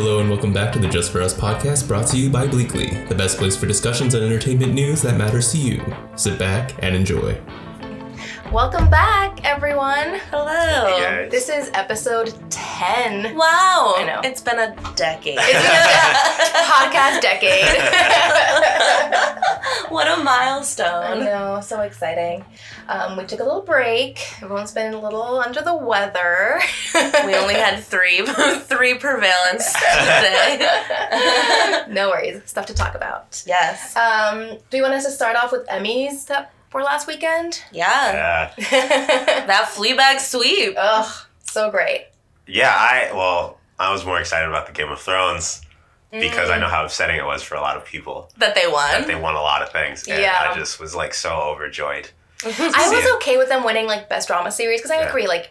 Hello and welcome back to the Just For Us podcast brought to you by Bleekly, the best place for discussions on entertainment news that matters to you. Sit back and enjoy. Welcome back, everyone. Hello. Hey, guys. This is episode 10. Wow. I know. It's been a decade. It's been a podcast decade. what a milestone. know, so exciting. Um, we took a little break. Everyone's been a little under the weather. We only had three three prevalence today. no worries, stuff to talk about. yes. Um, do you want us to start off with Emmys that were last weekend? Yeah. Yeah. That Fleabag sweep. Ugh, so great. Yeah, I well, I was more excited about the Game of Thrones because Mm. I know how upsetting it was for a lot of people That they won. that they won a lot of things. And Yeah. I just was like so overjoyed. I was it. okay with them winning like best drama series because I Yeah. agree, like,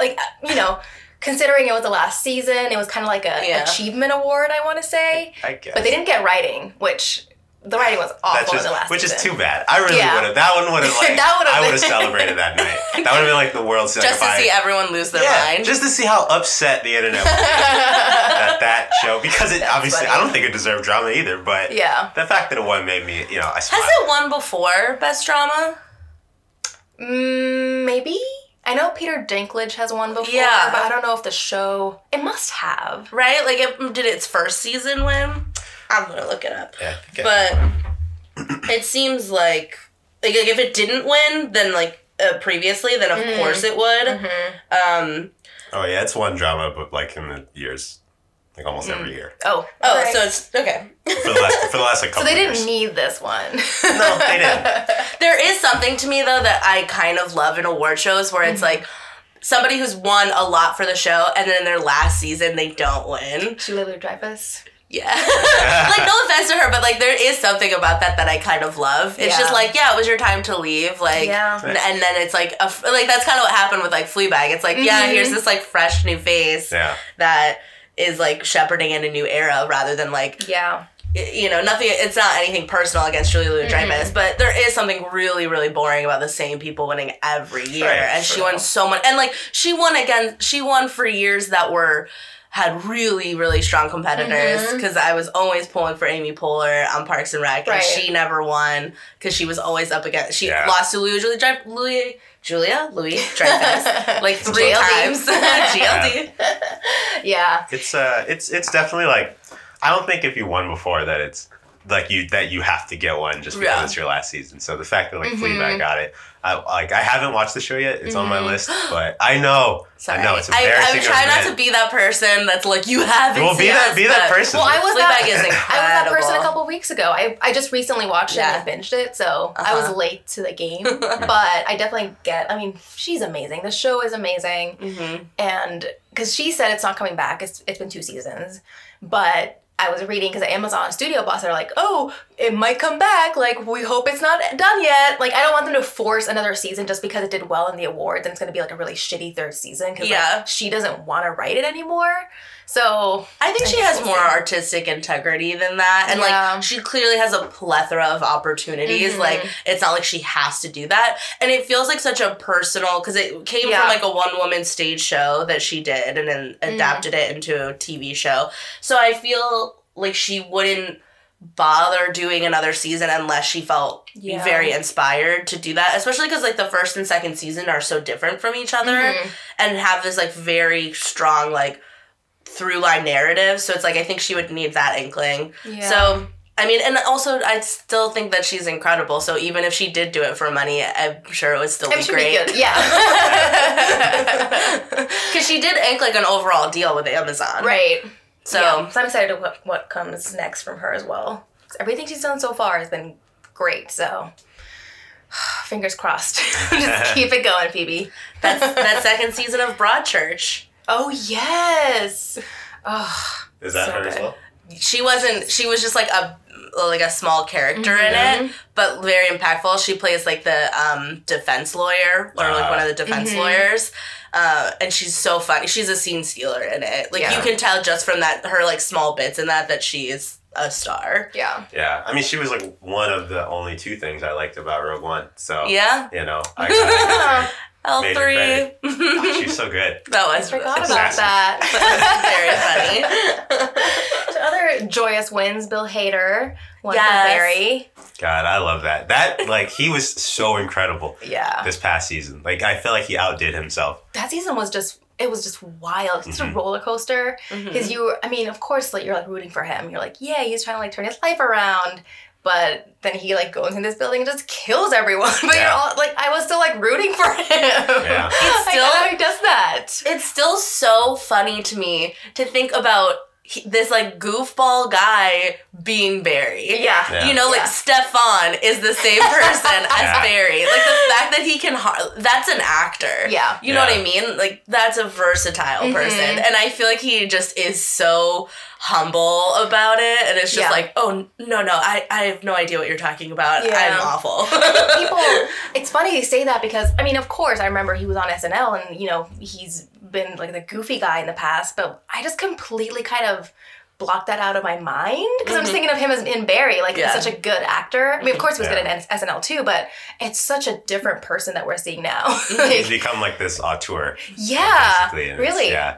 like you know, considering it was the last season, it was kind of like a Yeah. achievement award. I want to say, I guess. but they didn't get writing, which the writing was awful just, in the last which season. is too bad. I really Yeah. would have. That one would have like. That would've I would have celebrated that night. That would have been like the world's Just to see everyone lose their yeah, mind. just to see how upset the internet was at that show because it That's obviously funny. I don't think it deserved drama either. But yeah. the fact that it won made me, you know, I Has it won before Best Drama? Mm, maybe. I know Peter Dinklage has won before, Yeah. but I don't know if the show. It must have. Right? Like, it, did its first season win? I'm gonna look it up. Yeah, okay. But it seems like, like, like, if it didn't win, then, like, uh, previously, then of Mm. course it would. Mm-hmm. Um, Oh yeah, it's one drama, but like in the years, like almost every year Oh. oh, alright. so it's okay. for the last for the last like So they didn't years. need this one. No, they didn't. There is something to me though that I kind of love in award shows where Mm-hmm. it's like somebody who's won a lot for the show and then in their last season they don't win. Julia Louis Dreyfus. Yeah. like no offense to her, but like there is something about that that I kind of love. It's just like, yeah, it was your time to leave. Like Yeah. n- and then it's like a, like that's kind of what happened with like Fleabag. It's like, yeah, Mhm. here's this like fresh new face Yeah, that is like shepherding in a new era rather than like Yeah. you know, nothing. It's not anything personal against Julia Louis Dreyfus, but there is something really, really boring about the same people winning every year, Right, and she won so much. And like she won again, she won for years that were had really, really strong competitors. Because I was always pulling for Amy Poehler on Parks and Rec, Right. and she never won because she was always up against. She Yeah. lost to Louis Julie Dreyfus. Louis Julia Louis Dreyfus like three JLD. times. GLD. yeah. it's uh, it's it's definitely like I don't think if you won before that it's like you that you have to get one just because Yeah. it's your last season. So the fact that like Mhm. Fleabag got it, I like I haven't watched the show yet. It's on my Mhm. list, but I know Sorry. I know it's I, embarrassing. I'm trying not to be that person that's like you haven't. Well, be seen that- us, be that but- person. Well, I was Fleabag that, is I was that person a couple weeks ago. I, I just recently watched it Yeah. and binged it, so I was Uh-huh. late to the game. but I definitely get. I mean, she's amazing. The show is amazing, Mhm. and because she said it's not coming back. It's it's been two seasons, but. I was reading because Amazon Studio Boss are like, oh, it might come back. Like, we hope it's not done yet. Like, I don't want them to force another season just because it did well in the awards and it's going to be like a really shitty third season because Yeah. she doesn't want to write it anymore. So, I think I she has more see. artistic integrity than that. And Yeah. like she clearly has a plethora of opportunities. Mhm. Like it's not like she has to do that. And it feels like such a personal because it came Yeah. from like a one woman stage show that she did and then Mm. adapted it into a TV show. So I feel like she wouldn't bother doing another season unless she felt Yeah. very inspired to do that especially because like the first and second season are so different from each other Mhm. and have this like very strong like through line narrative. So it's like I think she would need that inkling. yeah. So I mean, and also I still think that she's incredible. So even if she did do it for money, I'm sure it would still I'm be sure great. be. Yeah. Because she did ink like an overall deal with Amazon. right. So Yeah. so I'm excited to what, what comes next from her as well. Everything she's done so far has been great. So fingers crossed. Just keep it going, Phoebe. that's that second season of Broadchurch. Oh yes. Oh, Is that So her as well? She wasn't. She was just like a like a small character in Mm-hmm. it, but very impactful. She plays like the um, defense lawyer or like Ah. one of the defense Mhm. lawyers. Uh, and she's so funny. She's a scene stealer in it. Like Yeah. you can tell just from that her like small bits in that that she is a star. yeah. Yeah, I mean, she was like one of the only two things I liked about Rogue One. So Yeah. you know, I kinda, L Major three. Oh, she's so good. that I was forgot really about Sassy. that. very funny. So other joyous wins, Bill Hader won Yes. for Barry. God, I love that. That like he was so incredible Yeah. this past season. Like I feel like he outdid himself. that season was just it was just wild. It's Mhm. a roller coaster because you. I mean, of course, like you're like rooting for him. You're like, yeah, he's trying to like turn his life around. But then he like goes in this building and just kills everyone. But you're all like, I was still like rooting for him. Yeah. It's Like, still- how he does that. it's still so funny to me to think about he, this like goofball guy being Barry. Yeah. Yeah. You know, like Yeah. Stefon is the same person as Yeah. Barry. Like the fact that he can, har- that's an actor. Yeah. You know what I mean? Like that's a versatile Mhm. person. And I feel like he just is so humble about it. And it's just Yeah. like, oh, no, no, I, I have no idea what you're talking about. Yeah. I'm awful. people it's funny you say that because i mean of course i remember he was on snl and you know he's been like the goofy guy in the past but i just completely kind of blocked that out of my mind because i'm just Mhm. thinking of him as in barry like Yeah. he's such a good actor i mean of course he was good in snl too but it's such a different person that we're seeing now He's become like this auteur. yeah basically, and it's- really Yeah.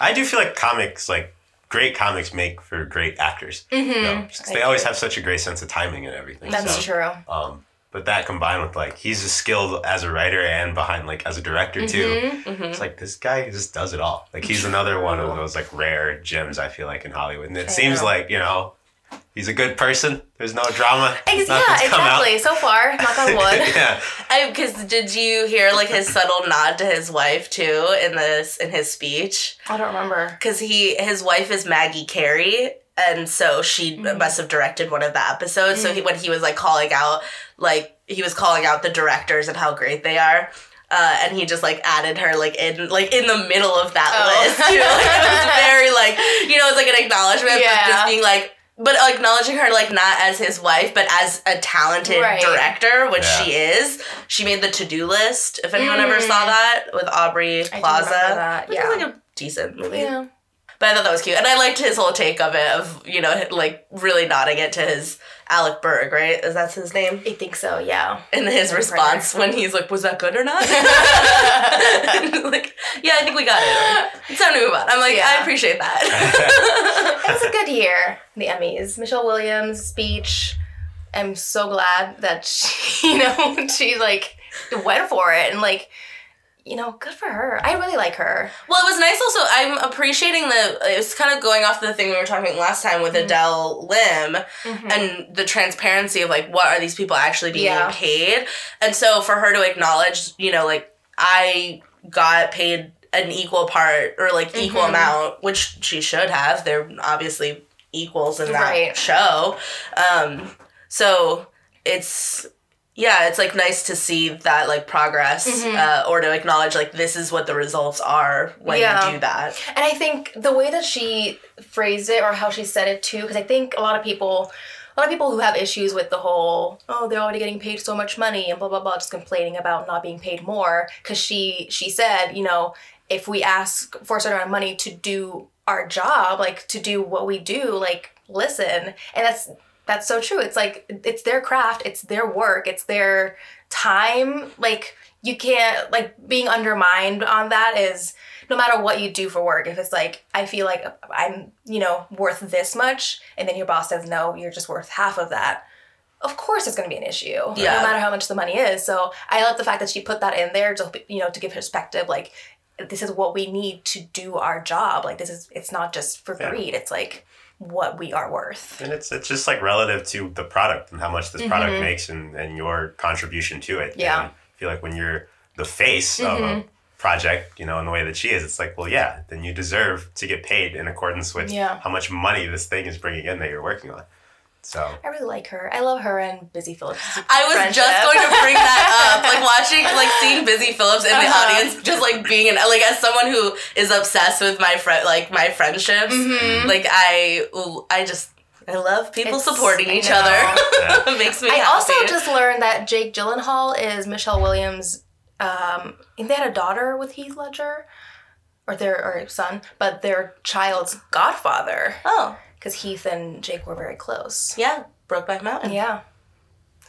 I do feel like comics, like great comics, make for great actors. Mhm. You know, they always have such a great sense of timing and everything. that's so, true Um, but that combined with like he's as skilled as a writer and behind like as a director too. Mhm. Mhm. It's like this guy just does it all. Like he's another one of those like rare gems I feel like in Hollywood. And it I seems know. like you know he's a good person. There's no drama. Ex- yeah Nothing's out. exactly so far knock on wood yeah. I because did you hear like his subtle nod to his wife too in this in his speech? i don't remember Because he his wife is Maggie Carey, and so she Mm. must have directed one of the episodes. So he, when he was like calling out, like he was calling out the directors and how great they are. Uh, and he just like added her like in like in the middle of that Oh. list too. Like, it was very like you know it's like an acknowledgement, Yeah. but just being like but acknowledging her like not as his wife, but as a talented Right. director, which Yeah. she is. She made the to do list. If anyone ever Mm. saw that with Aubrey I do Plaza, remember that, Which yeah. is like a decent movie. yeah But I thought that was cute, and I liked his whole take of it of you know like really nodding it to his Alec Berg, right? Is that his name? i think so yeah And his response when he's like, "Was that good or not?" like, yeah, I think we got it. It's time to move on. I'm like, I appreciate that. it was a good year, the Emmys. Michelle Williams' speech. I'm so glad that she, you know, she like went for it and like, you know, good for her. I really like her. Well, it was nice also. I'm appreciating the. It's kind of going off the thing we were talking last time with Adele Lim and the transparency of like what are these people actually being Yeah. paid, and so for her to acknowledge, you know, like I got paid an equal part or like equal Mhm. amount, which she should have. They're obviously equals in that Right. show. Um, so it's yeah, it's like nice to see that like progress Mhm. uh, or to acknowledge like this is what the results are when Yeah. you do that. And I think the way that she phrased it or how she said it too, because I think a lot of people, a lot of people who have issues with the whole, oh, they're already getting paid so much money and blah blah blah, just complaining about not being paid more. Because she she said, you know, if we ask for a certain amount of money to do our job, like to do what we do, like listen, and that's that's so true. It's like it's their craft, it's their work, it's their time. Like you can't like being undermined on that is no matter what you do for work. If it's like I feel like I'm you know worth this much, and then your boss says no, you're just worth half of that. Of course, it's going to be an issue. Yeah. No matter how much the money is. So I love the fact that she put that in there to you know to give perspective. Like this is what we need to do our job. Like this is it's not just for Yeah. greed. It's like what we are worth. And it's it's just like relative to the product and how much this product Mhm. makes and, and your contribution to it. Yeah. And I feel like when you're the face of a Mhm. project, you know, in the way that she is, it's like, well, yeah, then you deserve to get paid in accordance with Yeah. how much money this thing is bringing in that you're working on. So I really like her. I love her and Busy Phillips. I was friendship. just going to bring that up, like watching, like seeing Busy Phillips in the Uh-huh. audience, just like being an like as someone who is obsessed with my friend, like my friendships. Mhm. Like I, I just I love people It's- supporting each know. other. it makes me. I happy. also just learned that Jake Gyllenhaal is Michelle Williams. Um, and they had a daughter with Heath Ledger, or their or son, but their child's godfather, oh because Heath and Jake were very close. yeah, Brokeback Mountain. Yeah,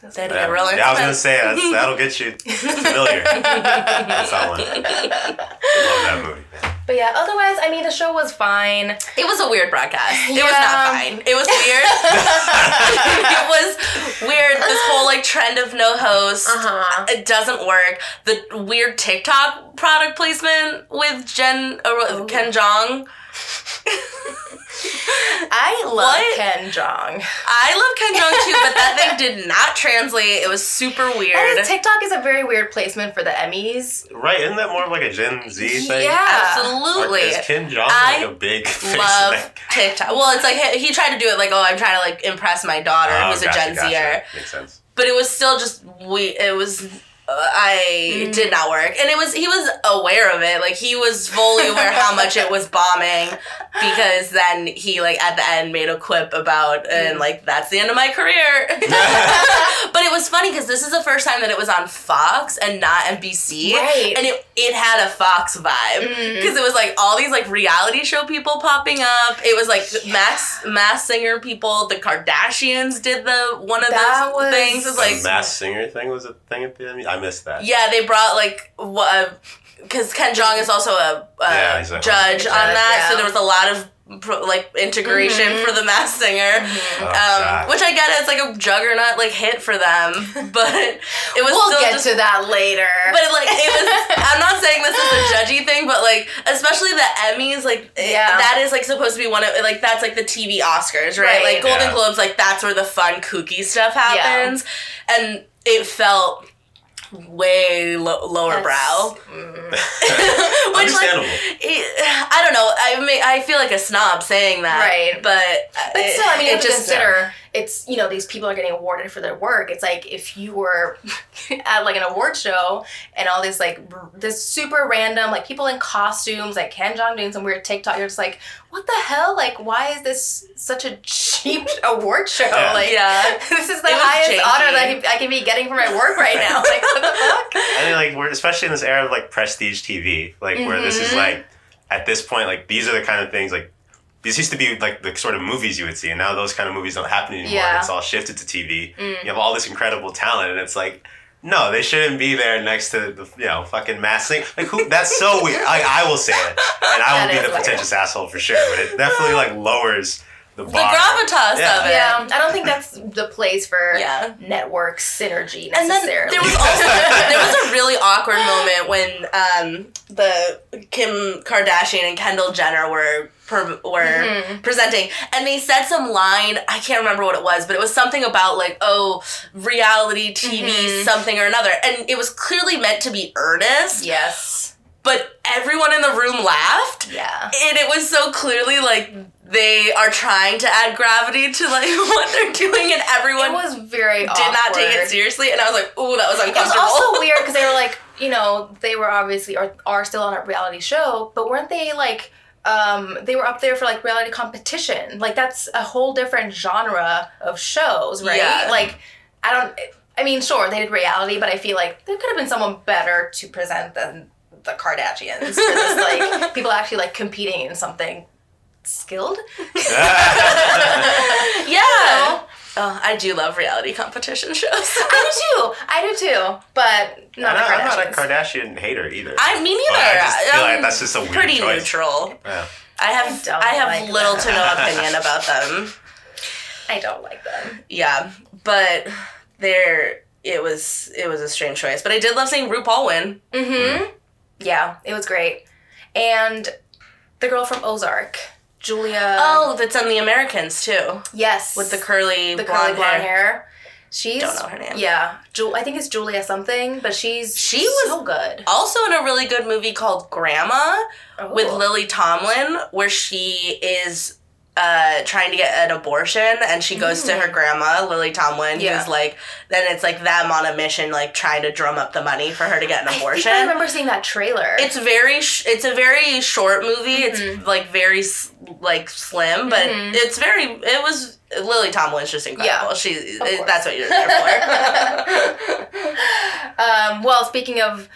Daddy Yeah, got Rolling yeah I was gonna say that'll get you familiar. That's that one. Love that movie. man. But yeah, otherwise, I mean, the show was fine. It was a weird broadcast. It was not fine. It was weird. it was weird. This whole like trend of no host. Uh-huh. It doesn't work. The weird TikTok product placement with Jen uh, Ken Jeong. I love What? Ken Jeong. I love Ken Jeong too, but that thing did not translate. It was super weird. his TikTok is a very weird placement for the Emmys. Right? Isn't that more of like a Gen Z thing? Yeah. Or Absolutely. is Kim Jong I like a big face love in? TikTok. Well, it's like he, he tried to do it like, oh, I'm trying to like impress my daughter, Oh, who's gotcha, a Gen gotcha. Zer. Makes sense. but it was still just we it was I Mm. it did not work and it was he was aware of it like he was fully aware how much it was bombing because then he like at the end made a quip about and Mm. like that's the end of my career but it was funny because this is the first time that it was on Fox and not NBC Right. and it, it had a Fox vibe Mm. because it was like all these like reality show people popping up it was like mass masked singer people the Kardashians did the one of That those was- things it's like the Masked Singer thing was a thing at the end. I missed that. yeah, they brought like what because Ken Jeong is also a, a Yeah, he's a- judge on Judge, that, so there was a lot of like integration Mhm. for the Masked Singer, Oh, um, God. which I get it's like a juggernaut like hit for them, but it was we'll still get just. to that later. but like it was, I'm not saying this is a judgy thing, but like especially the Emmys, like it- Yeah. that is like supposed to be one of like that's like the TV Oscars, right? Right. Like Golden Yeah. Globes, like that's where the fun kooky stuff happens, and it felt way lo- lower That's- brow. Mm. Which like it, I don't know. I mean, I feel like a snob saying that, Right. But But it- still, I mean, you it have to just consider it's you know these people are getting awarded for their work. It's like if you were at like an award show and all this like r- this super random like people in costumes like Ken Jeong doing some weird TikTok. You're just like, what the hell? Like, why is this such a cheap award show? Yeah. Like, Yeah. this is the It highest janky. honor that I can be getting for my work right now. Like, what the fuck? I mean, like we're especially in this era of like prestige TV, like where this is Mhm. like at this point, like these are the kind of things like these used to be like the sort of movies you would see, and now those kind of movies don't happen anymore. Yeah. It's all shifted to TV. Mm. You have all this incredible talent, and it's like. No, they shouldn't be there next to the you know fucking mass thing. Like who? That's so weird. I, I will say it, and I That will be the weird. pretentious asshole for sure. But it definitely like lowers the the gravitas Yeah. of it. Yeah, I don't think that's the place for Yeah. network synergy And then necessarily. there was also there was a really awkward moment when um, the Kim Kardashian and Kendall Jenner were per, were Mhm. presenting, and they said some line. I can't remember what it was, but it was something about like oh reality TV Mhm. something or another, and it was clearly meant to be earnest. yes. But everyone in the room laughed, Yeah. and it was so clearly like they are trying to add gravity to like what they're doing, and everyone It was very did not take it seriously, and I was like, ooh, that was uncomfortable." It was also weird because they were like, you know, they were obviously or are still on a reality show, but weren't they like um they were up there for like reality competition. Like that's a whole different genre of shows, right? Yeah. Like I don't I mean, sure, they did reality, but I feel like there could have been someone better to present than the Kardashians. For this, like people actually like competing in something skilled. yeah. Oh, I do love reality competition shows. I do too. I do too. But I'm not not, the I'm not a Kardashians. Kardashian hater either. I me But neither. I just feel like that's just a weird pretty choice. neutral. Yeah. I have I don't I, have like little them. to no opinion about them. I don't like them. Yeah, but there it was it was a strange choice. But I did love seeing RuPaul win. Mm-hmm. Yeah, it was great. And the girl from Ozark, Julia. Oh, that's on the Americans too, yes, with the curly the blonde curly blonde hair. hair. She's Don't know her name. Yeah, Ju- I think it's Julia something, but she's She was- so good Also in a really good movie called Grandma with Oh. Lily Tomlin, where she is uh, trying to get an abortion and she goes to her grandma, Lily Tomlin, Mm. Yeah. who's like, then it's like them on a mission, like trying to drum up the money for her to get an I abortion. I remember seeing that trailer. It's very, sh- it's a very short movie. Mhm. It's like very like slim, but Mhm. it's very. It was Lily Tomlin's just incredible. Yeah, she, it- that's what you're there for. um, well, speaking of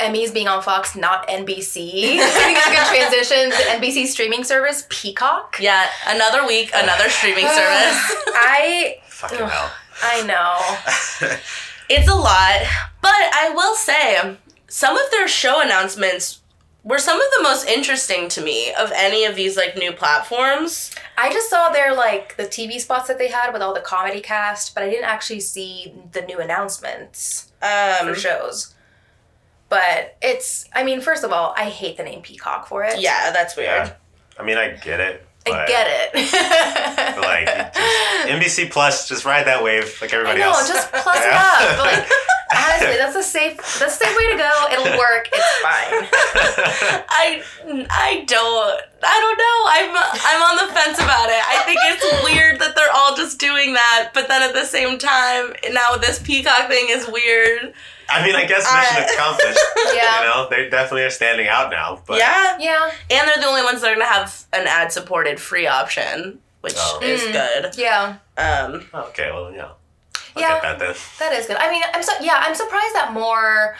Emmys being on Fox, not NBC, I think it's a good transition to NBC streaming service, Peacock. yeah, another week, another streaming service. I Fucking hell. I know. It's a lot, but I will say some of their show announcements were some of the most interesting to me of any of these like new platforms. I just saw their like the TV spots that they had with all the comedy cast, but I didn't actually see the new announcements Um, for shows. But it's, I mean, first of all, I hate the name Peacock for it. yeah, that's weird. Yeah. I mean, I get it. I get it. like, just, NBC Plus, just ride that wave like I everybody know, else. just plus it up. But like, honestly, that's a safe, that's a safe way to go. It'll work. It's fine. I I don't I don't know. I'm I'm on the fence about it. I think it's weird that they're all just doing that, but then at the same time, now this peacock thing is weird. I mean, I guess mission I- accomplished. Yeah. You know, they definitely are standing out now. But yeah. Yeah, And they're the only ones that are gonna have an ad supported free option, which Oh. is Mm. good. yeah. Um Okay, well, yeah. I'll Yeah. get that then. That is good. I mean, I'm so yeah, I'm surprised that more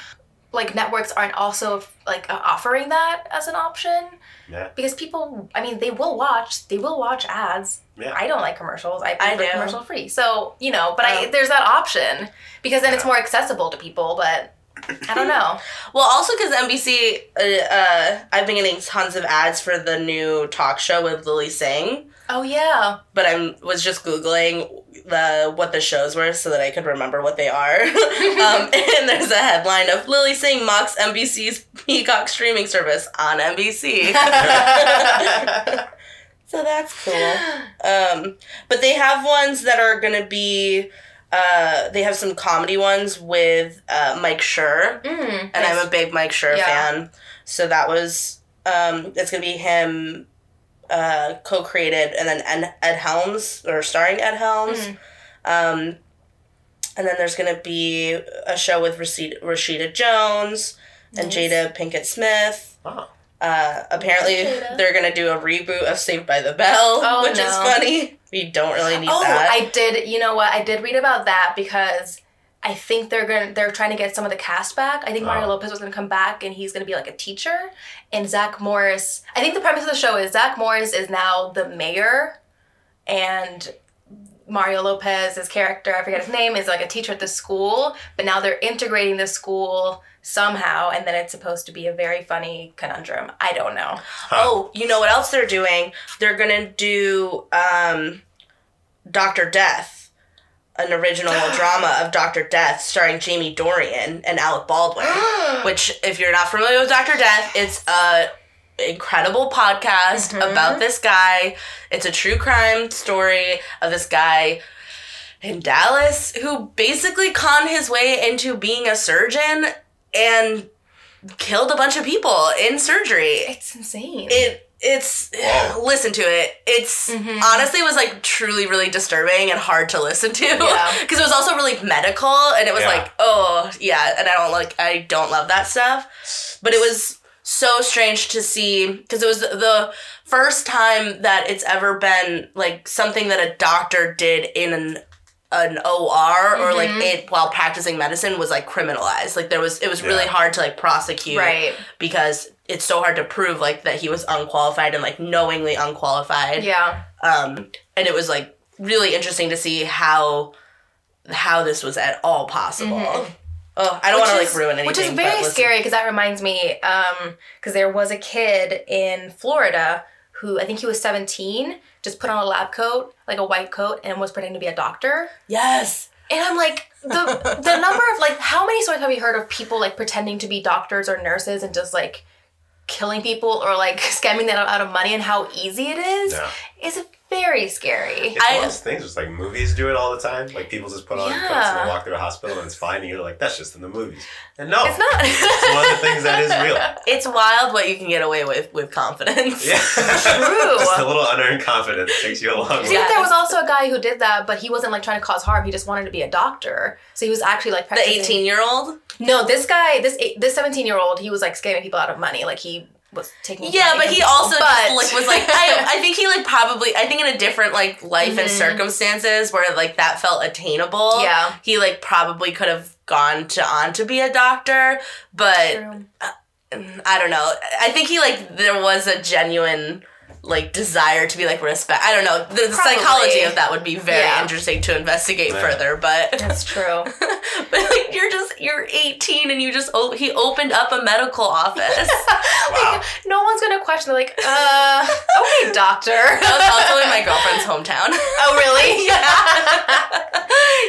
like networks aren't also like uh, offering that as an option Yeah. because people, I mean, they will watch, they will watch ads. Yeah. I don't like commercials. I I prefer do. commercial free. So you know, but I Oh. there's that option because then it's more accessible to people. But I don't know. Well, also because NBC, uh, uh, I've been getting tons of ads for the new talk show with Lilly Singh. oh yeah, but I was just googling the what the shows were so that I could remember what they are. um, and there's a headline of Lilly Singh mocks NBC's Peacock streaming service on NBC. So that's cool. Um, but they have ones that are gonna be. Uh, they have some comedy ones with uh, Mike Schur, mm, and I'm a big Mike Schur Yeah. fan. So that was um, it's gonna be him uh, co-created, and then Ed, Ed Helms or starring Ed Helms. Mhm. Um, and then there's gonna be a show with Rashida, Rashida Jones and Nice. Jada Pinkett Smith. Oh. Uh, apparently, Jada. they're gonna do a reboot of Saved by the Bell, Oh, which is funny. We don't really need oh, that. I did. You know what? I did read about that because I think they're gonna they're trying to get some of the cast back. I think Mario Oh. Lopez was gonna come back and he's gonna be like a teacher. And Zach Morris. I think the premise of the show is Zach Morris is now the mayor, and Mario Lopez's character, I forget his name, is like a teacher at the school. But now they're integrating the school somehow, and then it's supposed to be a very funny conundrum. I don't know. Oh, you know what else they're doing? They're gonna do um, Doctor Death, an original drama of Doctor Death starring Jamie Dornan and Alec Baldwin. which, if you're not familiar with Doctor Death, it's a incredible podcast Mhm. about this guy. It's a true crime story of this guy in Dallas who basically conned his way into being a surgeon and killed a bunch of people in surgery It's insane. it it's Whoa. listen to it it's Mhm. honestly was like truly really disturbing and hard to listen to Yeah. because it was also really medical and it was Yeah. like oh yeah and i don't like i don't love that stuff but it was so strange to see because it was the first time that it's ever been like something that a doctor did in an an OR or like Mhm. it while practicing medicine was like criminalized. Like there was it was really hard to like prosecute right. because it's so hard to prove like that he was unqualified and like knowingly unqualified. Yeah. Um and it was like really interesting to see how how this was at all possible. Mhm. Oh, I don't want to like ruin anything. Which is very scary because that reminds me, um, because there was a kid in Florida who I think he was 17, just put on a lab coat, like a white coat, and was pretending to be a doctor. Yes. And I'm like, the the number of like, how many stories have you heard of people like pretending to be doctors or nurses and just like killing people or like scamming them out of money and how easy it is? Yeah. Is very scary. It's I- one of those things. It's like movies do it all the time. Like people just put on coats Yeah. and walk through a hospital and it's fine, and you're like, that's just in the movies. And no, It's not. It's one of the things that is real. It's wild what you can get away with with confidence. Yeah, True. just a little unearned confidence takes you a long way. think there was also a guy who did that, but he wasn't like trying to cause harm. He just wanted to be a doctor. So he was actually like The 18 year old? No, this guy, this this seventeen year old, he was like scamming people out of money. Like he was taking. Yeah, but he also But- just, like was like I, I think he like probably I think in a different like life and Mhm. circumstances where like that felt attainable. Yeah. He like probably could have gone to on to be a doctor, but True. I don't know. I think he like there was a genuine like desire to be like respect. I don't know. The, the Probably. psychology of that would be very Yeah. interesting to investigate Yeah. further. But That's true. but like you're just you're 18 and you just oh he opened up a medical office. Wow. no one's gonna question. They're like, uh, okay, doctor. That was also in my girlfriend's hometown. oh, really? yeah.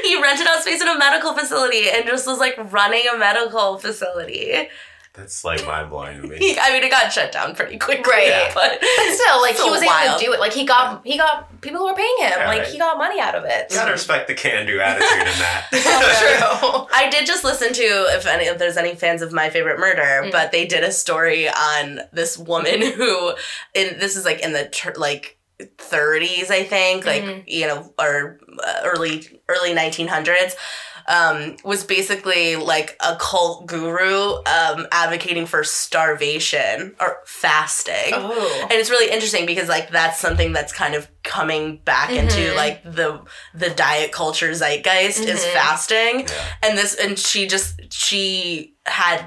he rented out space in a medical facility and just was like running a medical facility. That's like mind blowing to me. I mean, it got shut down pretty quickly. Right. Yeah. But, But still, like So he was able to do it. Like he got he got people who were paying him. Yeah, like right. he got money out of it. You gotta respect the can do attitude in that. True. I did just listen to if any if there's any fans of My Favorite Murder, Mm. but they did a story on this woman who, in this is like in the ter- like 30s, I think, like Mhm. you know, or uh, early early 1900s. Um, was basically like a cult guru um, advocating for starvation or fasting. Oh. And it's really interesting because like that's something that's kind of coming back into Mhm. like the the diet culture zeitgeist is Mhm. fasting. Yeah. And this and she just she had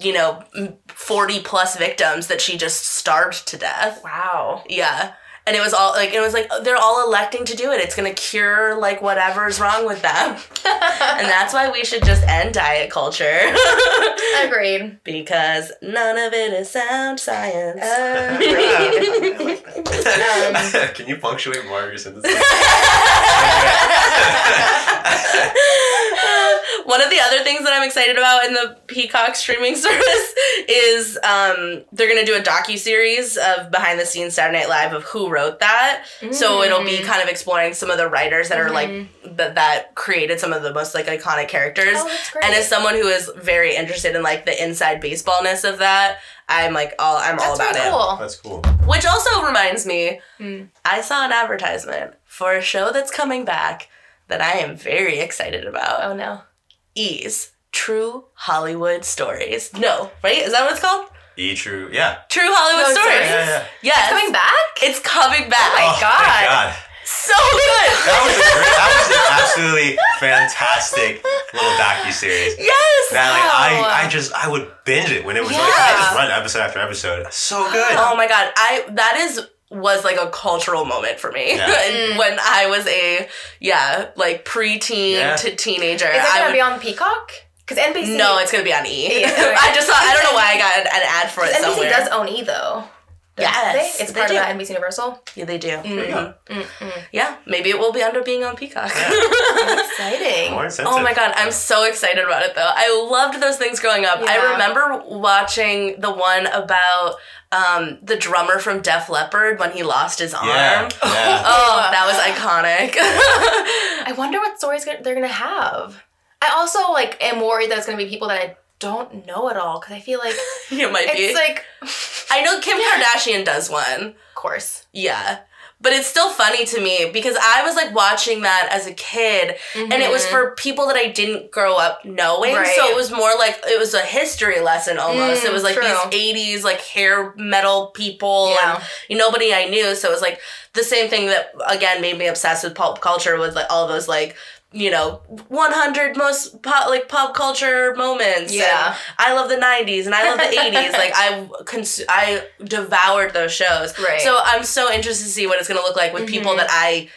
you know 40 plus victims that she just starved to death. Wow. Yeah. And it was all like it was like they're all electing to do it. It's gonna cure like whatever's wrong with them, and that's why we should just end diet culture Agreed. because none of it is sound science. Oh, Agreed. Um, Can you punctuate more of your sentences? One of the other things that I'm excited about in the Peacock streaming service is um, they're gonna do a docu series of behind the scenes Saturday Night Live of who wrote that. So it'll be kind of exploring some of the writers that are like that that created some of the most like iconic characters. Oh, that's great. And as someone who is very interested in like the inside baseballness of that, I'm like all I'm all about really it. cool. That's cool. Which also reminds me, Hmm. I saw an advertisement for a show that's coming back that I am very excited about. Oh no. Ease. True Hollywood Stories. No, right? Is that what it's called? E true. Yeah. True Hollywood No, Stories. sorry. Yeah, yeah. Yes. Coming back? It's coming back. Oh my Oh God. my god. so good. That was a great, that was an absolutely fantastic little docu series. yes. That like Wow. I, I just I would binge it when it was like I just run episode after episode. So good. Oh my god. I that is was like a cultural moment for me. Yeah. And mm. when I was a yeah, like preteen Yeah. to teenager. Is it gonna would be on Peacock? Because NBC. No, it's gonna be on E. Yeah, right. I just thought I don't know why I got an, an ad for it NBC somewhere. does own E though. Don't Yes, they? It's they part do. of that NBC Universal. Yeah, they do. Mm. Mhm. Mm-mm. Yeah, maybe it will be under being on Peacock. Exciting. More. Oh my god, I'm so excited about it though. I loved those things growing up. Yeah. I remember watching the one about um, the drummer from Def Leppard when he lost his arm. Yeah. yeah. Oh, that was iconic. I wonder what stories they're gonna have. I also like am worried that it's gonna be people that I don't know at all because I feel like it might be. it's like, I know Kim Kardashian does one. of course. Yeah. But it's still funny to me because I was like watching that as a kid and it was for people that I didn't grow up knowing. Right. So it was more like it was a history lesson almost. Mm, it was like true. these 80s like hair metal people Yeah. and nobody I knew. So it was like the same thing that again made me obsessed with pop culture was like all those like you know, 100 most pop, like pop culture moments. Yeah. And I love the 90s and I love the 80s. Like I cons- I devoured those shows. Right. So I'm so interested to see what it's going to look like with people Mhm. that I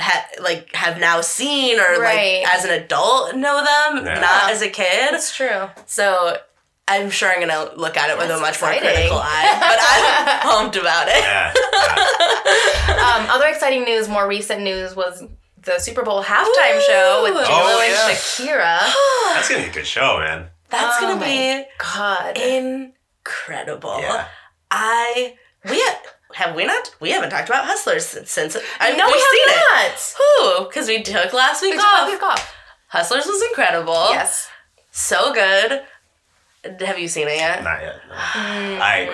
ha- like have now seen or Right. like as an adult know them, Yeah. not as a kid. That's true. So I'm sure I'm gonna look at it with That's a much exciting. more critical eye. But I'm pumped about it. Yeah. yeah. Um, other exciting news, more recent news was the Super Bowl halftime show with Ooh. J Lo Oh, and yeah. Shakira. That's gonna be a good show, man. That's Oh gonna be God. incredible. Yeah. I we ha- have we not we haven't talked about Hustlers since, since I no, we've we seen have it. not. Who? Because we took last week We off. took a week off. Hustlers was incredible. Yes. So good. Have you seen it yet? Not yet. no. Mm. I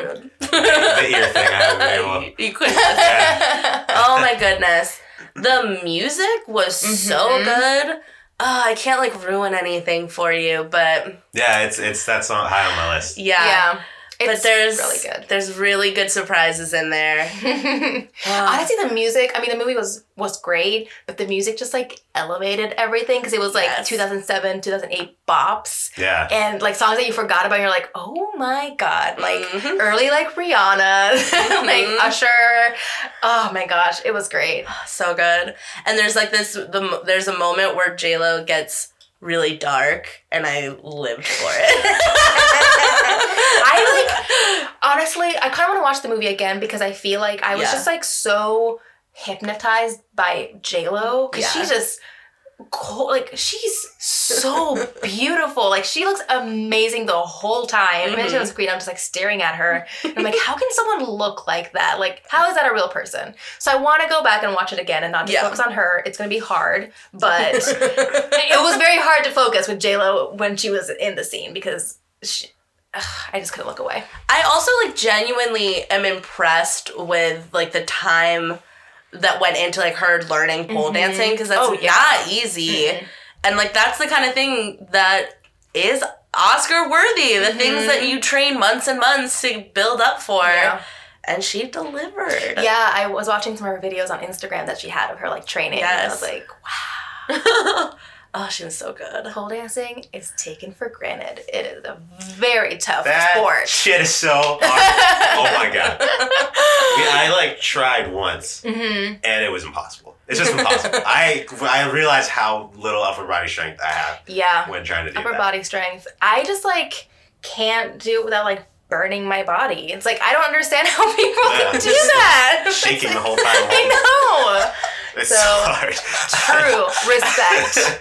the ear thing I haven't been able. you, you couldn't. Yeah. oh my goodness. The music was so Mhm. good. Oh, I can't like ruin anything for you, but Yeah, it's it's that's not high on my list. yeah. Yeah. It's but there's really good. There's really good surprises in there. Honestly, the music. I mean, the movie was was great, but the music just like elevated everything because it was like Yes. 2007, 2008 bops, Yeah. and like songs that you forgot about. And you're like, oh my god, like Mhm. early like Rihanna, like Mhm. Usher. Oh my gosh, it was great. so good. And there's like this the there's a moment where J Lo gets really dark, and I lived for it. I like honestly, I kind of want to watch the movie again because I feel like I was Yeah. just like so hypnotized by J Lo because Yeah. she's just co- like she's so beautiful. Like she looks amazing the whole time. Imagine Mhm. on screen, I'm just like staring at her. And I'm like, how can someone look like that? Like, how is that a real person? So I want to go back and watch it again and not just Yeah. focus on her. It's gonna be hard, but it was very hard to focus with J Lo when she was in the scene because she, ugh, I just couldn't look away. I also like genuinely am impressed with like the time that went into like her learning pole Mhm. dancing because that's Oh, yeah. not easy. Mhm. And like that's the kind of thing that is Oscar worthy. The things that you train months and months to build up for. Yeah. And she delivered. Yeah, I was watching some of her videos on Instagram that she had of her like training. And I was like, oh, she was so good. pole dancing is taken for granted. It is a very tough That sport. shit is so hard. oh my god. We- I like tried once hmm and it was impossible. It's just impossible. I I realized how little upper body strength I have Yeah, when trying to do that. upper that. body strength. I just like can't do it without like burning my body. It's like I don't understand how people Yeah. can do that. Shaking the whole time. I know. It's So, so hard. True respect.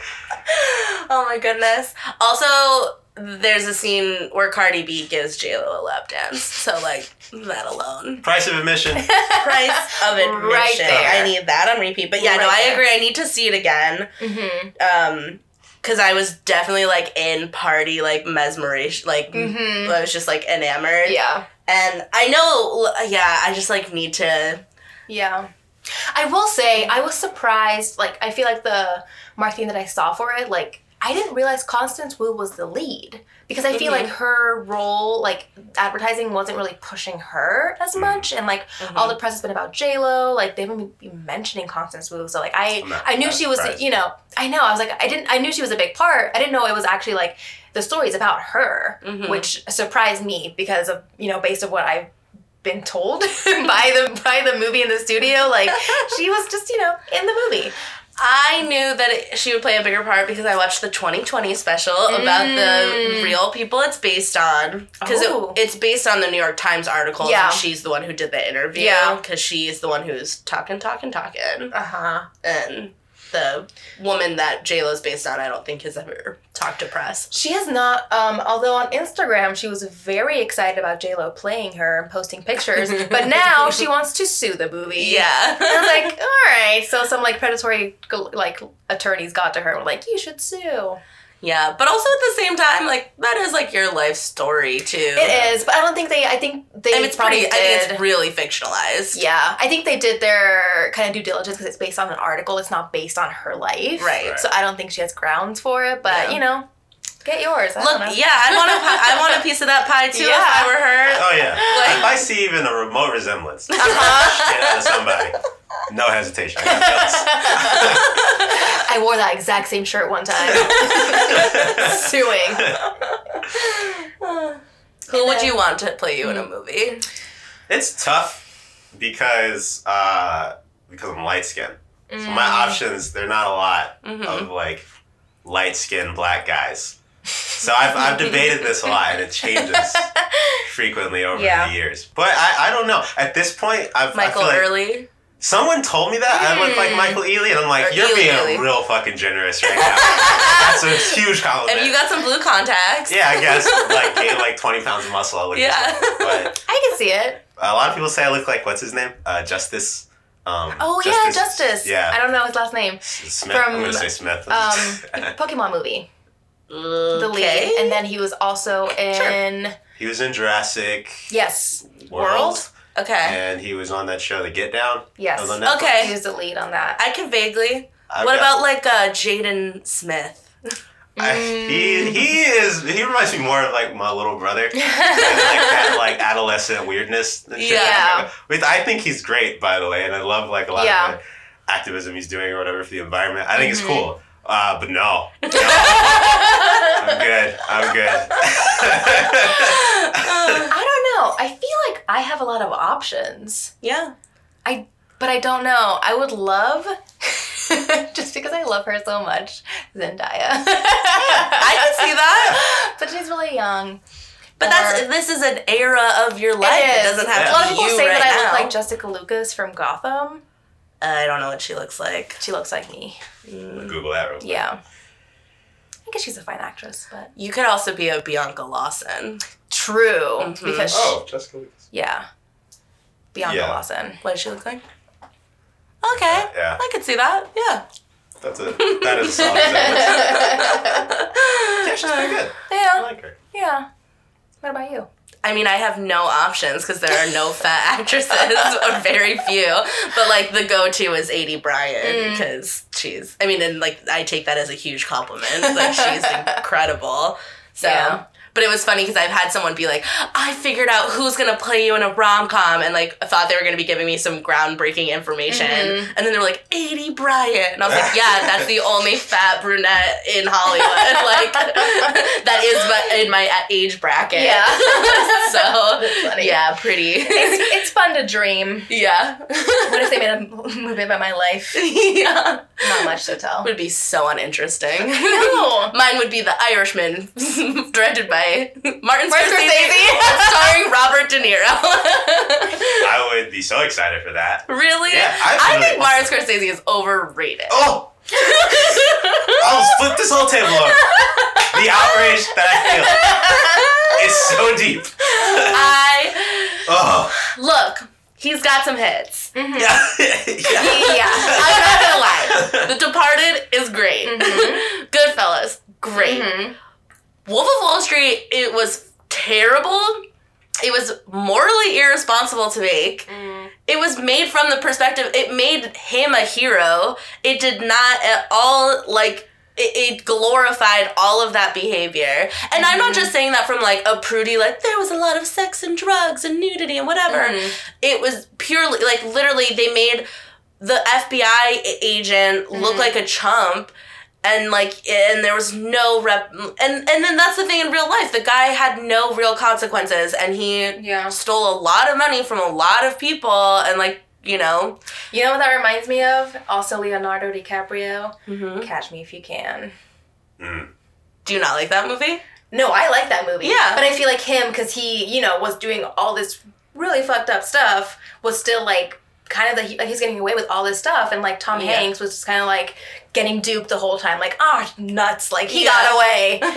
Oh my goodness. Also, there's a scene where Cardi B gives JLo a lap dance. So like that alone. Price of admission. Price of admission. Right there. I need that on repeat. But yeah, no, Right I there. agree. I need to see it again. hmm Um because I was definitely like in party like mesmeration like Mhm. I was just like enamored. Yeah. And I know yeah, I just like need to Yeah. I will say, I was surprised. Like, I feel like the marketing that I saw for it, like, I didn't realize Constance Wu was the lead because I feel Mhm. like her role, like, advertising wasn't really pushing her as much. And, like, all the press has been about J-Lo. Like, they haven't been mentioning Constance Wu. So, like, I, not- I knew she was, surprised. you know, I know. I was like, I didn't, I knew she was a big part. I didn't know it was actually, like, the story's about her, Mhm. which surprised me because of, you know, based on what I've been told by the by the movie in the studio like she was just you know in the movie I knew that it, she would play a bigger part because I watched the 2020 special about the Mm. real people it's based on. Because Oh. it, it's based on the New York Times article. Yeah. And she's the one who did the interview. Yeah. Because she's the one who's talking, talking, talking. uh-huh And the woman that JLo's based on, I don't think has ever talked to press. she has not um although on instagram she was very excited about j-lo playing her and posting pictures but now she wants to sue the movie Yeah. and i was like all right so some like predatory like attorneys got to her and were like you should sue yeah. But also at the same time, like, that is like your life story, too. it is but i don't think they i think they I mean, it's probably pretty, I think it's really fictionalized. Yeah, I think they did their kind of due diligence because it's based on an article. It's not based on her life, Right. Right. So I don't think she has grounds for it. But Yeah. you know, get yours. I Look, don't know. yeah, I want a, pi- I want a piece of that pie too if Yeah. I were her. Oh yeah. Like- if I see even a remote resemblance, Uh-huh. shit out of somebody, no hesitation. I got guts. I wore that exact same shirt one time. Suing. Who would you want to play you in a movie? It's tough because uh, because I'm light skinned. So my Mm. options, they're not a lot Mhm. of like light skinned black guys. So I've, I've debated this a lot and it changes frequently over Yeah. the years. But I, I don't know. At this point, I've, I Michael feel like Ealy. Someone told me that I look like Mm. Michael Ealy, and I'm like, Or you're Ealy, being Ealy. real fucking generous right now. That's a huge compliment. If you got some blue contacts. yeah, I guess like gain like 20 pounds of muscle. I look Yeah. But I can see it. a lot of people say I look like what's his name, uh, Justice. Um, Oh yeah, Justice. Yeah, I don't know his last name. Smith. from, I'm gonna say Smith. Um, Pokemon movie, the Okay. lead, and then he was also in he was in Jurassic yes, World, World? Okay. and he was on that show, The Get Down. yes. On Okay. He was the lead on that. I can vaguely. I've what got- about like uh, Jaden Smith? I, he he is he reminds me more of like my little brother like that like adolescent weirdness and shit. Yeah. With I think he's great by the way and I love like a lot Yeah. of the activism he's doing or whatever for the environment. I think Mm-hmm. it's cool. Uh, but no. No. I'm good. I'm good. I don't know. I feel like I have a lot of options. Yeah. I but I don't know. I would love just because I love her so much, Zendaya. I can see that. but she's really young. But that's this is an era of your life. It, is. doesn't have a lot of people say right that I look like Jessica Lucas from Gotham. I don't know what she looks like. She looks like me. Google that real quick. Yeah. I guess she's a fine actress, but You could also be a Bianca Lawson. true Mhm. because Oh, Jessica Lucas. yeah, Bianca Yeah. Lawson. What does she look like? Okay. Yeah. I could see that. Yeah. That's a that is a solid example. Yeah, she's pretty good. Yeah, I Yeah, like her. yeah. What about you? I mean, I have no options because there are no fat actresses, or very few. But like the go-to is Aidy Bryant because mm. she's. I mean, and like I take that as a huge compliment. Like she's incredible. So. Yeah. But it was funny because I've had someone be like, I figured out who's gonna play you in a rom com, and like I thought they were gonna be giving me some groundbreaking information, mm-hmm. and then they were like, Aidy Bryant, and I was like, yeah, that's the only fat brunette in Hollywood, like that is but in my age bracket. Yeah. so yeah, pretty. It's, it's fun to dream. yeah. What if they made a movie about my life? yeah. Not much to tell. Would be so uninteresting. No. Mine would be The Irishman, directed by Martin Martin Scorsese, Scorsese. starring Robert De Niro. I would be so excited for that. really? Yeah, I I, think want Martin Scorsese is overrated. Oh! I'll flip this whole table over. The outrage that I feel is so deep. I Oh. look. He's got some hits. Yeah. yeah. Yeah. I'm not gonna lie. The Departed is great. Goodfellas, great. Mhm. Wolf of Wall Street, it was terrible. It was morally irresponsible to make. Mm. It was made from the perspective, it made him a hero. It did not at all, like, it, glorified all of that behavior. And I'm not mm-hmm. just saying that from, like, a prudy, like, there was a lot of sex and drugs and nudity and whatever. Mhm. It was purely, like, literally, they made the FBI agent look mm. like a chump and like and there was no rep and and then that's the thing in real life the guy had no real consequences and he Yeah. stole a lot of money from a lot of people and like you know You know what that reminds me of? Also Leonardo DiCaprio. Mhm. Catch Me If You Can. Mm. do you not like that movie No, I like that movie. Yeah. But I feel like him, because he, you know, was doing all this really fucked up stuff, was still like kind of the, like he's getting away with all this stuff. And like Tom Yeah. Hanks was just kind of like getting duped the whole time. Like, ah, nuts. Like he Yeah. got away. but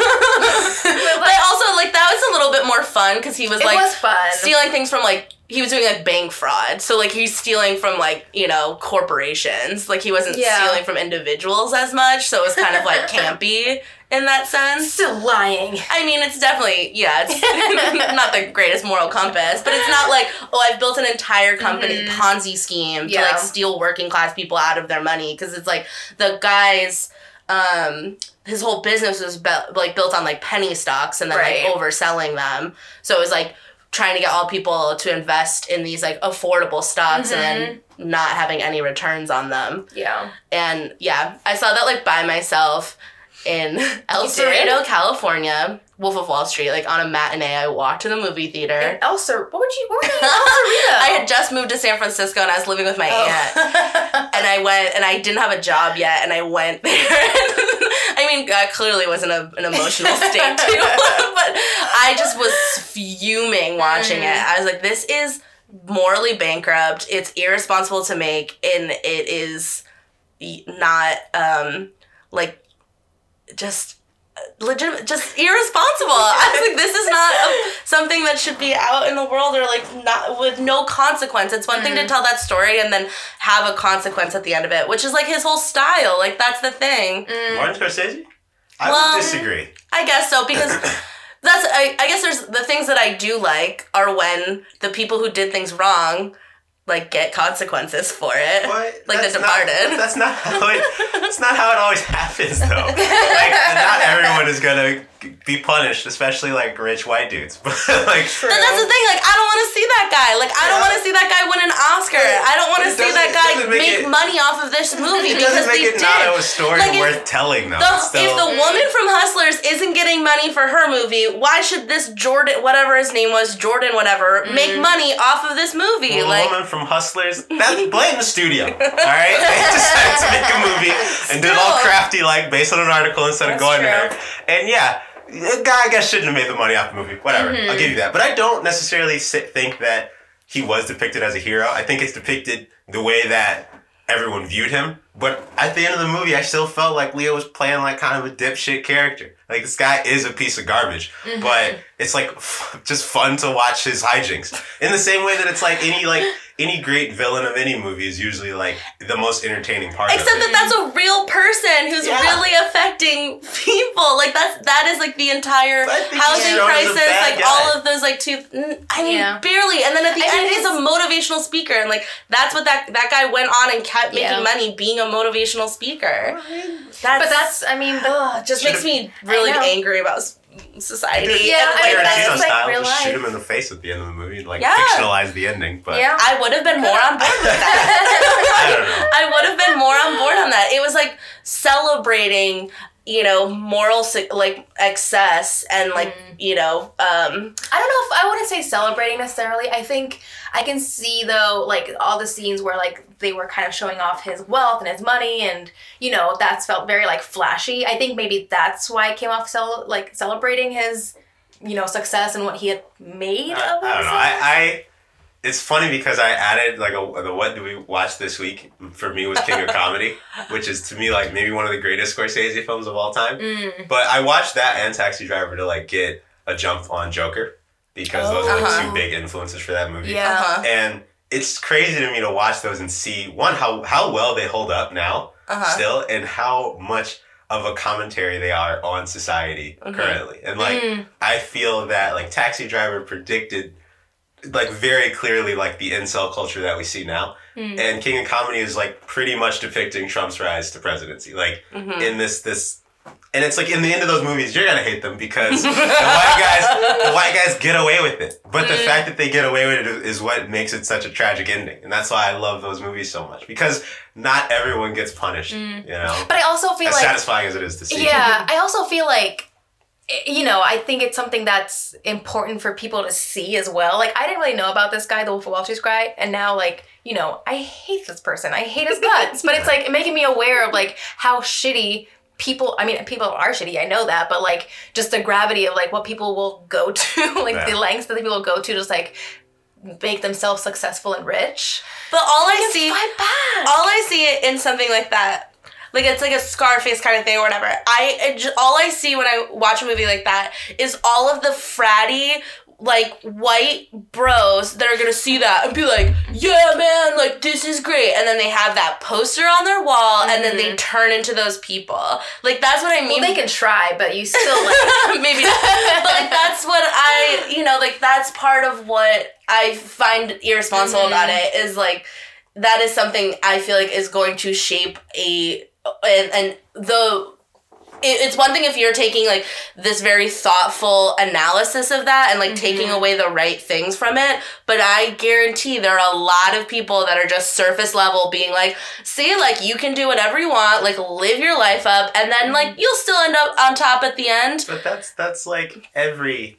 also like that was a little bit more fun because he was it like was fun. stealing things from like he was doing like bank fraud so like he's stealing from like you know corporations like he wasn't Yeah. stealing from individuals as much so it was kind of like campy in that sense Still lying. I mean, it's definitely yeah. It's not the greatest moral compass, but it's not like oh, I've built an entire company Ponzi scheme to like steal working class people out of their money because it's like the guy's um his whole business was built like built on like penny stocks and then Right. like overselling them. So it was like trying to get all people to invest in these like affordable stocks and then not having any returns on them. Yeah. And yeah, I saw that like by myself in El? Cerrito, California, Wolf of Wall Street, like on a matinee. I walked to the movie theater. And Elsa, what would you, what were you in El Cerrito? I had just moved to San Francisco and I was living with my aunt. Oh. And I went and I didn't have a job yet and I went there. I mean, I clearly was in a, an emotional state too. but I just was fuming watching it. I was like, this is morally bankrupt. It's irresponsible to make and it is not um like just uh, legitimate just irresponsible. I was like this is not a, something that should be out in the world or like not with no consequence. It's one thing to mm. tell that story and then have a consequence at the end of it which is like his whole style. Like that's the thing. Mm. Martin Scorsese? I Well- would disagree. I guess so because that's I, I guess there's the things that I do like are when the people who did things wrong like get consequences for it. What? Like That's The not- Departed. that's not how it. That's not how it always happens, though. like, not everyone is gonna be punished, especially like rich white dudes. But like, And that's the thing, like I don't want to see that guy. Like I don't want to see that guy win an Oscar. I don't want to see that guy make make it- money off of this movie it because doesn't make they it not a story Like, if worth telling, though. The, still, if the woman from Hustlers isn't getting money for her movie, why should this Jordan, whatever his name was, Jordan, whatever, make mm. money off of this movie? the like, woman from Hustlers, that blame the studio. All right, they decided to make a movie and did all crafty, like based on an article instead of going true. there. And yeah, the guy I guess shouldn't have made the money off the movie. Whatever, Mm-hmm. I'll give you that. But I don't necessarily sit, think that he was depicted as a hero. I think it's depicted the way that everyone viewed him. But at the end of the movie, I still felt like Leo was playing like kind of a dipshit character. Like this guy is a piece of garbage, Mm-hmm. but it's like f- just fun to watch his hijinks. In the same way that it's like any like any great villain of any movie is usually like the most entertaining part. except of that it. that's a real person who's Yeah. really affecting people. Like that's that is like the entire I think he's housing shown crisis, like guy. all of those like two. I mean, Yeah. barely. And then at the I end, think he's a motivational speaker, and like that's what that that guy went on and kept making Yeah. money being a motivational speaker. That's, But that's, I mean, ugh, just makes me really angry about society. Yeah, and, I like, mean, that's- that's like style, real just shoot him in the face at the end of the movie, like Yeah. fictionalize the ending. But yeah. I would have been more on board with that. I don't know. I would have been more on board on that. It was like celebrating, you know, moral like excess and like you know, um, I don't know if I wouldn't say celebrating necessarily. I think I can see though, like all the scenes where like they were kind of showing off his wealth and his money, and you know that's felt very like flashy. I think maybe that's why it came off cel- like celebrating his, you know, success and what he had made I, of I don't know. I, I it's funny because I added like a the what do we watch this week for me was King of Comedy, which is to me like maybe one of the greatest Scorsese films of all time. Mm. But I watched that and Taxi Driver to like get a jump on Joker because those are like Uh-huh. two big influences for that movie. Yeah. uh-huh, And it's crazy to me to watch those and see one how how well they hold up now uh-huh. still and how much of a commentary they are on society Mhm. currently. And like Mm. I feel that like Taxi Driver predicted like very clearly like the incel culture that we see now. Mm. And King of Comedy is like pretty much depicting Trump's rise to presidency. Like Mhm. in this this and it's like in the end of those movies you're gonna hate them because the white guys the white guys get away with it. But the Mm. fact that they get away with it is what makes it such a tragic ending. And that's why I love those movies so much. Because not everyone gets punished. Mm. You know? But I also feel as like satisfying as it is to see. Yeah, I also feel like Eh, you know, I think it's something that's important for people to see as well. Like I didn't really know about this guy, the Wolf of Wall Street guy, and now like, you know, I hate this person. I hate his guts. but it's like making me aware of like how shitty people I mean people are shitty, I know that, but like just the gravity of like what people will go to, like Yeah. the lengths that people will go to just like make themselves successful and rich. But all I And see, fight back. all I see it in something like that, like it's like a Scarface kind of thing or whatever. I all I see when I watch a movie like that is all of the fratty like white bros that are gonna see that and be like, yeah, man, like this is great, and then they have that poster on their wall, and then they mm-hmm. turn into those people. Like that's what I mean. well, they can try, but you still like maybe not. but like that's what i you know like that's part of what i find irresponsible about mm-hmm. it is like that is something i feel like is going to shape a and, and the it, it's one thing if you're taking like this very thoughtful analysis of that and like mm-hmm. taking away the right things from it but i guarantee there are a lot of people that are just surface level being like see like you can do whatever you want like live your life up and then like mm-hmm. you'll still end up on top at the end. But that's that's like every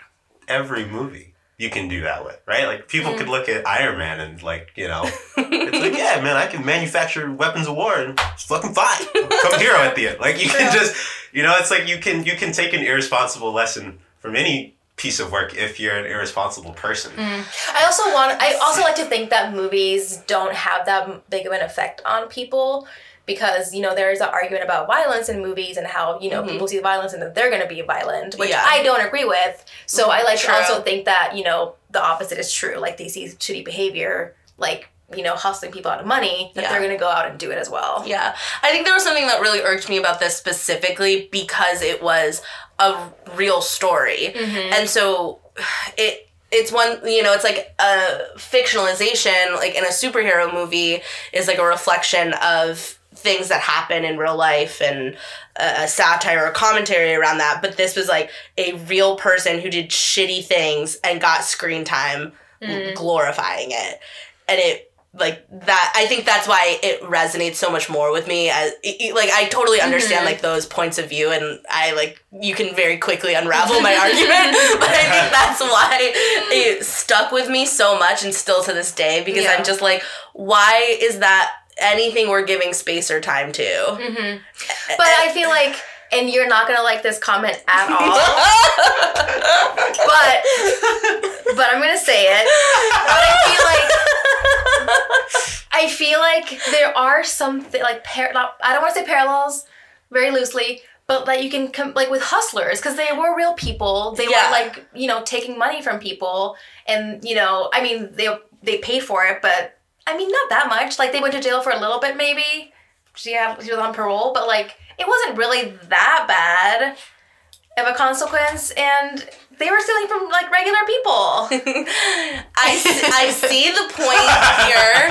every movie you can do that with, right? Like people Mm. could look at Iron Man and like, you know, it's like, yeah, man, I can manufacture weapons of war and it's fucking fine. Come hero at the end. Like you can just you know, it's like you can you can take an irresponsible lesson from any piece of work if you're an irresponsible person. I also want. I also like to think that movies don't have that big of an effect on people because you know there's an argument about violence in movies and how you know Mhm. people see violence and that they're going to be violent, which Yeah. I don't agree with. So I like True. to also think that you know the opposite is true. Like they see shitty behavior, like you know hustling people out of money, that Yeah. they're going to go out and do it as well. Yeah. I think there was something that really irked me about this specifically because it was a real story. Mm-hmm. And so it it's one you know it's like a fictionalization like in a superhero movie is like a reflection of things that happen in real life and a, a satire or commentary around that but this was like a real person who did shitty things and got screen time mm. glorifying it. And it like that i think that's why it resonates so much more with me as i- i- like i totally understand mm-hmm. like those points of view and i like you can very quickly unravel my argument but i think that's why it stuck with me so much and still to this day because Yeah. i'm just like why is that anything we're giving space or time to Mm-hmm. But I feel like, and you're not gonna like this comment at all. but but I'm gonna say it. But I feel like I feel like there are some th- like par- not, I don't want to say parallels very loosely, but like you can come like with hustlers because they were real people. They Yeah. were like you know taking money from people, and you know I mean they they paid for it, but I mean not that much. Like they went to jail for a little bit maybe. She had she was on parole, but like it wasn't really that bad of a consequence, and they were stealing from like regular people. I, I see the point here,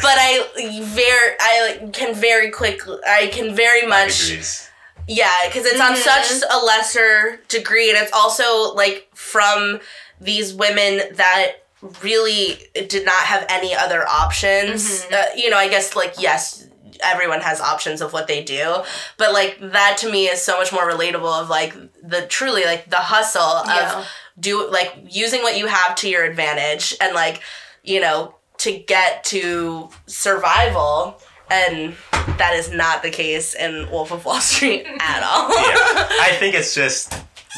but I very I can very quickly I can very much yeah because it's on mm-hmm. such a lesser degree and it's also like from these women that really did not have any other options. Uh, you know, I guess like yes. Everyone has options of what they do, but like that to me is so much more relatable. Of like the truly like the hustle of Yeah. do like using what you have to your advantage and like you know to get to survival and that is not the case in wolf of wall street at all yeah, I think it's just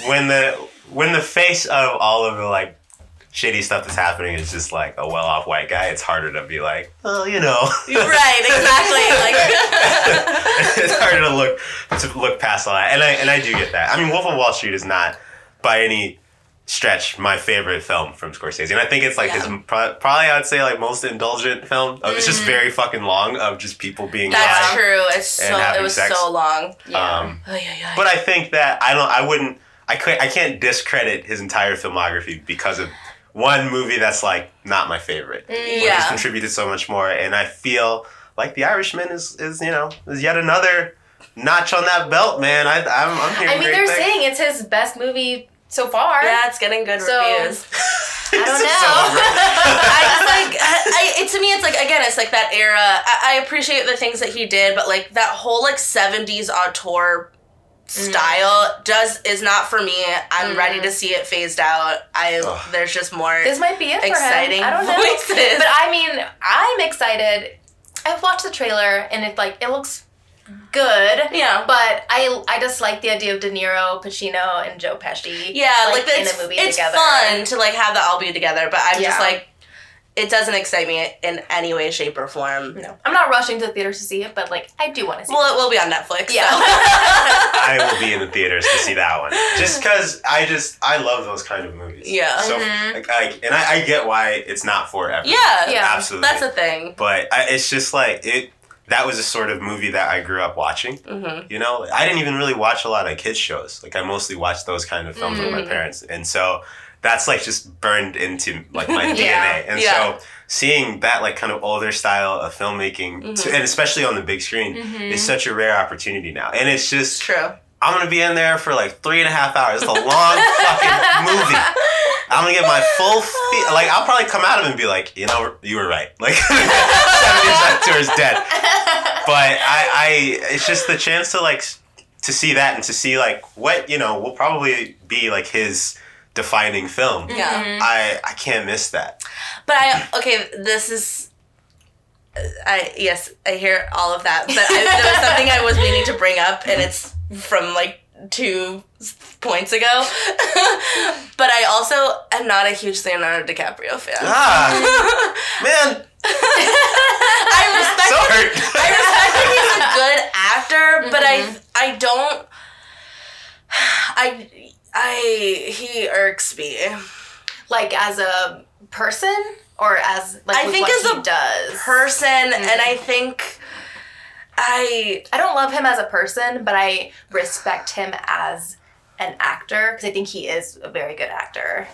when the when the face of all of the like shitty stuff that's happening is just like a well-off white guy. It's harder to be like, well, you know, right exactly like it's harder to look to look past all that. And I and I do get that. I mean, Wolf of Wall Street is not by any stretch my favorite film from Scorsese, and I think it's like his pro- probably I'd say like most indulgent film. Of, It's just very fucking long of just people being that's true it's so it was sex. so long Um, Ay, ay, ay. But I think that I don't. I wouldn't. I can't. I can't discredit his entire filmography because of one movie that's like not my favorite. But he's contributed so much more, and I feel like The Irishman is is you know is yet another notch on that belt, man. I I'm, I'm hearing I mean, great they're things. saying it's his best movie so far. yeah it's getting good So- reviews I don't know. so I just like I, I it, to me it's like again it's like that era. I, I appreciate the things that he did, but like that whole like seventies auteur Mm. style does is not for me. I'm mm-hmm. ready to see it phased out. I Ugh. there's just more. This might be it for Exciting him. I don't know. voices. But I mean, I'm excited. I've watched the trailer and it like it looks good. Yeah. But I I just like the idea of De Niro, Pacino, and Joe Pesci. yeah, like, in it's, a movie it's together. fun to like have that all be together, but I'm just like it doesn't excite me in any way, shape, or form. No, I'm not rushing to the theaters to see it, but like I do want to see. Well, it will be on Netflix. Yeah. so. I will be in the theaters to see that one, just because I just I love those kind of movies. Yeah. So like, I, and I, I get why it's not for everyone. yeah, Yeah. absolutely. that's a thing. but I, it's just like it that was a sort of movie that i grew up watching Mm-hmm. you know i didn't even really watch a lot of kids shows like i mostly watched those kind of films with my Mm-hmm. parents and so that's like just burned into like my dna and Yeah. so seeing that like kind of older style of filmmaking Mm-hmm. to- and especially on the big screen is such a rare opportunity now and it's just True. i'm gonna be in there for like three and a half hours it's a long fucking movie I'm gonna get my full. Like I'll probably come out of it and be like, you know, you were right. Like seven years is dead. But I, I, it's just the chance to like to see that and to see like what you know will probably be like his defining film. Yeah. I, I can't miss that. But I okay, this is. I yes, I hear all of that, but I, there was something I was meaning to bring up, and it's from like two points ago. but I also am not a huge Leonardo DiCaprio fan. Ah, man, I respect. so hurt. I respect that he's a good actor, but I I don't. I I he irks me. like as a person or as like I think what as he a does. Person, and mm-hmm. I think I I don't love him as a person, but I respect him as an actor because I think he is a very good actor.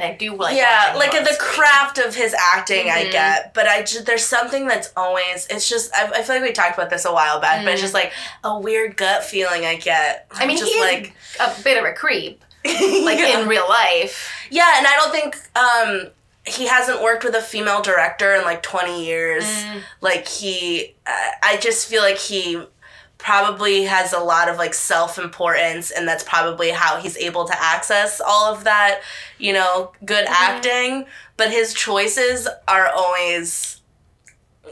And I do like. yeah, like the craft of his acting, I Mhm. get, but I just there's something that's always. It's just I, I feel like we talked about this a while back, but it's just like a weird gut feeling I get. I mean, just like a bit of a creep, like yeah. in real life. yeah, and I don't think um he hasn't worked with a female director in like 20 years. Mm. Like he, uh, I just feel like he probably has a lot of like self-importance and that's probably how he's able to access all of that you know good Mm-hmm. acting but his choices are always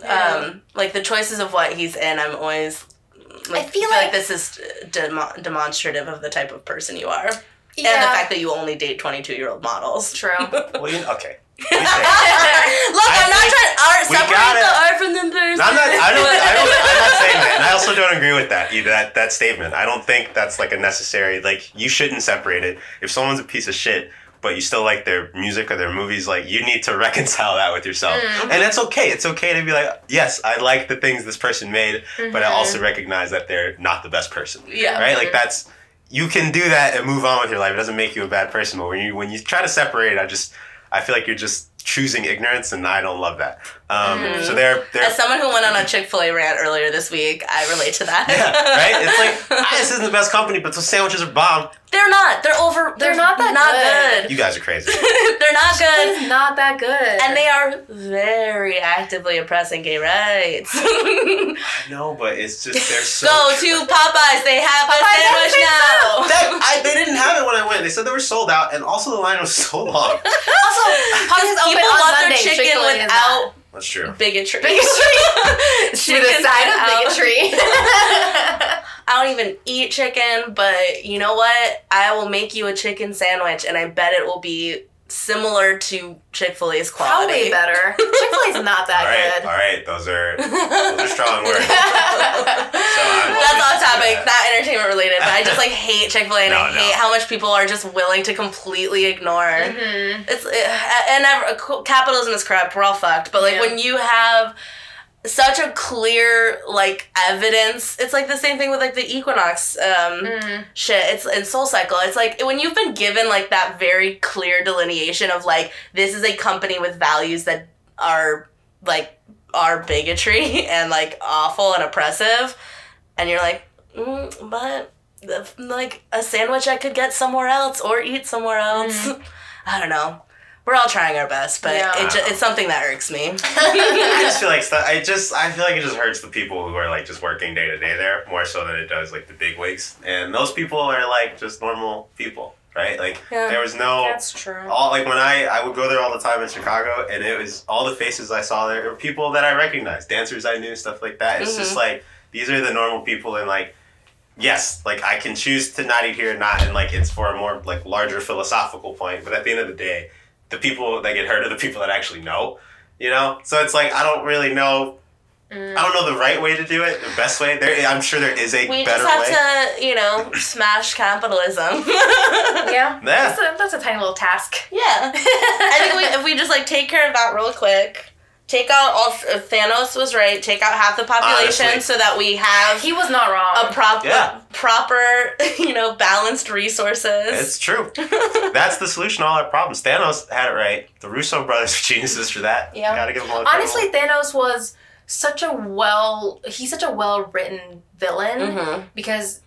Yeah. um like the choices of what he's in i'm always like, I feel like, like- this is demo- demonstrative of the type of person you are Yeah, and the fact that you only date 22 year old models true. Well, you, okay. Look, I'm not trying to art separate the art from the person. I'm not. I don't. I don't. I'm not saying that, and I also don't agree with that. Either that that statement. I don't think that's like a necessary. Like you shouldn't separate it. If someone's a piece of shit, but you still like their music or their movies, like you need to reconcile that with yourself, Mm. and that's okay. It's okay to be like, yes, I like the things this person made, but I also recognize that they're not the best person. Yeah. Right. Like that's. You can do that and move on with your life. It doesn't make you a bad person. But when you when you try to separate, I just I feel like you're just choosing ignorance, and I don't love that. Um, Mhm. So they're they're As someone who went on a Chick Fil A rant earlier this week, I relate to that. Yeah, right? It's like, ah, this isn't the best company, but those sandwiches are bomb. they're not. They're over. They're, They're not that good. You guys are crazy. they're not good, It's not that good. and they are very actively oppressing gay rights. no, but it's just, they're so. Go to Popeyes. They have a Popeyes has sandwich now. That, I, they didn't have it when I went. They said they were sold out, and also the line was so long. also, Popeyes open People on want Sunday. their chicken Chick-fil-A without. That's true. bigotry. Bigotry. With Chicken a side of without- bigotry. I don't even eat chicken, but you know what? I will make you a chicken sandwich, and I bet it will be similar to Chick Fil A's quality. Probably better. Chick Fil A's is not All right, that all right. Those are those are strong words. So That's off topic, into that. not entertainment related, but I just like hate Chick Fil A, and I No, no. hate how much people are just willing to completely ignore. Mhm. It's uh, and ever, capitalism is corrupt. We're all fucked. But like Yeah. when you have such a clear like evidence, it's like the same thing with like the Equinox um, Mm. shit. It's in Soul Cycle. It's like when you've been given like that very clear delineation of like this is a company with values that are like are bigotry and like awful and oppressive, and you're like, mm, but like a sandwich I could get somewhere else or eat somewhere else. I don't know. We're all trying our best, but Yeah. it ju- it's something that irks me. I just feel like stuff. I just I feel like it just hurts the people who are like just working day to day there more so than it does like the big wigs. And those people are like just normal people, right? Like Yeah. there was no that's true. all like when I I would go there all the time in Chicago, and it was all the faces I saw there were people that I recognized, dancers I knew, stuff like that. It's just Mhm. like these are the normal people, and like yes, like I can choose to not eat here or not, and like it's for a more like larger philosophical point. But at the end of the day, the people that get hurt are the people that actually know, you know. So it's like I don't really know. Mm. I don't know the right way to do it, the best way. There, I'm sure there is a We better just have way. to, you know, smash capitalism. Yeah. Yeah. That's a, that's a tiny little task. Yeah. I think we, if we just like take care of that real quick, take out all Thanos was right. Take out half the population Honestly. so that we have He was not wrong. a proper, Yeah. proper, you know, balanced resources. It's true. That's the solution to all our problems. Thanos had it right. The Russo brothers are geniuses for that. Yeah. Gotta give them all the. Honestly, Thanos was such a well he's such a well written villain Mhm. because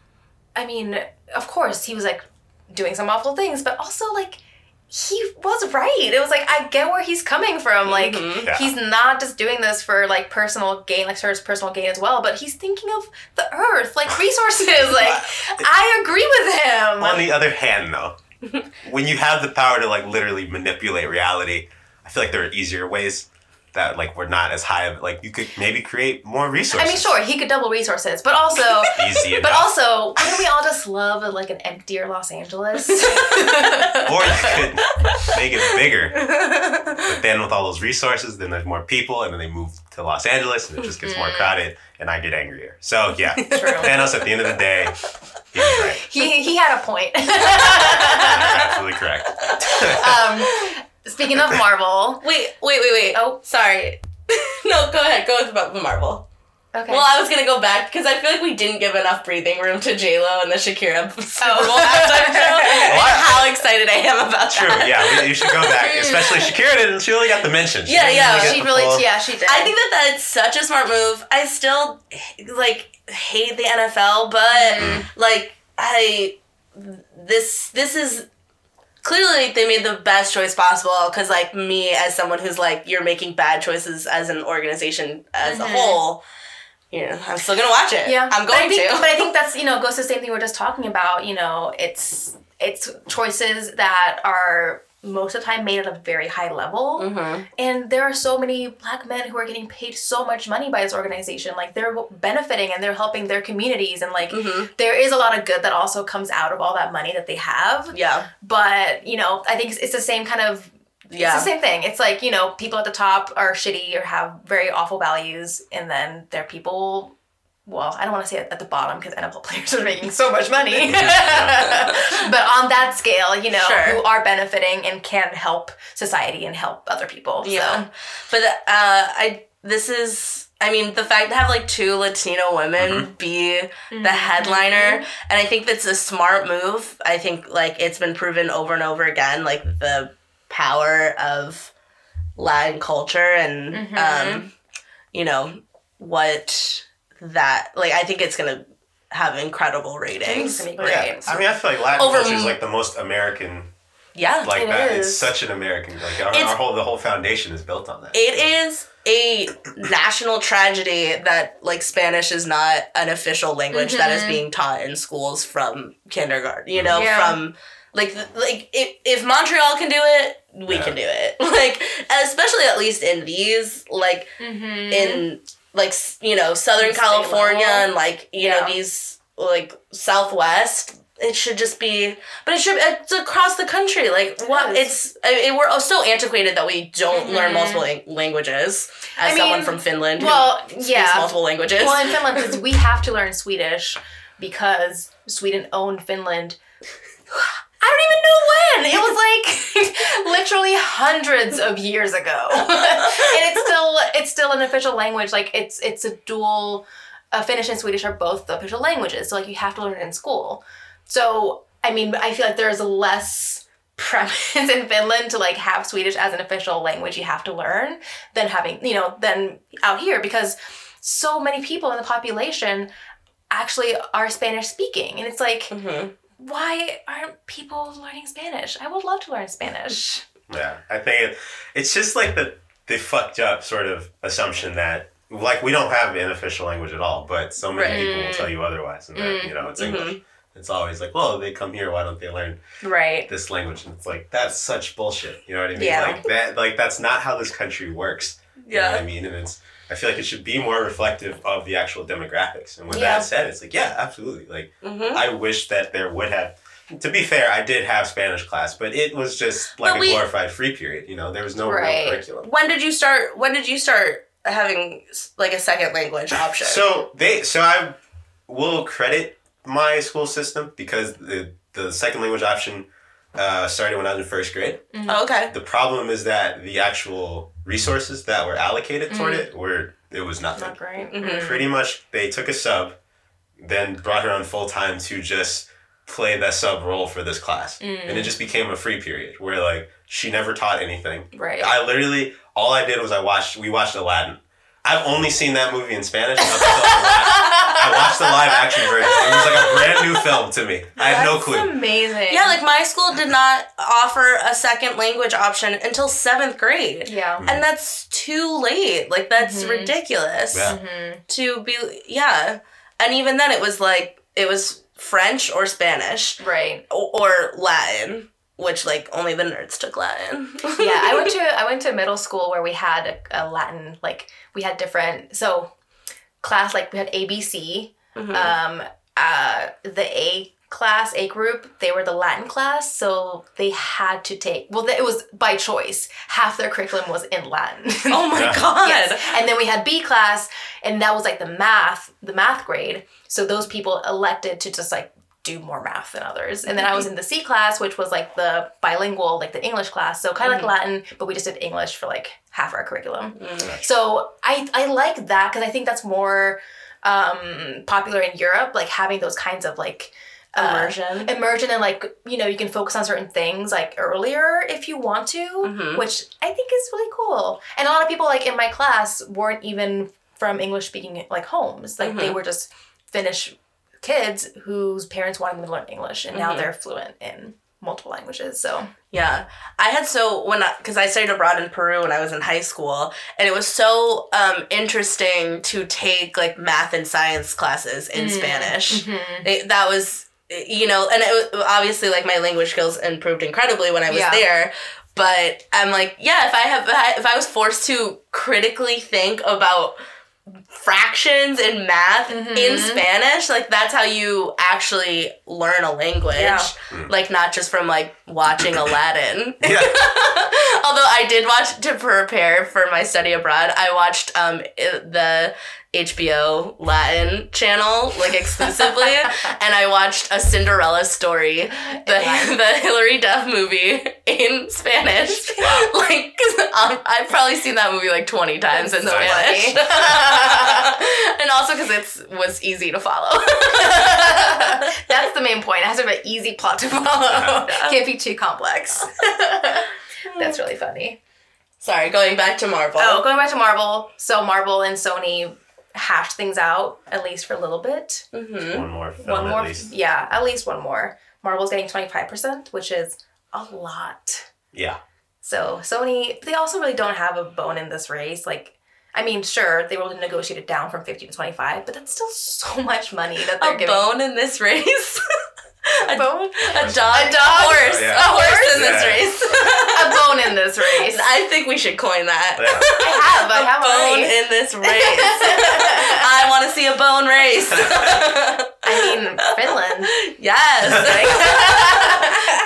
I mean, of course he was like doing some awful things, but also like he was right. It was like I get where he's coming from. Like Mhm. Yeah. he's not just doing this for like personal gain, like for his personal gain as well, but he's thinking of the earth, like resources. like I agree with him. On the other hand, though, when you have the power to like literally manipulate reality, I feel like there are easier ways that like we're not as high of like you could maybe create more resources. I mean, sure, he could double resources, but also Easy enough. But also, wouldn't we all just love like an emptier Los Angeles? or you could make it bigger. But then with all those resources, then there's more people, and then they move to Los Angeles, and it just gets more crowded, and I get angrier. So yeah, True. Thanos at the end of the day, he right. he he had a point. Absolutely correct. um, speaking of Marvel, Wait, wait, wait, wait. Oh. sorry. no, go ahead. Go with the Marvel. Okay. Well, I was gonna go back because I feel like we didn't give enough breathing room to J Lo and the Shakira Super Oh. Bowl halftime show. and Why? how excited I am about True, that. yeah, we- you should go back. Especially Shakira didn't. She only got the mention. She Yeah, yeah. really she really, full- yeah, she did. I think that that's such a smart move. I still like hate the NFL, but Mm-hmm. like I this this is clearly they made the best choice possible because like me as someone who's like you're making bad choices as an organization as a whole. You know, I'm still gonna watch it. Mm-hmm. Yeah, I'm But going think, to. But I think that's you know goes to the same thing we are just talking about. You know, it's it's choices that are most of the time made at a very high level, Mm-hmm. and there are so many black men who are getting paid so much money by this organization. Like they're benefiting and they're helping their communities, and like Mhm. there is a lot of good that also comes out of all that money that they have. Yeah. But you know, I think it's, it's the same kind of Yeah. it's the same thing. It's like, you know, people at the top are shitty or have very awful values, and then their people, well, I don't want to say at the bottom because NFL players are making so much money. but on that scale, you know, Sure. who are benefiting and can help society and help other people. Yeah. So. But uh, I this is I mean the fact to have like two Latino women be Mm-hmm. the headliner and I think that's a smart move. I think like it's been proven over and over again like the power of Latin culture and Mm-hmm. um you know what that like I think it's going to have incredible ratings. it's gonna be great. yeah, I mean, I feel like Latin Over- culture is like the most American Yeah. like It that. It's such an American. Like our, It's- our whole the whole foundation is built on that. It is a national tragedy that like Spanish is not an official language that is being taught in schools from kindergarten. You know, Yeah. from like like if, if Montreal can do it, we Yeah. can do it. Like especially at least in these like Mm-hmm. in like you know Southern California and like you Yeah. know these like Southwest. It should just be, but it should. It's across the country. Like what? is. It's. We're so antiquated that we don't learn Mhm. multiple languages. As I someone mean, from Finland, well, yeah. multiple languages. Well, in Finland, because we have to learn Swedish because Sweden owned Finland. I don't even know when. It was like literally hundreds of years ago, and it's still it's still an official language. Like it's it's a dual. Uh, Finnish and Swedish are both the official languages, so like you have to learn it in school. So I mean, I feel like there's less premise in Finland to like have Swedish as an official language you have to learn than having you know than out here because so many people in the population actually are Spanish speaking. And it's like, Mhm. Why aren't people learning Spanish? I would love to learn Spanish. Yeah, I think it's just like the the fucked up sort of assumption that like we don't have an official language at all, but so many Right. people will tell you otherwise, and that you know it's Mhm. English. It's always like, well, they come here, why don't they learn Right. this language? And it's like that's such bullshit. You know what I mean? Yeah. Like that, like that's not how this country works. You know what I mean? And it's I feel like it should be more reflective of the actual demographics. And with Yeah. that said, it's like, yeah, absolutely. Like Mhm. I wish that there would have. To be fair, I did have Spanish class, but it was just like But a glorified free period. You know, there was no Right. real curriculum. When did you start? When did you start having like a second language option? So they, so I will credit my school system because the the second language option uh, started when I was in first grade. Oh, okay. The problem is that the actual resources that were allocated toward mm. it were it was nothing. Not great. Mhm. Pretty much, they took a sub, then brought her on full time to just play that sub role for this class, mm. and it just became a free period where like she never taught anything. Right. I literally all I did was I watched we watched Aladdin. I've only seen that movie in Spanish. Up until I watched- the live action version. It was like a brand new film to me. I had no That's clue. amazing. Yeah, like my school did not offer a second language option until seventh grade. yeah. And that's too late. Like that's Mhm. ridiculous Yeah. Mhm. to be yeah. And even then it was like it was French or Spanish Right. or, or Latin, which like only the nerds took Latin. Yeah, I went to I went to middle school where we had a, a Latin like we had different so class like we had ABC. Mhm. Um, uh, the A class, A group, they were the Latin class, so they had to take. Well, it was by choice. Half their curriculum was in Latin. oh my Yeah. god. Yes. And then we had B class, and that was like the math, the math grade. So those people elected to just like do more math than others. And then I was in the C class, which was like the bilingual, like the English class. So kind of like Latin, but we just did English for like half our curriculum. So I I like that because I think that's more um, popular in Europe, like having those kinds of like uh, Immersion. immersion and like you know you can focus on certain things like earlier if you want to, Mhm. which I think is really cool. And a lot of people like in my class weren't even from English speaking like homes, like they Mhm. were just Finnish kids whose parents wanted them to learn English, and now Mhm. they're fluent in multiple languages. So Yeah, I had so when I because I studied abroad in Peru when I was in high school, and it was so um, interesting to take like math and science classes in Mm. Spanish. It- that was you know, and it was obviously like my language skills improved incredibly when I was Yeah. there. But I'm like, yeah, if I have if I was forced to critically think about fractions and math in Mhm. Spanish, like that's how you actually learn a language. Yeah. Like not just from like watching Aladdin. Yeah. Although I did watch to prepare for my study abroad, I watched um the HBO Latin channel like exclusively, and I watched a Cinderella story, the the Hilary Duff movie in Spanish. like um, I've probably seen that movie like twenty times in That's so Spanish, funny. And also because it was easy to follow. That's the main point. It has to be an easy plot to follow. Can't be too complex. That's really funny. Sorry, going back to Marvel. Oh, going back to Marvel. So Marvel and Sony hashed things out at least for a little bit. hmm One more film one more, at least. yeah, at least one more. Marvel's getting twenty five percent, which is a lot. Yeah. So Sony, they also really don't have a bone in this race. Like, I mean, sure, they were able to negotiate it down from fifty to twenty five, but that's still so much money that they're A giving. bone in this race. A bone. A dog, A dog? horse, Yeah. a horse in this Yeah. race. a bone in this race. I think we should coin that. Yeah. I have. I a have a bone already. in this race. I want to see a bone race. I mean, Finland. yes.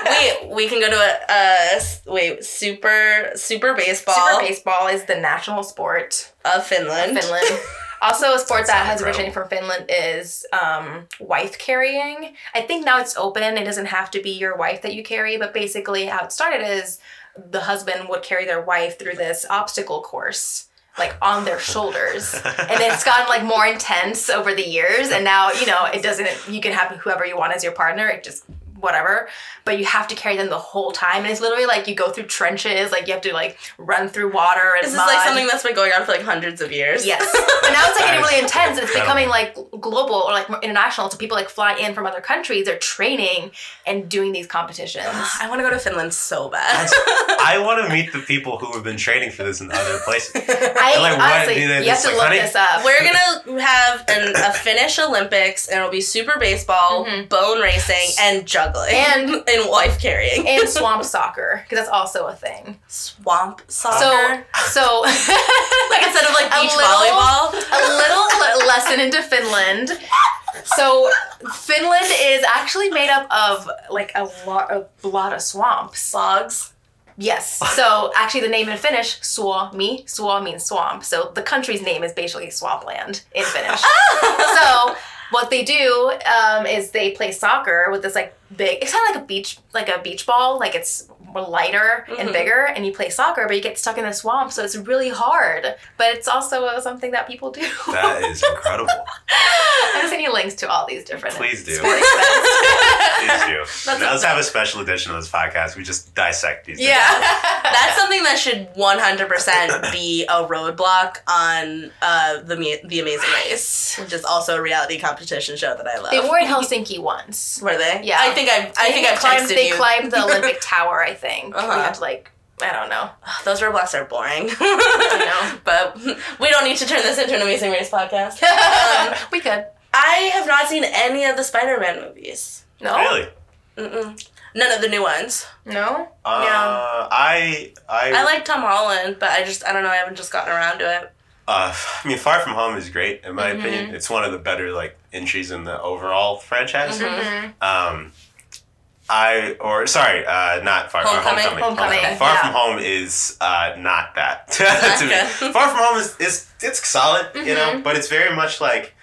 wait, we can go to a, uh wait super super baseball Super baseball is the national sport of of Finland. Finland. Also, a sport that has originated from Finland is um, wife carrying. I think now it's open. It doesn't have to be your wife that you carry, but basically, how it started is the husband would carry their wife through this obstacle course, like on their shoulders. and it's gotten like more intense over the years. And now, you know, it doesn't, you can have whoever you want as your partner. It just, whatever. But you have to carry them the whole time. And it's literally like you go through trenches, like you have to like run through water and This is like something that's been going on for like hundreds of years. Yes. But now it's like getting really intense. It's becoming like global or like more international. So people like fly in from other countries. They're training and doing these competitions. I want to go to Finland so bad. I want to meet the people who have been training for this in other places. I And, like, what honestly, do they- you have to like, look honey, this up. We're gonna have an, a Finnish Olympics, and it'll be super baseball, Mhm. bone racing, and juggling, And- and wife carrying, and swamp soccer because that's also a thing. swamp soccer. so like instead of like A beach little- volleyball. a little lesson into Finland. So Finland is actually made up of like a lot a lot of swamps. Slogs. Yes. So actually, the name in Finnish, Suomi, Suo means swamp. So the country's name is basically swampland in Finnish. so what they do um, is they play soccer with this like big. It's kind of like a beach, like a beach ball. Like it's more lighter and Mhm. bigger, and you play soccer, but you get stuck in the swamp, so it's really hard. But it's also uh, something that people do. That is incredible. I'm just sending you links to all these different Please do. sporting events. Please do. That's Now, let's have a special edition of this podcast. We just dissect these. Yeah, that's something that should 100% be a roadblock on uh, the the Amazing Race, which is also a reality competition show that I love. They were in Helsinki once. Were they? Yeah. I think I've I think they I've climbed, texted They you. climbed the Olympic Tower, I think. Uh-huh. We had to like, I don't know. Those roadblocks are boring. I know. but we don't need to turn this into an Amazing Race podcast. Um, we could. I have not seen any of the Spider-Man movies. No. Really? Mm-mm. None of the new ones. No. Uh, I I I like Tom Holland, but I just I don't know. I haven't just gotten around to it. Uh, I mean, Far From Home is great in my Mhm. opinion. It's one of the better like entries in the overall franchise. Mhm. Um, I or sorry, uh, not Far Homecoming? From Homecoming. Homecoming, Far yeah. From Home is uh, not that to me. Far From Home is, is it's solid, you know, Mhm. but it's very much like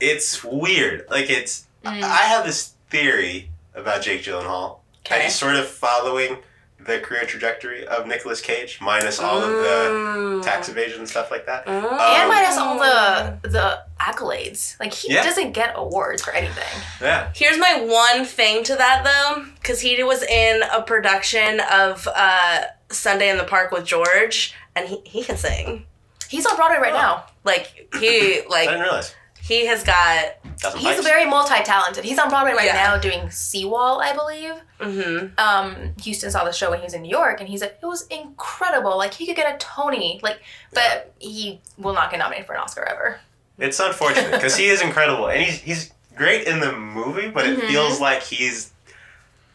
it's weird. Like it's Mm. I have this theory about Jake Gyllenhaal. That Okay. he's sort of following the career trajectory of Nicolas Cage, minus all of the Mm. tax evasion and stuff like that. Mm. and Um, minus all the the accolades. Like he Yeah. doesn't get awards for anything. Yeah. Here's my one thing to that though, because he was in a production of uh, Sunday in the Park with George, and he, he can sing. He's on Broadway right Oh. now. Like he like. I didn't realize. He has got. Doesn't He's very multi-talented. He's on Broadway right Yeah. now doing Seawall, I believe. hmm Um, Houston saw the show when he was in New York, and he said it was incredible. Like he could get a Tony, like, but he will not get nominated for an Oscar ever. It's unfortunate because he is incredible and he's he's great in the movie, but it Mhm. feels like he's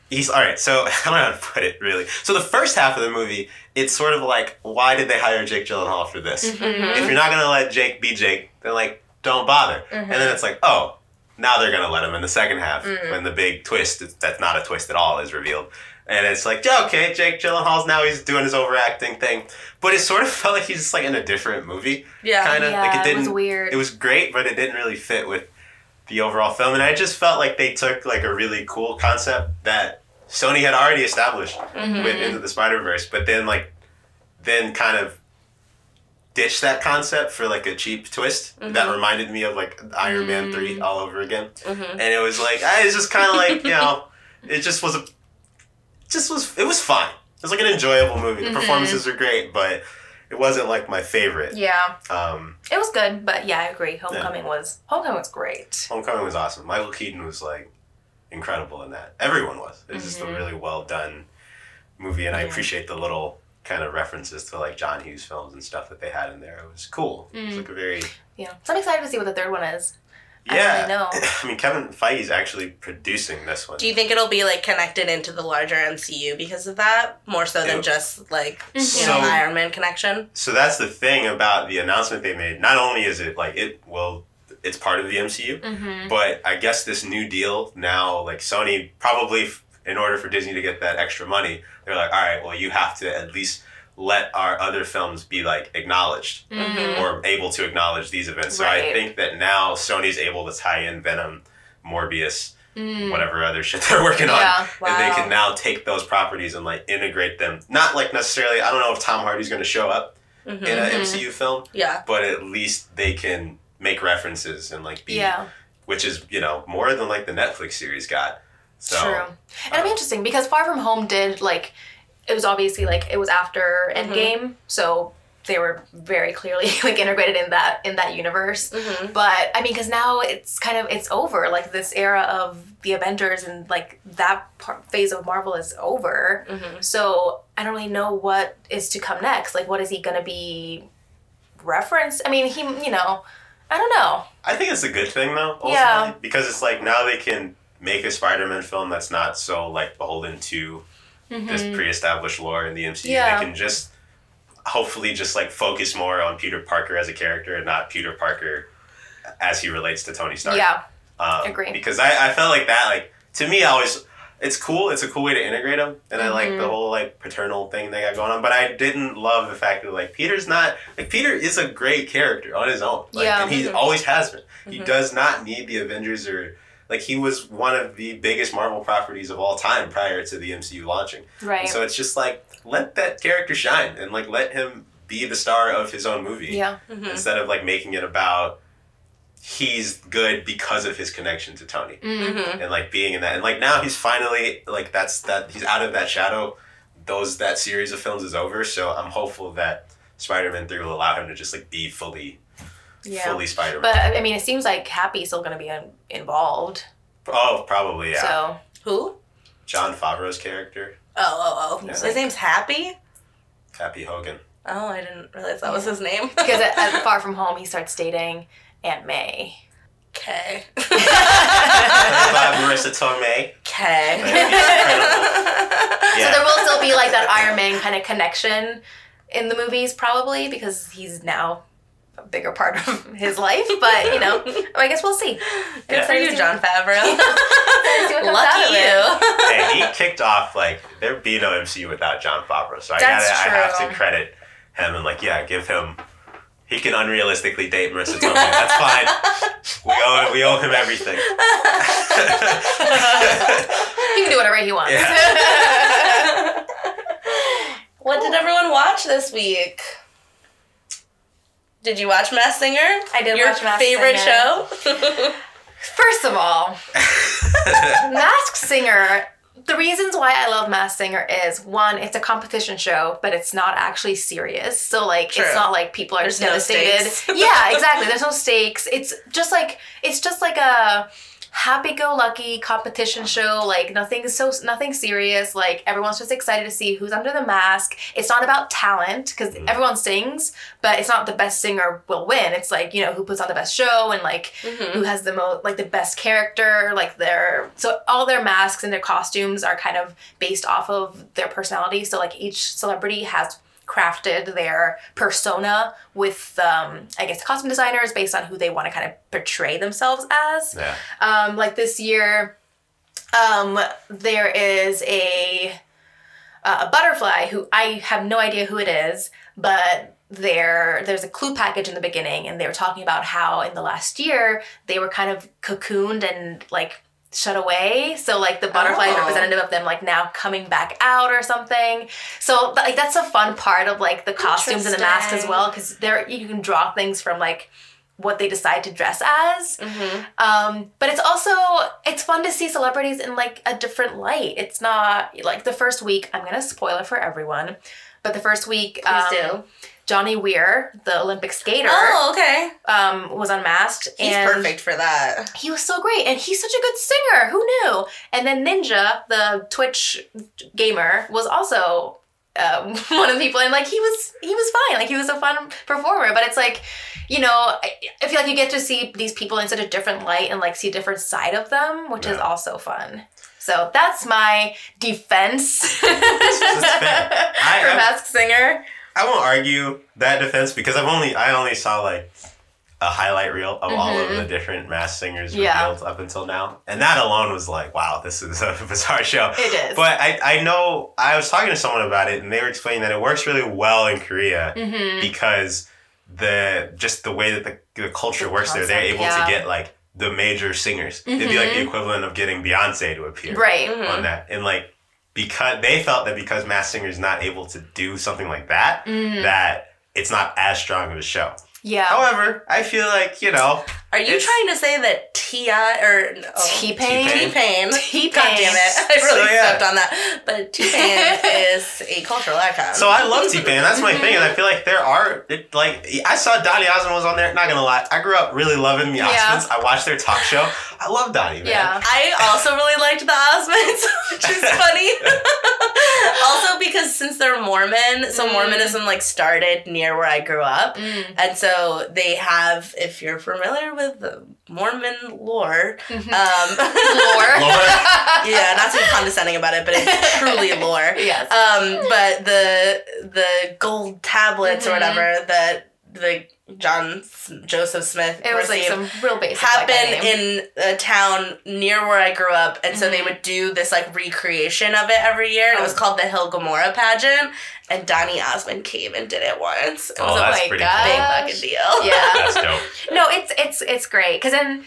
he's all right. So I don't know how to put it really. So the first half of the movie, it's sort of like, why did they hire Jake Gyllenhaal for this? Mm-hmm. Mhm. If you're not gonna let Jake be Jake, then like don't bother. And then it's like, oh, now they're gonna let him in the second half Mm. when the big twist that's not a twist at all is revealed. And it's like, yeah, okay, Jake Gyllenhaal's now he's doing his overacting thing, but it sort of felt like he's just like in a different movie Yeah. kind of yeah, like it it, didn't was weird. it was great but it didn't really fit with the overall film and i just felt like they took like a really cool concept that sony had already established Mm-hmm. with into the spider-verse but then like then kind of ditched that concept for like a cheap twist that Mhm. reminded me of like iron man Mm. 3 all over again hmm and it was like I it's just kind of like you know it just was a just was it was fine it was like an enjoyable movie the Mhm. performances are great but it wasn't like my favorite yeah, um it was good, but yeah, I agree. Homecoming was Homecoming was great. Homecoming was awesome. Michael Keaton was like incredible in that. Everyone was. It was just a Mhm. really well done movie, and I appreciate the little kind of references to like John Hughes films and stuff that they had in there. It was cool. It was Mm. like a very Yeah, so I'm excited to see what the third one is. Yeah. really know. I mean, Kevin Feige is actually producing this one. Do you think it'll be like connected into the larger MCU because of that, more so than Ew. just like you Mhm. know So- Iron Man connection? So that's the thing about the announcement they made. Not only is it like it will, it's part of the MCU, Mm-hmm. But I guess this new deal now, like Sony, probably f- in order for Disney to get that extra money, they're like, all right, well, you have to at least let our other films be like acknowledged Mhm. or able to acknowledge these events. So I think that now Sony's able to tie in Venom, Morbius, Mm. whatever other shit they're working on. Yeah. And they can now take those properties and like integrate them. Not like necessarily, I don't know if Tom Hardy's going to show up hmm in an. MCU film, Yeah. but at least they can make references and like be Yeah, which is you know more than like the Netflix series got. So true. And it'll be interesting because Far From Home did like it was obviously like it was after Mhm. Endgame, so they were very clearly like integrated in that in that universe. hmm But I mean, because now it's kind of it's over. Like this era of the Avengers and like that part, phase of Marvel is over. hmm So I don't really know what is to come next. Like, what is he gonna be referenced? I mean, he, you know, I don't know. I think it's a good thing though, ultimately, Yeah. because it's like now they can make a Spider-Man film that's not so like beholden to this pre-established lore in the MCU. Mm-hmm. Yeah. They can just hopefully just like focus more on Peter Parker as a character and not Peter Parker as he relates to Tony Stark. Yeah, Um, Agree. Because I, I felt like that, like, to me, I always, it's cool. It's a cool way to integrate them. And I like the whole, like, paternal thing they got going on. But I didn't love the fact that, like, Peter's not, like, Peter is a great character on his own. Like, Yeah. And he Mhm. always has been. He Mhm. does not need the Avengers or, like, he was one of the biggest Marvel properties of all time prior to the MCU launching. right. So it's just, like, let that character shine and, like, let him be the star of his own movie yeah, hmm instead of, like, making it about he's good because of his connection to Tony mm. hmm and like being in that and like now he's finally like that's that he's out of that shadow those that series of films is over so i'm hopeful that spider-man 3 will allow him to just like be fully yeah. fully spider-man But I mean, it seems like Happy's still gonna be in, involved. oh probably yeah So Who? Jon Favreau's character Oh, oh, oh. Yeah. His name's Happy? happy hogan Oh, I didn't realize that was his name. because at, at Far From Home, he starts dating Aunt May. Okay. Bob Marisa Tomei Okay. So there will still be like that Iron Man kind of connection in the movies, probably because he's now a bigger part of his life. But you know, I guess we'll see. Good for you, Jon Favreau. see what comes out of Lucky you. hey, he kicked off like there'd be no mcu without Jon Favreau so i That's gotta i have to credit him and like yeah give him he can unrealistically date Marisa Tomei. That's fine. We owe we owe him everything. He can do whatever he wants. what did everyone watch this week? Did you watch Masked Singer? I did Your watch Masked favorite Singer. show? First of all, Masked Singer. The reasons why I love Masked Singer is one, it's a competition show, but it's not actually serious. So like, True. it's not like people are There's devastated. stakes. yeah, exactly. There's no stakes. It's just like it's just like a happy-go-lucky competition show. Like nothing so nothing serious. Like everyone's just excited to see who's under the mask. It's not about talent because mm-hmm. everyone sings, but it's not the best singer will win. It's like you know who puts on the best show and like mm-hmm. who has the most like the best character. Like their so all their masks and their costumes are kind of based off of their personality. So like each celebrity has crafted their persona with um, I guess costume designers based on who they want to kind of portray themselves as. Yeah. Um, like this year, um, there is a a butterfly who I have no idea who it is, but there there's a clue package in the beginning, and they were talking about how in the last year they were kind of cocooned and like shut away. So like the butterfly is Oh. representative of them like now coming back out or something. So like that's a fun part of like the costumes and the masks as well because there you can draw things from like what they decide to dress as. mm-hmm. Um, but it's also it's fun to see celebrities in like a different light. It's not like the first week. I'm gonna spoil it for everyone, but the first week, Please um, do. Johnny Weir, the Olympic skater, Oh, okay. um, was unmasked. He's and perfect for that. He was so great, and he's such a good singer. Who knew? And then Ninja, the Twitch gamer, was also um, one of the people, and like he was, he was fine. Like he was a fun performer. But it's like, you know, I, I feel like you get to see these people in such a different light and like see a different side of them, which is also fun. So that's my defense for fair. I- I- Masked Singer. I won't argue that defense because I've only I only saw like a highlight reel of all of Mhm. the different masked singers Yeah. revealed up until now, and that alone was like, wow, this is a bizarre show. It is. But I, I know I was talking to someone about it, and they were explaining that it works really well in Korea hmm because the just the way that the, the culture The works there, they're able yeah. to get like the major singers. It'd be like the Mhm. equivalent of getting Beyonce to appear Right. On that, and like because they felt that because Masked Singer is not able to do something like that, Mhm. that it's not as strong of a show. Yeah. However, I feel like you know, Are you It's- trying to say that Tia or oh, T-Pain. T-Pain. T-Pain. God damn it. I really So, yeah. stepped on that. But T-Pain is a cultural icon. So I love T Pain. That's my thing, and I feel like there are it, like I saw Donny Osmond was on there. Not gonna lie, I grew up really loving the Yeah. Osmonds. I watched their talk show. I love Donny, man. Yeah. I also really liked the Osmonds, which is funny. also because since they're Mormon, so Mm. Mormonism like started near where I grew up. Mm. And so they have, if you're familiar with Mormon lore, Mhm. um, Lore. Lore. yeah, not to be condescending about it, but it's truly lore. Yes. Um, but the the gold tablets or Mhm. whatever that the John Joseph Smith It was like some real basic like, happened name. in a town near where I grew up, and so they Mhm. would do this like recreation of it every year. And it was Oh. called the Hill Cumorah pageant, and Donny Osmond came and did it once. It Oh, was a that's my pretty God. big fucking deal. Yeah. That's dope. no, it's it's it's great because then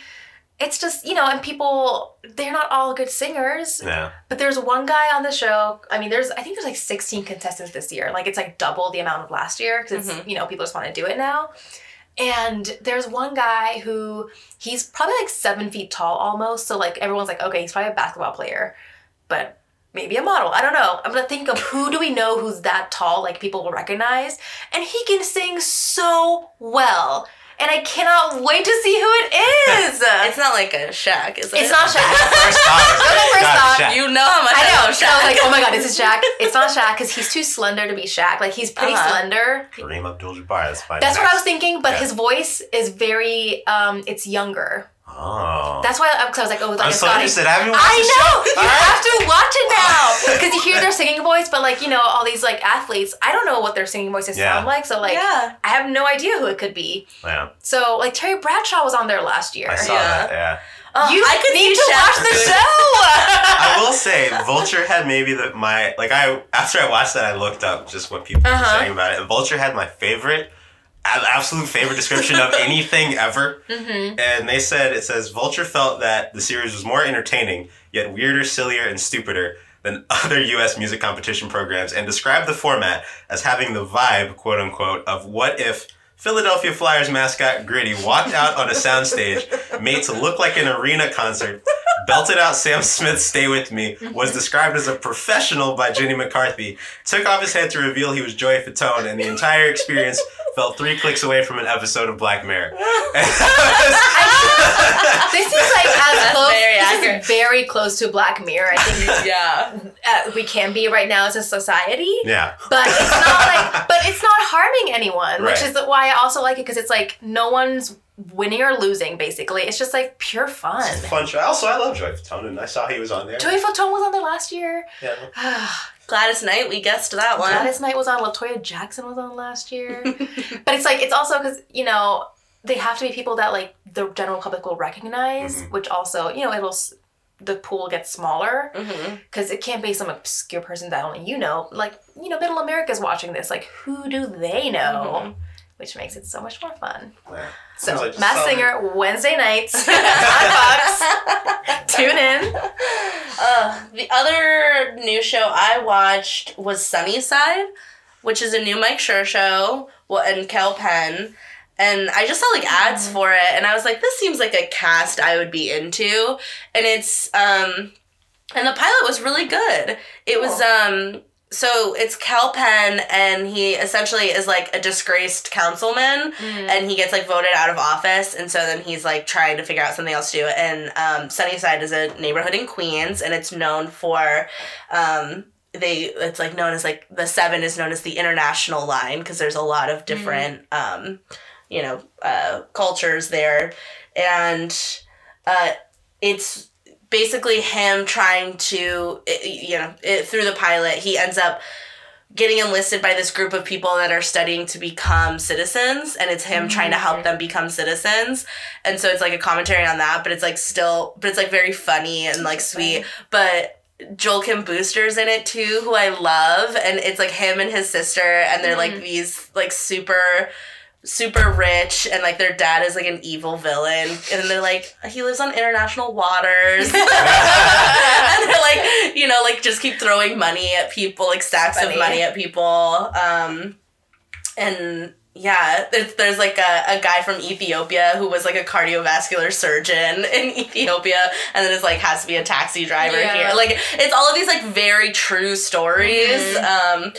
it's just you know, and people they're not all good singers, Yeah. but there's one guy on the show. I mean, there's I think there's like 16 contestants this year. Like it's like double the amount of last year because Mhm. you know people just want to do it now. And there's one guy who he's probably like seven feet tall almost. So like everyone's like, okay, he's probably a basketball player, but maybe a model. I don't know. I'm gonna think of who do we know who's that tall, like people will recognize. And he can sing so well. And I cannot wait to see who it is. It's not like a Shaq, is it? It's not Shaq. First thought was That was my like, first God, thought. Shaq. You know how much I, I know. love So I was like, oh my god, this is Shaq. It's not Shaq because he's too slender to be Shaq. Like he's pretty Uh-huh. slender. Kareem Abdul-Jabbar. That's fine. That's what I was thinking, but Yeah. his voice is very um it's younger. Oh. That's why I, cause I was like, oh, it's like I'm a so Scotty. interested. I haven't watched it. I know. show. You have to watch it now because you hear their singing voice, but like you know all these like athletes, I don't know what their singing voices Yeah. sound like. So like yeah. I have no idea who it could be. Yeah, So like Terry Bradshaw was on there last year. I saw Yeah. that. Yeah. Oh, You I could need to Shaq watch the show. I will say, Vulture had maybe the my like I after I watched that I looked up just what people were Uh-huh. saying about it. And Vulture had my favorite an absolute favorite description of anything ever. Mm-hmm. And they said it says Vulture felt that the series was more entertaining, yet weirder, sillier, and stupider than other U.S. music competition programs, and described the format as having the vibe, quote unquote, of what if. Philadelphia Flyers mascot Gritty walked out on a soundstage made to look like an arena concert, belted out Sam Smith's Stay With Me, was described as a professional by Jenny McCarthy, took off his head to reveal he was Joey Fatone, and the entire experience felt three clicks away from an episode of Black Mirror. This is like as That's close. very this accurate. is very close to Black Mirror. I think Yeah. uh, we can be right now as a society. yeah. But it's not like, but it's not harming anyone, which is why I also like it because it's like no one's winning or losing. Basically, it's just like pure fun. It's a fun show. Also, I love Joey Fatone, and I saw he was on there. Joey Fatone was on there last year. Yeah. Gladys Knight, we guessed that one. Gladys Knight was on. La Toya Jackson was on last year. but it's like it's also because you know they have to be people that like the general public will recognize, Mhm. which also you know it'll the pool gets smaller because it can't be some obscure person that only you know. Like you know, Middle America's watching this. Like who do they know? Mhm. Which makes it so much more fun. Yeah. So, Sounds like Masked solid. Singer Wednesday nights on Fox. Tune in. Uh, the other new show I watched was Sunnyside, which is a new Mike Schur show well, and Kal Penn. And I just saw like ads for it, and I was like, this seems like a cast I would be into. And it's um, and the pilot was really good. It was um, so it's Kal Penn, and he essentially is like a disgraced councilman, and he gets like voted out of office and so then he's like trying to figure out something else to do. And um, sunnyside is a neighborhood in queens and it's known for um, they it's like known as like the seven is known as the international line because there's a lot of different um, you know uh, cultures there. And uh, it's basically him trying to you know it, through the pilot he ends up getting enlisted by this group of people that are studying to become citizens and it's him trying to help mm-hmm. them become citizens. And so it's like a commentary on that but it's like still but it's like very funny and like sweet. but Joel Kim Booster's in it too, who I love, and it's like him and his sister, and they're like mm-hmm. these like super super rich and like their dad is like an evil villain. And they're like he lives on international waters. And they're like you know like just keep throwing money at people like stacks Funny. of money at people. Um and yeah there's, there's like a, a guy from ethiopia who was like a cardiovascular surgeon in ethiopia and then it's like has to be a taxi driver Yeah. here. Like it's all of these like very true stories. Um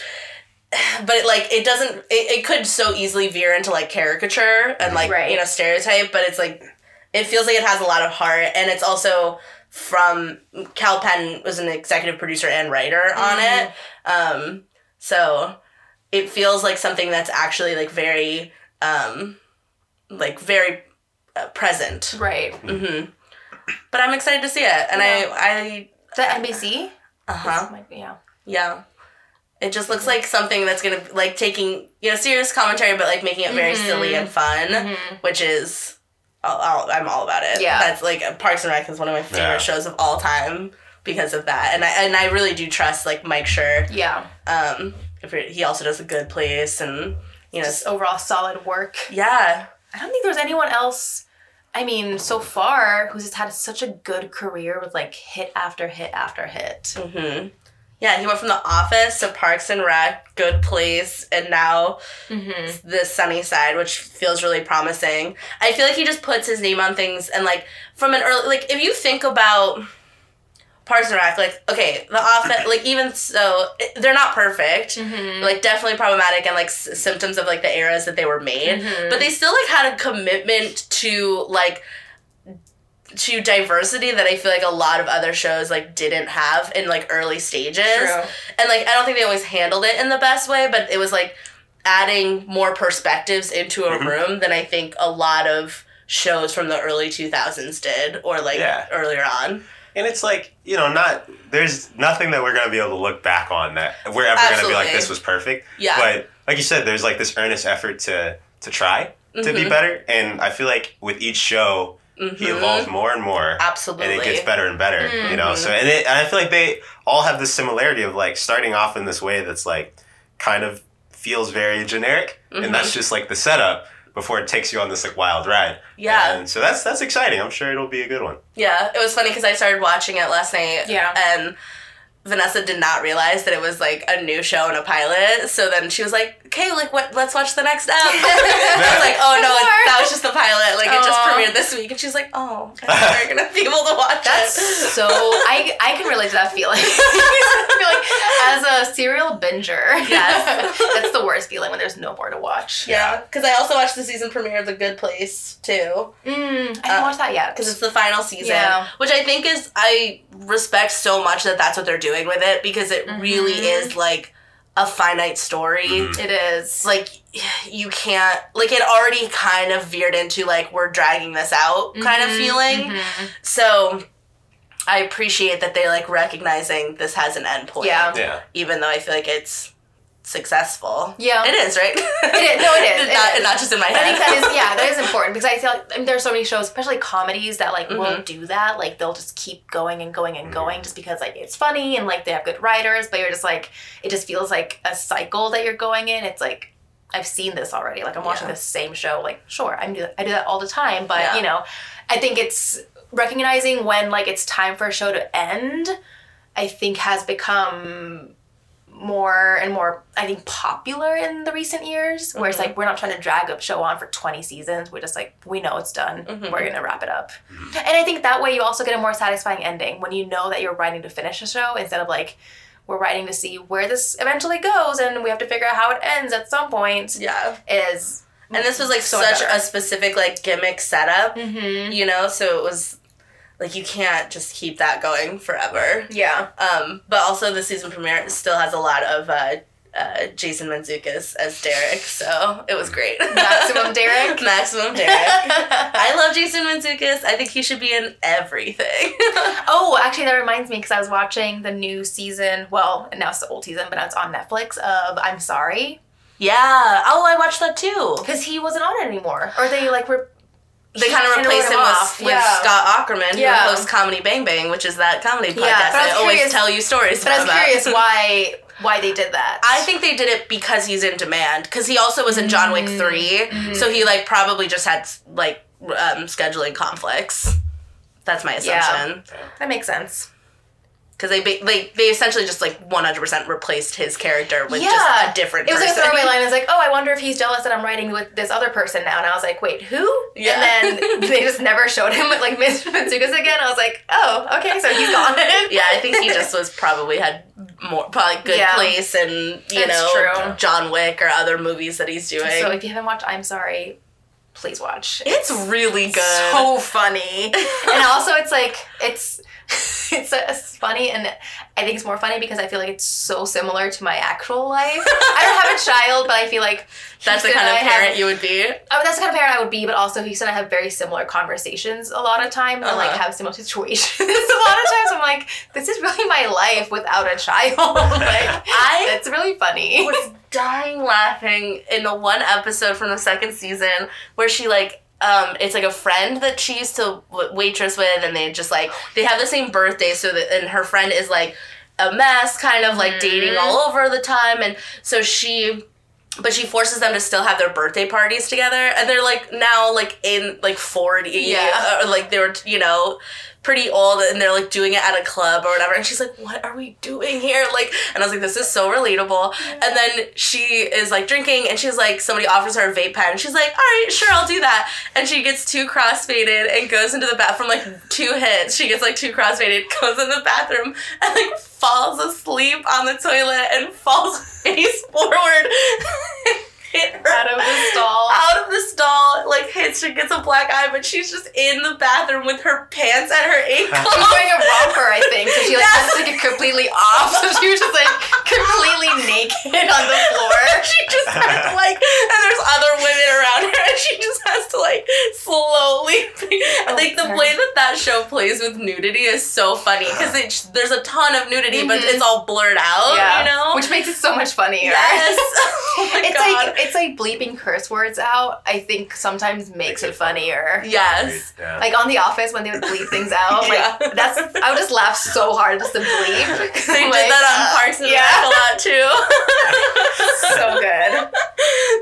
but it, like it doesn't it, it could so easily veer into like caricature and like Right. you know stereotype but it's like it feels like it has a lot of heart and it's also from Kal Penn was an executive producer and writer on it um so it feels like something that's actually like very um like very uh, present Right. mm-hmm. but i'm excited to see it and Yeah. i Is that NBC? uh-huh yeah. yeah. It just looks like something that's gonna like taking you know serious commentary, but like making it very Mhm. silly and fun, Mhm. which is I'll, I'll, I'm all about it. Yeah. that's like Parks and Rec is one of my favorite Yeah. shows of all time because of that, and I and I really do trust like Mike Schur. Yeah. Um, if it- he also does a good place, and you know, Just overall solid work. yeah, I don't think there's anyone else. I mean, so far, who's just had such a good career with like hit after hit after hit. hmm yeah. He went from The Office to Parks and Rec, Good Place, and now Mm-hmm. the sunny side, which feels really promising. I feel like he just puts his name on things and like from an early like if you think about Parks and Rec, like okay, the office, like even so, it- they're not perfect. Mm-hmm. Like definitely problematic and like s- symptoms of like the eras that they were made, Mhm. but they still like had a commitment to like to diversity that I feel like a lot of other shows like didn't have in like early stages True. and like I don't think they always handled it in the best way, but it was like adding more perspectives into a Mhm. room than I think a lot of shows from the early 2000s did or like Yeah. earlier on. And it's like, you know, not there's nothing that we're gonna be able to look back on that we're ever gonna be like this was perfect. Yeah. But like you said, there's like this earnest effort to to try to be Mhm. better. And I feel like with each show he Mhm. evolves more and more. Absolutely. And it gets better and better, you know. Mhm. So and, it, and I feel like they all have this similarity of like starting off in this way that's like kind of feels very generic, and that's just like the setup before it takes you on this like wild ride. Yeah. And so that's that's exciting. I'm sure it'll be a good one. Yeah, it was funny because I started watching it last night. Yeah. And Vanessa did not realize that it was like a new show and a pilot. So then she was like, "Okay, like what? Let's watch the next ep." I was like, "Oh no, it, that was just the pilot. Like it just premiered this week." And she's like, "Oh, okay, we're gonna be able to watch That's it." so I I can relate to that feeling. I feel like as a serial binger, yes, that's the worst feeling when there's no more to watch. Yeah, because I also watched the season premiere of The Good Place too. Mm, I haven't Uh, watched that yet. because it's the final season, Yeah. which I think is I respect so much that that's what they're doing with it because it really Mhm. is like a finite story. Mhm. it is Like you can't like it already kind of veered into like we're dragging this out kind of Mhm, feeling. mhm. So I appreciate that they're like recognizing this has an end point. Yeah. Yeah. Even though I feel like it's successful. Yeah. It is, right? It is. No, it is. It not, is. not just in my head. I think that is yeah, that is important because I feel like I mean, there's so many shows, especially comedies, that like won't mm-hmm. do that. Like they'll just keep going and going and mm-hmm. going just because like it's funny and like they have good writers, but you're just like it just feels like a cycle that you're going in. It's like I've seen this already. Like I'm watching Yeah. the same show. Like sure, I do I do that all the time, but Yeah. you know, I think it's recognizing when like it's time for a show to end. I think has become more and more I think popular in the recent years where it's Mhm. like we're not trying to drag a show on for 20 seasons we're just like we know it's done Mhm. we're gonna wrap it up and I think that way you also get a more satisfying ending when you know that you're writing to finish a show instead of like we're writing to see where this eventually goes and we have to figure out how it ends at some point yeah. is And this was like So such better. a specific like gimmick setup, mm-hmm. you know, so it was like you can't just keep that going forever. yeah Um, but also the season premiere still has a lot of uh, uh, Jason Mantzoukas as Derek, so it was great. Maximum Derek? Maximum Derek. I love Jason Mantzoukas. I think he should be in everything. Oh, actually, that reminds me because I was watching the new season. Well, now it's the old season, but now it's on Netflix. Of I'm sorry yeah. Oh, I watched that too. because he wasn't on it anymore, or they like were. They kind of Kinda replaced him him with, off, with yeah. Scott Aukerman, who hosts Comedy Bang Bang, which is that comedy podcast Yeah, but I I, always curious- tell you stories But I was about. curious why why they did that. I think they did it because he's in demand. Because he also was in John Wick Mm, 3 mhm. so he like probably just had like um, scheduling conflicts. That's my Yeah. assumption. that makes sense. Because they ba- they they essentially just like one hundred percent replaced his character with Yeah. just a different. It was like a person. throwaway line. It was like, oh, I wonder if he's jealous that I'm writing with this other person now. And I was like, wait, who? Yeah. And then they just never showed him with like Miss Mitsugas again. I was like, oh, okay, so he's gone. Yeah, I think he just was probably had more probably good Yeah. place and you It's know true. John Wick or other movies that he's doing. So if you haven't watched I'm Sorry, please watch. it's really good. so funny. and also it's like it's it's, it's funny and I think it's more funny because I feel like it's so similar to my actual life. I don't have a child, but I feel like That's the kind of I have- parent you would be. Oh, that's the kind of parent I would be, but also Houston and I have very similar conversations a lot of times and like Uh-huh. have similar situations. a lot of times I'm like, this is really my life without a child. like I it's really funny. He was dying laughing in the one episode from the second season where she like um it's like a friend that she used to waitress with and they just like they have the same birthday so that and her friend is like a mess kind of like dating Mhm. all over the time and so she but she forces them to still have their birthday parties together and they're like now like in like 40 Yeah. or like they were you know pretty old and they're like doing it at a club or whatever and she's like what are we doing here? Like and i was like this is so relatable. And then she is like drinking and she's like somebody offers her a vape pen and she's like all right sure i'll do that. And she gets too crossfaded and goes into the bathroom like two hits. She gets like too crossfaded goes in the bathroom and like falls asleep on the toilet and falls face forward hit her Out of the stall. out of the stall like hits she gets a black eye but she's just in the bathroom with her pants at her ankle She's wearing a romper, I think, so she like Yes. has to take it completely off. So she was just like completely naked on the floor. she just has to like and there's other women around her and she just has to like slowly. Oh, like the way that that show plays with nudity is so funny because there's a ton of nudity, but Mhm. it's all blurred out. You know, which makes it so much funnier. yes. oh my it's god. like it's like bleeping curse words out. I think sometimes makes it funnier. yes. Yeah. Like on The Office when they would bleep things out, Yeah. like that's I would just laugh so hard just to bleep. They Like, did that on uh, Parks and yeah. Rec a lot too. so good.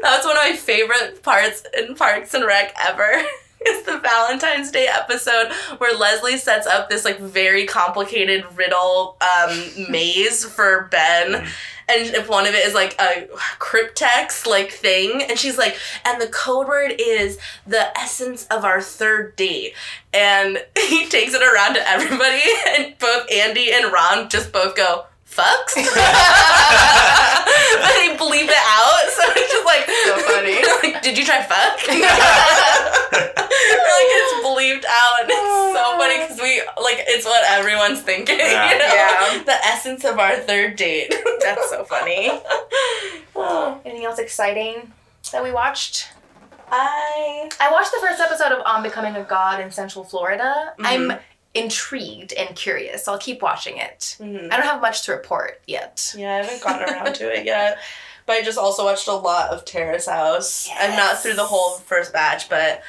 That's one of my favorite parts in Parks and Rec ever. Is the Valentine's Day episode where Leslie sets up this like very complicated riddle um, maze for Ben. Mhm. And if one of it is like a cryptex like thing, and she's like, and the code word is the essence of our third date. And he takes it around to everybody, and both Andy and Ron just both go, fucks? but they bleep it out, so it's just like, So funny. like, did you try fuck? like it's bleeped out, and it's so funny because we like it's what everyone's thinking. Yeah. You know? Yeah. The essence of our third date. That's so funny. Oh, Anything else exciting that we watched? I I watched the first episode of On Becoming a God in Central Florida. Mhm. I'm intrigued and curious, so I'll keep watching it. mhm. I don't have much to report yet. yeah, I haven't gotten around to it yet. But I just also watched a lot of Terrace House. I'm not through the whole first batch, but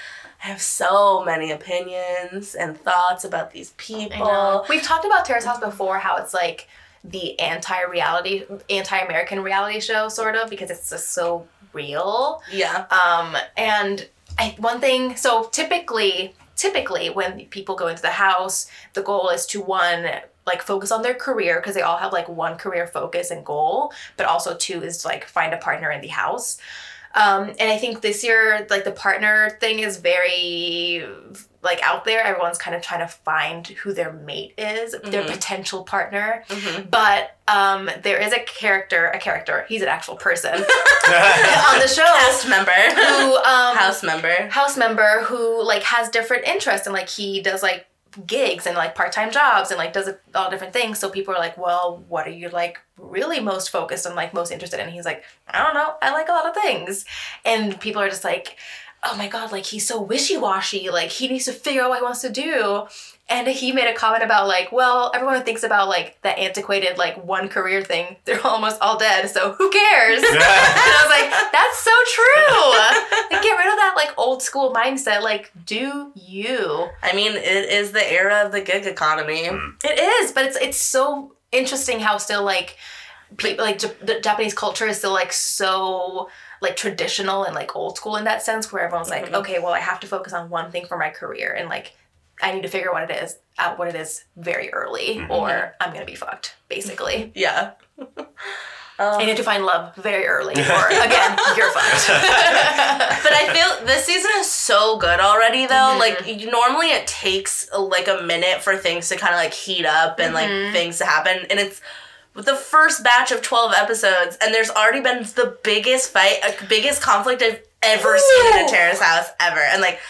I have so many opinions and thoughts about these people. We've talked about Terrace House before, how it's like the anti-reality, anti-American reality show, sort of, because it's just so real. Yeah. Um, and I, one thing, so typically, typically when people go into the house, the goal is to one, like focus on their career because they all have like one career focus and goal, but also two is like find a partner in the house. Um, and I think this year, like the partner thing is very like out there. Everyone's kind of trying to find who their mate is, their Mhm. potential partner. Mhm. But um, there is a character, a character. He's an actual person on the show Cast member. who um, House member. house member who like has different interests and like he does like gigs and like part-time jobs and like does all different things. So people are like well what are you like really most focused on like most interested in? He's like i don't know. I like a lot of things. And people are just like oh my god like he's so wishy-washy. Like he needs to figure out what he wants to do and he made a comment about like well everyone who thinks about like that antiquated like one career thing they're almost all dead so who cares and I was like, that's so true. Like, get rid of that like old school mindset. Like, do you? I mean, it is the era of the gig economy. It is, but it's it's so interesting how still like people like Jap- the Japanese culture is still like so like traditional and like old school in that sense where everyone's like, Mhm. okay, well I have to focus on one thing for my career and like I need to figure what it is out what it is very early Mhm. or I'm gonna be fucked, basically. Yeah. I Um, need to find love very early or again, you're fucked. but I feel this season is so good already though. Mhm. Like normally it takes like a minute for things to kind of like heat up and Mhm. like things to happen and it's the first batch of 12 episodes and there's already been the biggest fight, uh, biggest conflict I've ever seen in a Ooh. terrace house ever. And like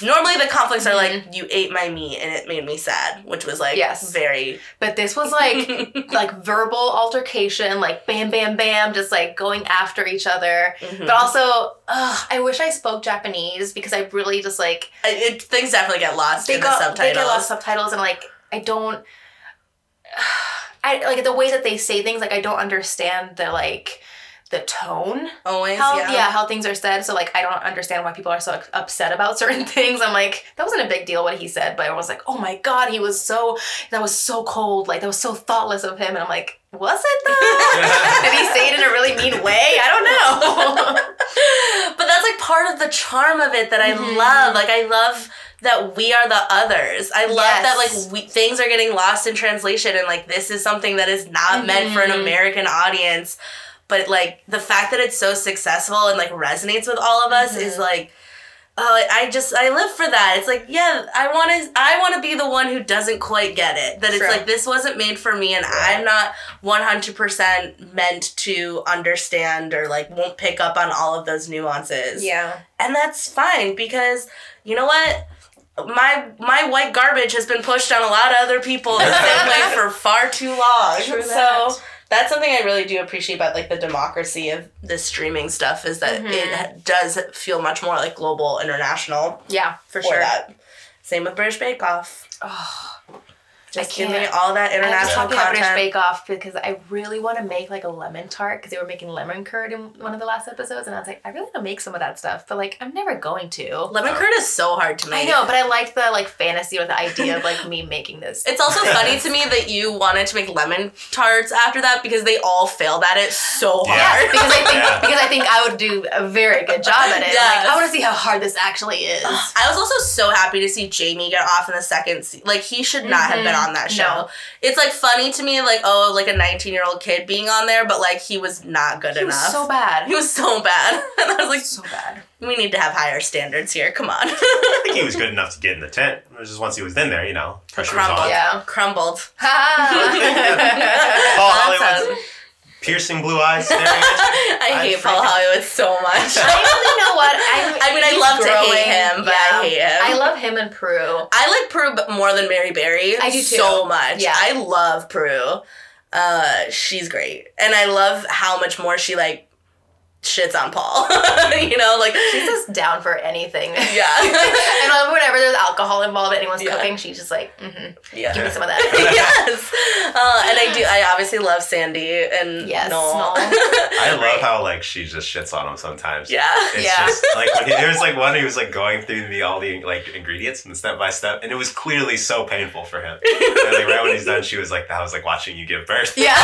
normally the conflicts are like you ate my meat and it made me sad, which was like Yes. very But this was like like verbal altercation, like bam, bam, bam, just like going after each other. Mhm. But also, ugh, I wish I spoke Japanese because I really just like it, it- things definitely get lost they in got the they get lost subtitles and like I don't. I like the ways that they say things. Like I don't understand the like the tone Always, how yeah. yeah. how things are said so like i don't understand why people are so upset about certain things i'm like that wasn't a big deal what he said but i was like oh my god he was so that was so cold like that was so thoughtless of him and i'm like was it though did he say it in a really mean way i don't know but that's like part of the charm of it that I Mhm. love. Like I love that we are the others. I love that like we, things are getting lost in translation and like this is something that is not meant for an Mhm. American audience. But like the fact that it's so successful and like resonates with all of us is Mhm. like oh I just I live for that. It's like yeah, I want to I want to be the one who doesn't quite get it. That it's True. like this wasn't made for me and I'm not 100% meant to understand or like won't pick up on all of those nuances. yeah And that's fine because you know what? My my white garbage has been pushed on a lot of other people the same way for far too long. True so that. That's something I really do appreciate about like the democracy of this streaming stuff is that Mhm. it does feel much more like global, international Yeah, for for sure. that. Same with British Bake Off. Oh, Just I give me can't. all that I was international talking about British. Bake Off because I really want to make like a lemon tart because they were making lemon curd in one of the last episodes, and I was like, I really want to make some of that stuff, but like I'm never going to. Lemon curd is so hard to make. I know, but I like the like fantasy or the idea of like me making this. It's also funny to me that you wanted to make lemon tarts after that because they all failed at it so Yeah. hard. Yes, because I think Yeah. because I think I would do a very good job at it. Yes. Like I want to see how hard this actually is. I was also so happy to see Jamie get off in the second se- like he should not have been Mhm. On that show. No. It's like funny to me like oh like a 19-year-old kid being on there but like he was not good He was enough. so bad. He was so bad. and I was like so bad. we need to have higher standards here. Come on. I think he was good enough to get in the tent. It was just once he was in there, you know, pressure was on. Yeah. Crumbled. Ha. Paul That's Hollywood's piercing blue eyes staring at you. I I hate Paul Hollywood so much. I really know what I. I mean, I he's love to hate him, but I hate him. I love him and Prue. I like Prue more than Mary Berry. I do too. So much. Yeah. I love Prue. Uh, she's great, and I love how much more she like shits on Paul. you know, like She's just down for anything. yeah, and whenever there's alcohol involved, anyone's Yeah. cooking, she's just like, mm-hmm, yeah. give me some of that. yes, uh, and I do. I obviously love Sandi and Yes, Noel. Noel. I love Right. how like she just shits on him sometimes. yeah, It's Yeah. just like when he, there was like one he was like going through the all the like ingredients and step by step, and it was clearly so painful for him. and like right when he's done, she was like, "That was like watching you give birth." yeah.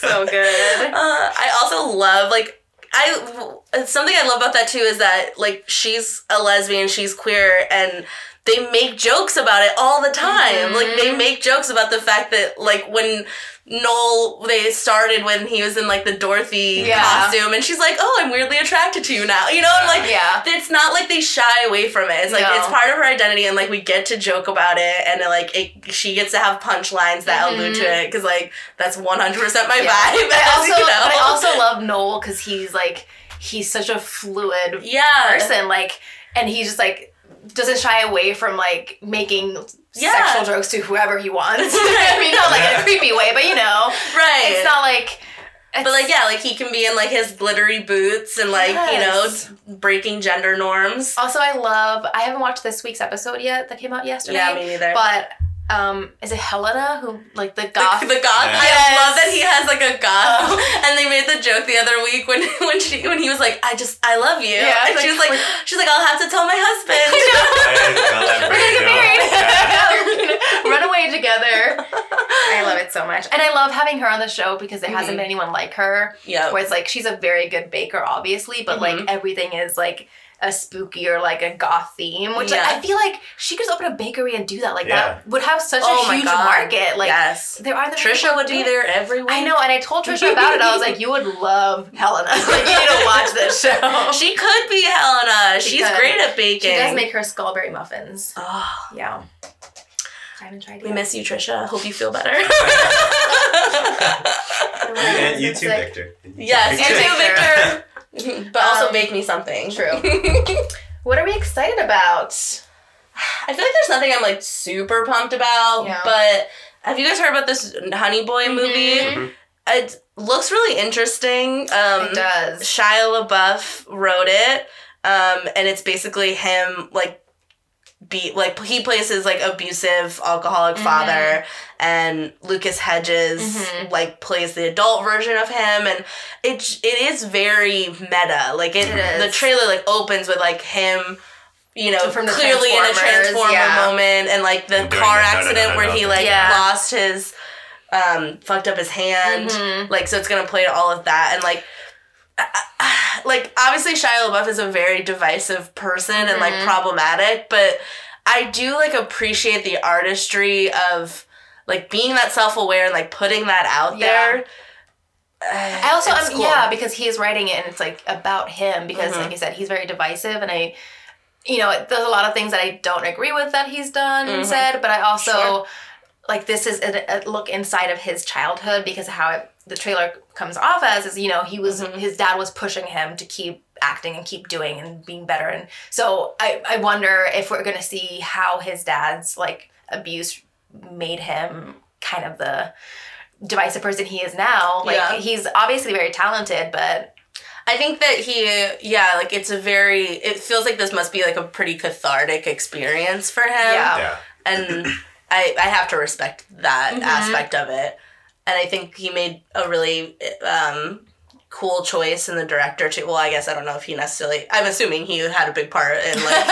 so good. Uh, I also love like I something I love about that too is that like she's a lesbian, she's queer, and they make jokes about it all the time. Like they Mhm. make jokes about the fact that like when Noel they started when he was in like the Dorothy Yeah. costume, and she's like, "Oh, I'm weirdly attracted to you now," you know, and like. Yeah. It's not like they shy away from it. It's like No. it's part of her identity, and like we get to joke about it, and like it, she gets to have punchlines that allude to it because like that's one hundred percent my Yeah. vibe. I also, you know. I also love Noel because he's like, he's such a fluid yeah, person. Like, and he's just like doesn't shy away from like making Yeah. sexual jokes to whoever he wants. I mean, not like in a creepy way, but you know, right. it's not like. but like yeah, like he can be in like his glittery boots and like Yes. you know breaking gender norms. Also, I love. I haven't watched this week's episode yet. That came out yesterday. Yeah, me neither. But um, is it Helena who like the the, goth? the goth. Yeah. I Yes. love that he has like a goth, Oh. and they made the joke the other week when when she when he was like, "I just I love you," Yeah, and it's she was like, we're- she's like, "I'll have to tell my husband." I'll let We're gonna get married. Yeah. Run away together. I love it so much, and I love having her on the show because there hasn't Mhm. been anyone like her. yeah, Where it's like she's a very good baker, obviously, but like Mhm. everything is like a spooky or like a goth theme, which like, I feel like she could open a bakery and do that. Like Yeah. that would have such Oh a huge God. market. Like yes. there are the Trisha would be there every week. I know, and I told Trisha about it. I was like, "You would love Helena. like, you need to watch this show." She could be Helena. She She's could. great at baking. She does make her skullberry muffins. Oh, Yeah, I haven't tried we yet. miss you, Trisha. Hope you feel better. And you too, Sick. Victor. yes, you too, Victor. but also Um, bake me something. True. What are we excited about? I feel like there's nothing I'm like super pumped about, Yeah. but have you guys heard about this Honey Boy movie? Mhm. It looks really interesting. Um, it does. Shia LaBeouf wrote it, um, and it's basically him like be like he plays his like abusive alcoholic Mhm. father, and Lucas Hedges Mhm. like plays the adult version of him, and it it is very meta. Like it, It is. the trailer like opens with like him. You know, From clearly in a transformer yeah. moment, and like the And doing car the accident where he like Yeah. lost his, um, fucked up his hand. Mhm. Like, so it's gonna play to all of that, and like, like obviously Shia LaBeouf is a very divisive person and like Mhm. problematic, but I do like appreciate the artistry of like being that self aware and like putting that out Yeah. there. I also, um, cool. yeah, because he is writing it and it's like about him because, Mhm. like you said, he's very divisive and I, you know, there's a lot of things that I don't agree with that he's done and Mhm. said, but I also, Sure. Like, this is a, a look inside of his childhood because how it, the trailer comes off as is, you know, he was, Mhm. his dad was pushing him to keep acting and keep doing and being better. And so I, I wonder if we're going to see how his dad's, like, abuse made him kind of the divisive person he is now. Like Yeah. he's obviously very talented, but I think that he, yeah, like it's a very, it feels like this must be like a pretty cathartic experience for him. Yeah. Yeah. And I, I have to respect that Mhm. aspect of it. And I think he made a really um, cool choice in the director too. Well, I guess I don't know if he necessarily, I'm assuming he had a big part in like,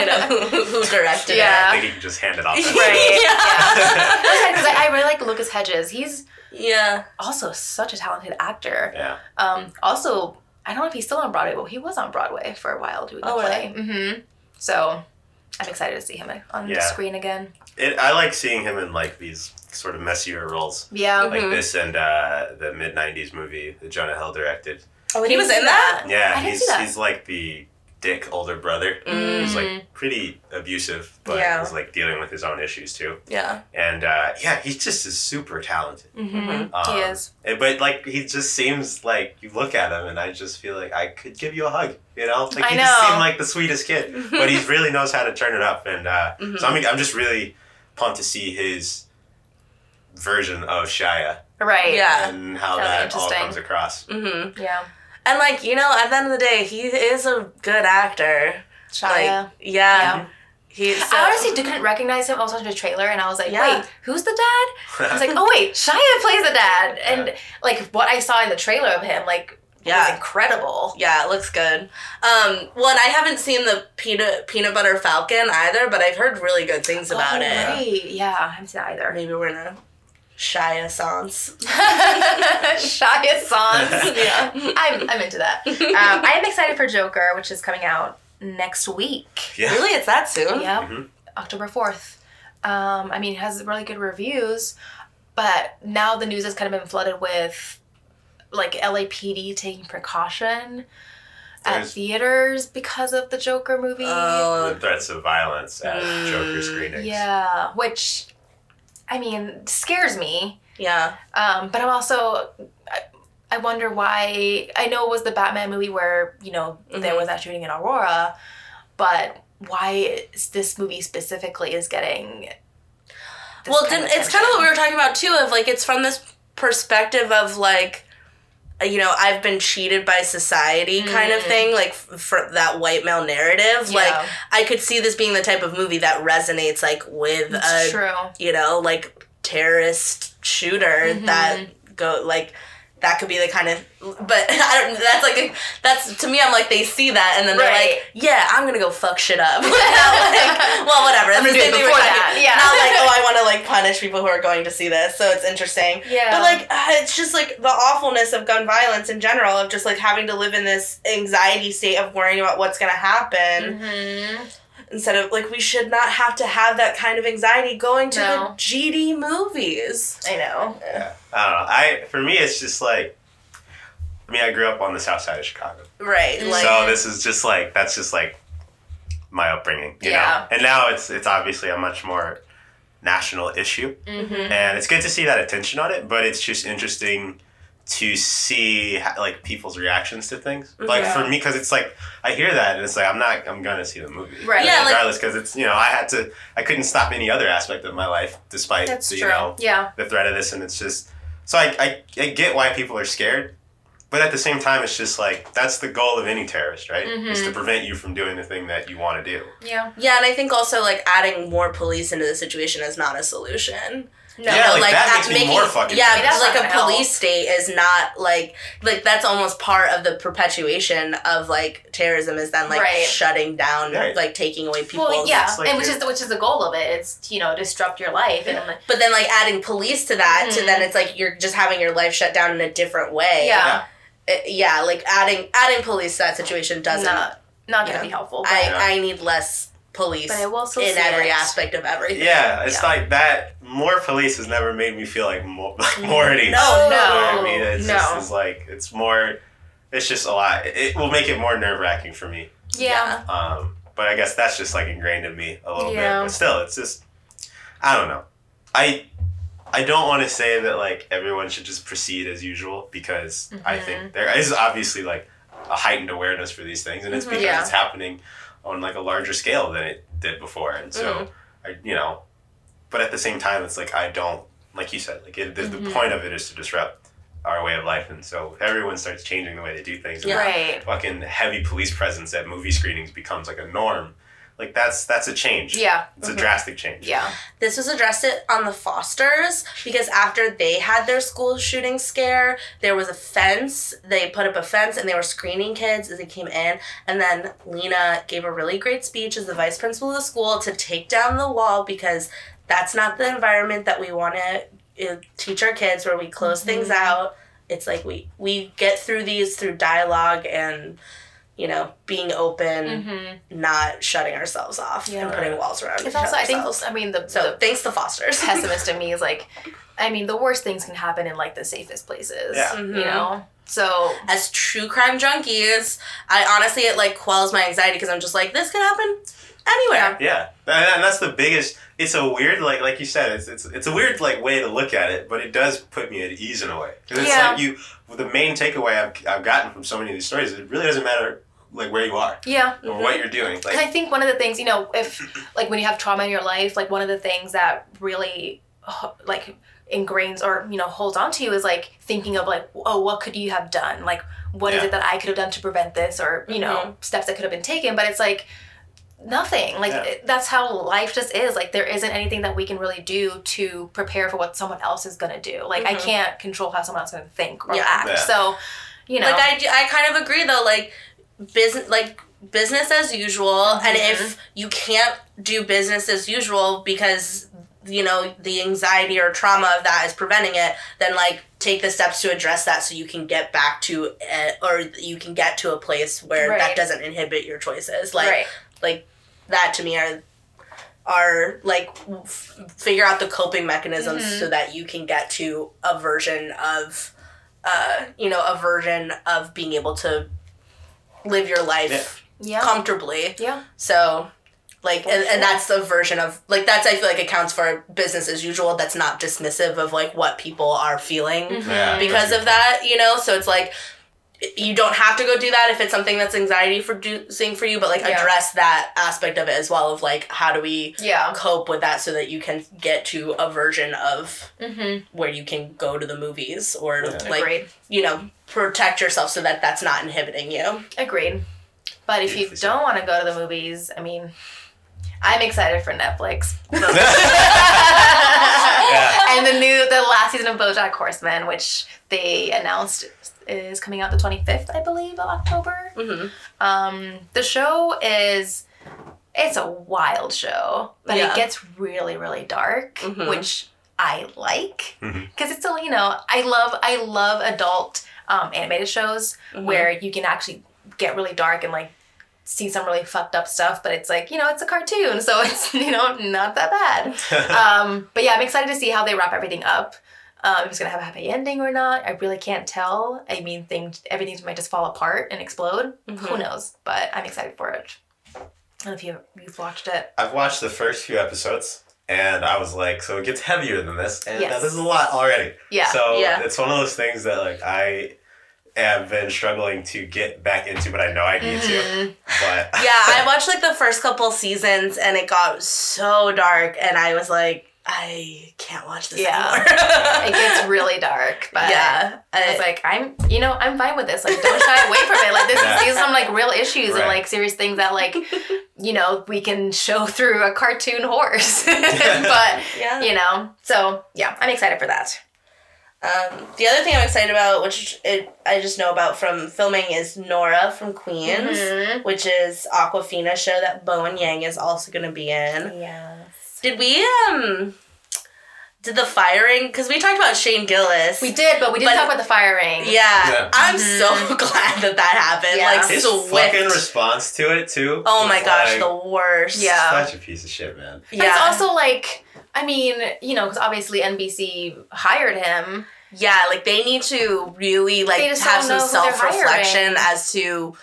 you know, who, who directed Yeah. I think he can just hand it off. to- Right. Yeah. because I, I really like Lucas Hedges. He's yeah. also such a talented actor. Yeah. Um, also, I don't know if he's still on Broadway, but he was on Broadway for a while doing the Oh, play. Mm-hmm. So I'm excited to see him on the screen again. It, I like seeing him in like these sort of messier roles. Yeah. Like Mhm. this and uh, the mid '90s movie that Jonah Hill directed. Oh, he was in that? Yeah, I didn't he's see that. he's like the dick older brother. Mm. He's like pretty abusive, but Yeah. he's like dealing with his own issues too. Yeah. And uh, yeah, he just is super talented. Mm-hmm. Um, he is. and- But like he just seems like you look at him and I just feel like I could give you a hug. You know, like I he just know. seemed like the sweetest kid, but he really knows how to turn it up. And uh, Mhm. so I'm I'm just really pumped to see his version of Shia Right. Yeah. and how That'll that all comes across. Mm-hmm. Yeah. And like you know, at the end of the day, he is a good actor. Shia. Like, yeah, Yeah. He's. I honestly didn't recognize him. I was watching the trailer and I was like, Yeah. wait, who's the dad? I was like, oh wait, Shia plays the dad. And Yeah. like what I saw in the trailer of him, like was Yeah. incredible. Yeah, it looks good. Um, well, and I haven't seen the peanut peanut butter falcon either, but I've heard really good things about oh, it. Yeah, I haven't seen that either. Maybe we're in a Shia sans. Shia songs. Yeah. I'm, I'm into that. Um, I am excited for Joker, which is coming out next week. yeah. Really, it's that soon? Yep, Mhm. October 4th. Um, I mean, it has really good reviews, but now the news has kind of been flooded with like LAPD taking precaution at There's- theaters because of the Joker movie. Oh, The threats of violence at Mm, Joker screenings. yeah, which I mean scares me. yeah. Um, but I'm also, I, I wonder why. I know it was the Batman movie where you know there Mhm. was that shooting in Aurora, but why is this movie specifically is getting? Well, kind it's kind of what we were talking about too. Of like, it's from this perspective of like, you know, I've been cheated by society kind of Mm. thing. Like f- for that white male narrative. Like, I could see this being the type of movie that resonates like with It's a true. you know, like terrorist shooter Mhm. that go like that could be the kind of but I don't that's like a, that's to me I'm like they see that and then they're Right. like yeah I'm gonna go fuck shit up. Like, well whatever. I'm the gonna do same it thing we're before talking that, yeah. not like oh I want to like punish people who are going to see this so it's interesting. Yeah. but like uh, it's just like the awfulness of gun violence in general of just like having to live in this anxiety state of worrying about what's gonna happen. Hmm instead of like we should not have to have that kind of anxiety going to No. the GD movies. I know. Yeah. I don't know. I for me it's just like I mean I grew up on the south side of Chicago. Right. Mm. Like so this is just like that's just like my upbringing, you Yeah. know. And now it's it's obviously a much more national issue. Mm-hmm. And it's good to see that attention on it, but it's just interesting to see like people's reactions to things. Mm-hmm. Like Yeah. for me cuz it's like I hear that and it's like I'm not I'm going to see the movie. Right. Yeah, regardless cuz it's you know I had to I couldn't stop any other aspect of my life despite That's the, true. you know yeah. the threat of this and it's just so I, I, I get why people are scared but at the same time it's just like that's the goal of any terrorist right mm-hmm. is to prevent you from doing the thing that you want to do Yeah. yeah, and I think also like adding more police into the situation is not a solution. No. Yeah, You know, like, that at- makes me more fucking yeah, that's like a gonna police state is not like like that's almost part of the perpetuation of like terrorism is then like Right. shutting down Right. like taking away people. well, yeah, like and which is the, which is the goal of it. It's you know disrupt your life and like, But then like adding police to that to Mhm. then it's like you're just having your life shut down in a different way. yeah, Uh, yeah, like adding adding police to that situation doesn't not not gonna Yeah. be helpful. But, I, Yeah. I need less police but I will still in every it. aspect of everything. yeah it's Yeah. like that more police has never made me feel like more like more at ease No, You know no, what I mean it's no. just it's like it's more it's just a lot it will make it more nerve-wracking for me Yeah. Um, but I guess that's just like ingrained in me a little Yeah. bit. But still, it's just I don't know. I I don't want to say that like everyone should just proceed as usual because I Mhm. think there is obviously like a heightened awareness for these things, and it's Mhm. because Yeah. it's happening on like a larger scale than it did before, and so Mm-hmm. I you know, but at the same time, it's like I don't like you said, like it, the, Mm-hmm. the point of it is to disrupt our way of life, and so everyone starts changing the way they do things. and Right. Fucking heavy police presence at movie screenings becomes like a norm. Like that's that's a change. Yeah. Mm-hmm. It's a drastic change. Yeah. This was addressed it on the Fosters because after they had their school shooting scare, there was a fence. They put up a fence and they were screening kids as they came in. And then Lena gave a really great speech as the vice principal of the school to take down the wall because that's not the environment that we want to uh, teach our kids where we close things out. It's like we we get through these through dialogue and you know being open, mm-hmm. not shutting ourselves off Yeah. and putting walls around. It's each also I think. I mean the, So the thanks to Foster's. pessimist in me is like I mean the worst things can happen in like the safest places. Yeah. You mm-hmm. know? So As true crime junkies, I honestly it like quells my anxiety because I'm just like this could happen anywhere. Yeah, and and that's the biggest. It's a weird, like like you said, it's it's it's a weird like way to look at it, but it does put me at ease in a way. 'Cause it's Yeah. like you. The main takeaway I've, I've gotten from so many of these stories, it really doesn't matter like where you are yeah. or what mm-hmm. you're doing. And I think one of the things, you know, if like when you have trauma in your life, like one of the things that really like ingrains or you know holds on to you is like thinking of like, oh, what could you have done? Like, what is Yeah. it that I could have done to prevent this, or you know, mm-hmm. steps that could have been taken? But it's like nothing. Like Yeah. it- that's how life just is. Like there isn't anything that we can really do to prepare for what someone else is gonna do. Like I mm-hmm. can't control how someone else is gonna think or Yeah. act. Yeah. So, you know, Like I, I kind of agree though. Like business, like business as usual. And if you can't do business as usual because you know the anxiety or trauma of that is preventing it, then like take the steps to address that so you can get back to uh, or you can get to a place where Right. that doesn't inhibit your choices. Like right. like that to me are are like f- figure out the coping mechanisms Mm-hmm. so that you can get to a version of uh you know a version of being able to live your life Yeah. comfortably yeah. so like and, sure. and that's the version of like that's i feel like accounts for business as usual that's not dismissive of like what people are feeling Mm-hmm. yeah, because of that, you know. So it's like you don't have to go do that if it's something that's anxiety producing for you, but like Yeah. address that aspect of it as well. Of like, how do we Yeah. cope with that so that you can get to a version of Mm-hmm. where you can go to the movies or Yeah. like Agreed. you know protect yourself so that that's not inhibiting you. Agreed. But if you don't want to go to the movies, I mean, I'm excited for Netflix. Yeah. and the new, the last season of BoJack Horseman, which they announced is coming out the 25th, I believe, of October. Mm-hmm. Um, the show is, it's a wild show, but Yeah. it gets really, really dark, Mhm. which I like because it's still, you know, I love, I love adult um, animated shows where you can actually get really dark and like see some really fucked up stuff, but it's like, you know, it's a cartoon, so it's, you know, not that bad. um, but yeah, I'm excited to see how they wrap everything up. Um, if it's gonna have a happy ending or not, I really can't tell. I mean, things, everything might just fall apart and explode. Who knows? But I'm excited for it. I don't know if you you've watched it. I've watched the first few episodes. And I was like, so it gets heavier than this, and Yes. this is a lot already. Yeah. So Yeah. it's one of those things that like I have been struggling to get back into, but I know I need Mm-hmm. to. But Yeah, I watched like the first couple seasons and it got so dark, and I was like, I can't watch this Yeah. anymore. It gets really dark, but yeah, I was like, I'm, you know, I'm fine with this. Like, don't shy away from it. Like, this Yeah. is, these are some like real issues and like serious things that like, you know, we can show through a cartoon horse. but yeah. you know, so yeah, I'm excited for that. Um, the other thing I'm excited about, which it, I just know about from filming, is Nora from Queens, Mhm. which is Awkwafina show that Bowen Yang is also going to be in. Yes. Did we um did the firing? Because we talked about Shane Gillis. We did, but we didn't But- talk about the firing. Yeah, Yeah. I'm so glad that that happened. Yeah. Like his swift. fucking response to it too. oh my gosh, like, the worst. Yeah. such a piece of shit, man. But yeah. it's also like, I mean, you know, because obviously NBC hired him. Yeah, like they need to really like have some know who they're self reflection hiring. as to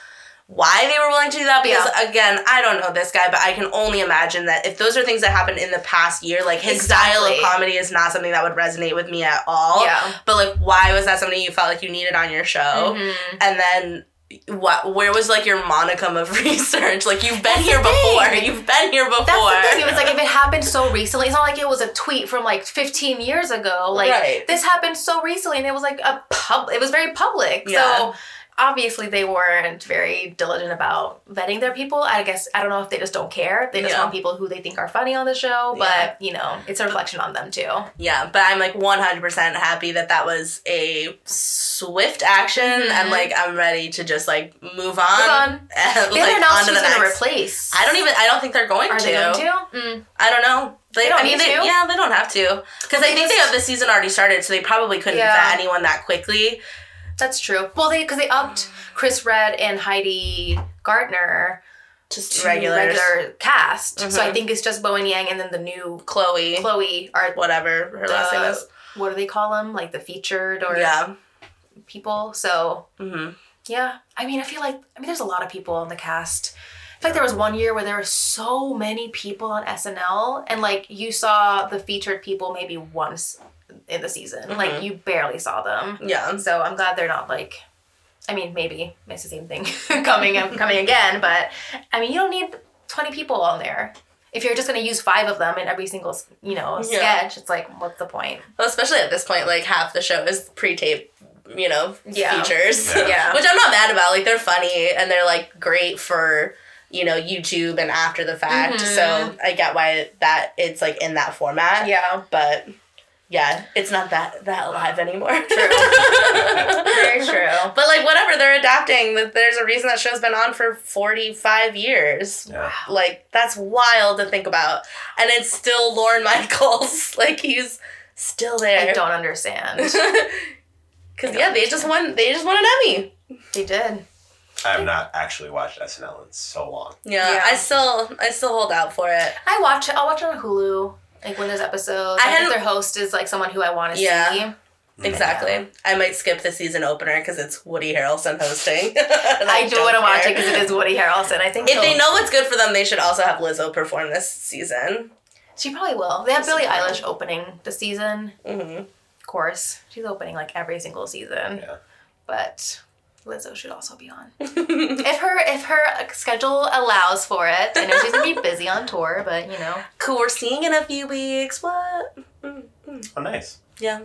why they were willing to do that. Because Yeah. again, I don't know this guy, but I can only imagine that if those are things that happened in the past year, like his style of comedy is not something that would resonate with me at all. Yeah. But like, why was that something you felt like you needed on your show? Mhm. And then what? Where was like your monicum of research? Like you've been That's here before. thing. You've been here before. That's the thing. It was like if it happened so recently, it's not like it was a tweet from like 15 years ago. Like Right. this happened so recently, and it was like a pub. It was very public. Yeah. So obviously they weren't very diligent about vetting their people. I guess I don't know if they just don't care. They just Yeah. want people who they think are funny on the show. But Yeah. you know, it's a reflection on them too. Yeah, but I'm like 100% happy that that was a swift action and Mhm. like I'm ready to just like move on. Move on. And, They like, don't announce on to who's the going to replace. I don't even I don't think they're going to. Are to. they going to? Mm. I don't know. They, They don't I mean, need they, to? yeah, they don't have to because Well, I they think they just- have the season already started, so they probably couldn't Yeah. vet anyone that quickly. That's true. Well, they because they upped Chris Redd and Heidi Gardner Just to regulars. regular cast. So I Mhm. think it's just Bowen Yang and then the new Chloe, Chloe or whatever her last name is. what do they call them? Like the featured or Yeah. people. So hmm yeah, I mean, I feel like I mean, there's a lot of people on the cast. I feel like there was one year where there were so many people on SNL, and like you saw the featured people maybe once in the season. Like Mhm. you barely saw them. Yeah. So I'm glad they're not like. I mean, maybe it's the same thing coming and coming again, but I mean, you don't need 20 people on there. If you're just gonna use five of them in every single, you know, Yeah. sketch, it's like, what's the point? Well, especially at this point, like half the show is pre-tape, you know, Yeah. features. Yeah. Yeah. Which I'm not mad about. Like they're funny and they're like great for you know YouTube and after the fact. Mhm. So I get why that it's like in that format. Yeah, But yeah, it's not that that live anymore. True. very true. But like whatever, they're adapting. There's a reason that show's been on for 45 years. Yeah. Like that's wild to think about. And it's still Lorne Michaels. like he's still there. I don't understand. Cause yeah, they just won. They just won an Emmy. They did. I have not actually watched SNL in so long. Yeah, Yeah. I still, I still hold out for it. I watch it. I'll watch it on Hulu. Like when there's episodes. I Like if hadn't- their host is like someone who I want to Yeah. see. Exactly. I might skip the season opener because it's Woody Harrelson hosting. I do want to watch it because it is Woody Harrelson. I think If they know what's good for them, they should also have Lizzo perform this season. she probably will. They have Billie Eilish opening the season. hmm Of course, she's opening like every single season. Yeah. But Lizzo should also be on. if her if her schedule allows for it. I know she's gonna be busy on tour, but you know. cool. We're seeing in a few weeks. What? Oh, nice. Yeah.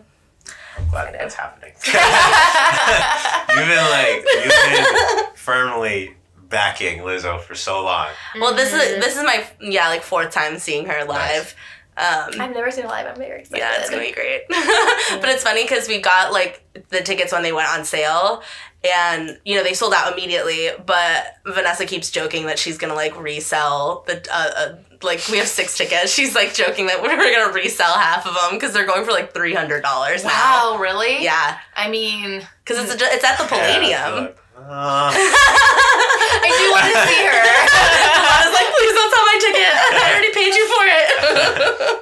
I'm glad that's happening. you've been like you've been firmly backing Lizzo for so long. Well, this Mm-hmm. is this is my yeah like fourth time seeing her live. Um, I've never seen it live. I'm very excited. Yeah, it's gonna be great. but it's funny because we got like the tickets when they went on sale, and you know they sold out immediately. But Vanessa keeps joking that she's gonna like resell the uh, uh, like we have six tickets. She's like joking that we're gonna resell half of them because they're going for like three hundred dollars now. Wow, really? Yeah, I mean, because it's a, it's at the Palladium. Uh, I do want to see her. I was like, please don't sell my ticket. I already paid you for it.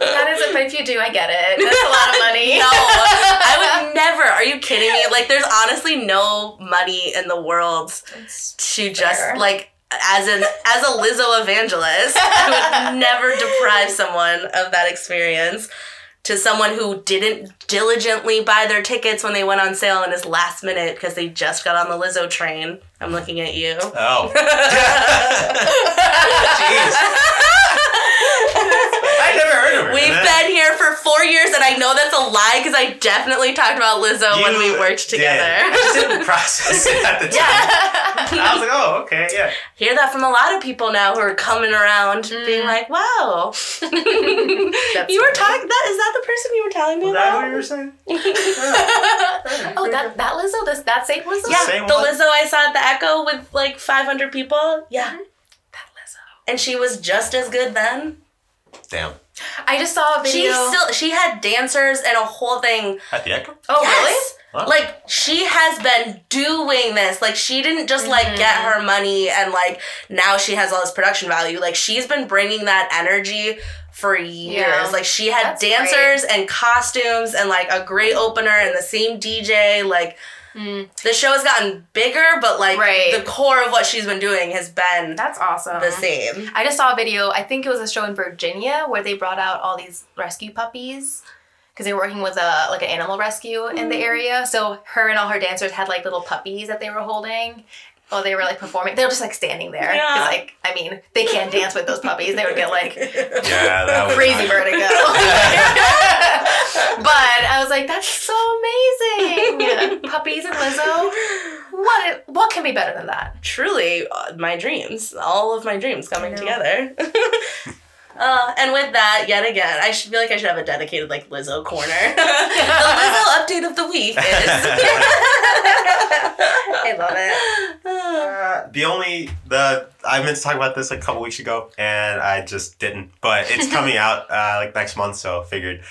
that is, but if you do, I get it. That's a lot of money. No, I would never. Are you kidding me? Like, there's honestly no money in the world to just Fair. like as an as a Lizzo evangelist, I would never deprive someone of that experience. To someone who didn't diligently buy their tickets when they went on sale and is last minute because they just got on the Lizzo train. I'm looking at you. oh. Jeez. I never heard of her. We've been here for four years, and I know that's a lie because I definitely talked about Lizzo when we You worked did. together. I just didn't process it at the time. Yeah. I was like, oh, okay, yeah. hear that from a lot of people now who are coming around being Mm. like, wow. you were talking that is that the person you were telling me Was that about? what you were saying? oh, that that Lizzo, this that same Lizzo. yeah, Same the one? Lizzo I saw at the Echo with like 500 people. Yeah. That Lizzo. And she was just as good then. Damn. I just saw a video. She still she had dancers and a whole thing. At the Echo? oh, Yes! Wow. Like she has been doing this. Like she didn't just like Mm-hmm. get her money and like now she has all this production value. Like she's been bringing that energy for years. Yeah. Like she had That's dancers and costumes and like a great opener and the same DJ. Like Mm. the show has gotten bigger, but like Right. the core of what she's been doing has been That's awesome. the same. I just saw a video. I think it was a show in Virginia where they brought out all these rescue puppies because they were working with a like an animal rescue in Mm. the area. So her and all her dancers had like little puppies that they were holding, while they were like performing. They were just like standing there. Yeah. like, I mean, they can't dance with those puppies. They would get like Yeah, that was crazy nice. vertigo. but I was like, that's so amazing. Puppies and Lizzo. What what can be better than that? Truly, uh, my dreams. All of my dreams coming together. Uh, and with that, yet again, I should feel like I should have a dedicated like Lizzo corner. the Lizzo update of the week is. I love it. Uh, the only the I meant to talk about this like a couple weeks ago and I just didn't. But it's coming out uh, like next month, so figured